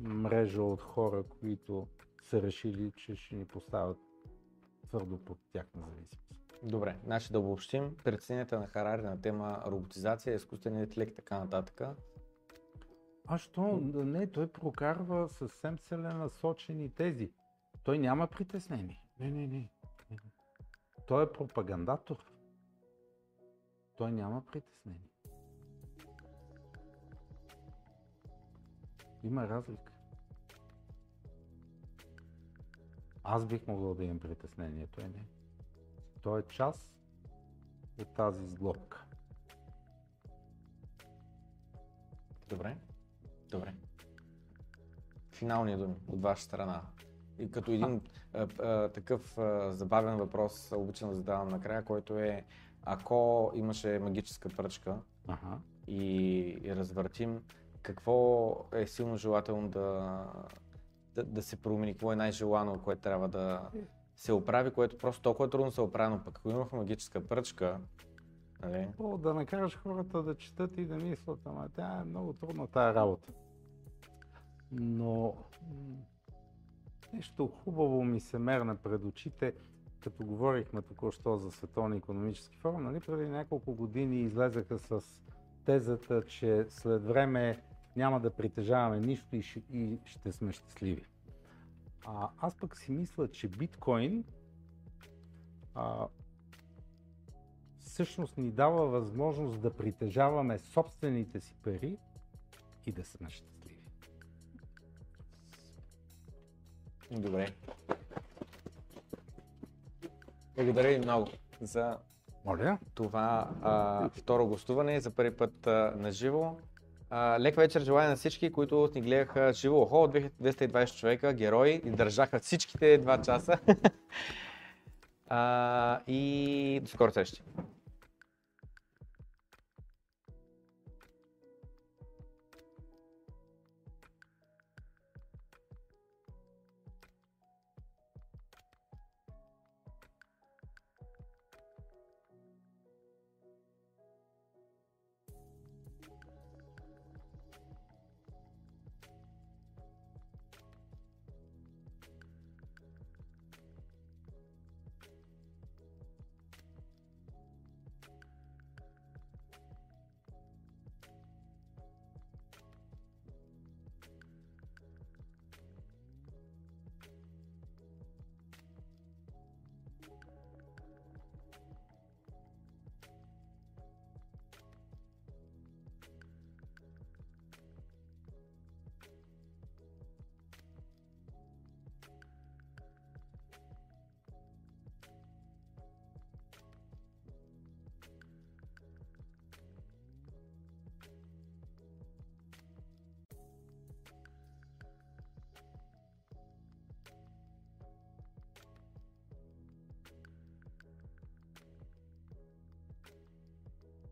мрежа от хора, които са решили, че ще ни поставят твърдо под тяхна зависимост. Добре, значи да обобщим преценята на Харари на тема роботизация, изкуствен интелект така нататък. А що? Не, той прокарва съвсем целенасочени тези. Той няма притеснение. Не, не, не. Той е пропагандатор. Той няма притеснение. Има разлика. Аз бих могъл да имам притеснение, той не. Той е част от тази сглобка. Добре. Добре. Финални думи от ваша страна. И като един а, а, такъв а, забавен въпрос, обичам да задавам накрая, който е, ако имаше магическа пръчка Ага. и, и развъртим, какво е силно желателно да, да, да се промени, какво е най-желано, което трябва да се оправи, което просто толкова е трудно се оправи, но пък ако имахме магическа пръчка, нали, О, да накараш хората да четат и да мислят, ама тя е много трудна тая работа. Но нещо хубаво ми се мерна пред очите, като говорихме току-що за Световния економически форум, нали, преди няколко години излезаха с тезата, че след време няма да притежаваме нищо и ще, и ще сме щастливи. А, аз пък си мисля, че биткоин а, всъщност ни дава възможност да притежаваме собствените си пари и да сме щастливи. Добре. Благодаря ви много за Моля? това а, второ гостуване за първи път а, на живо. А, лек вечер желая на всички, които ни гледаха живо. Охо, 220 човека, герои, и държаха всичките два часа. *laughs* а, и до скоро срещи.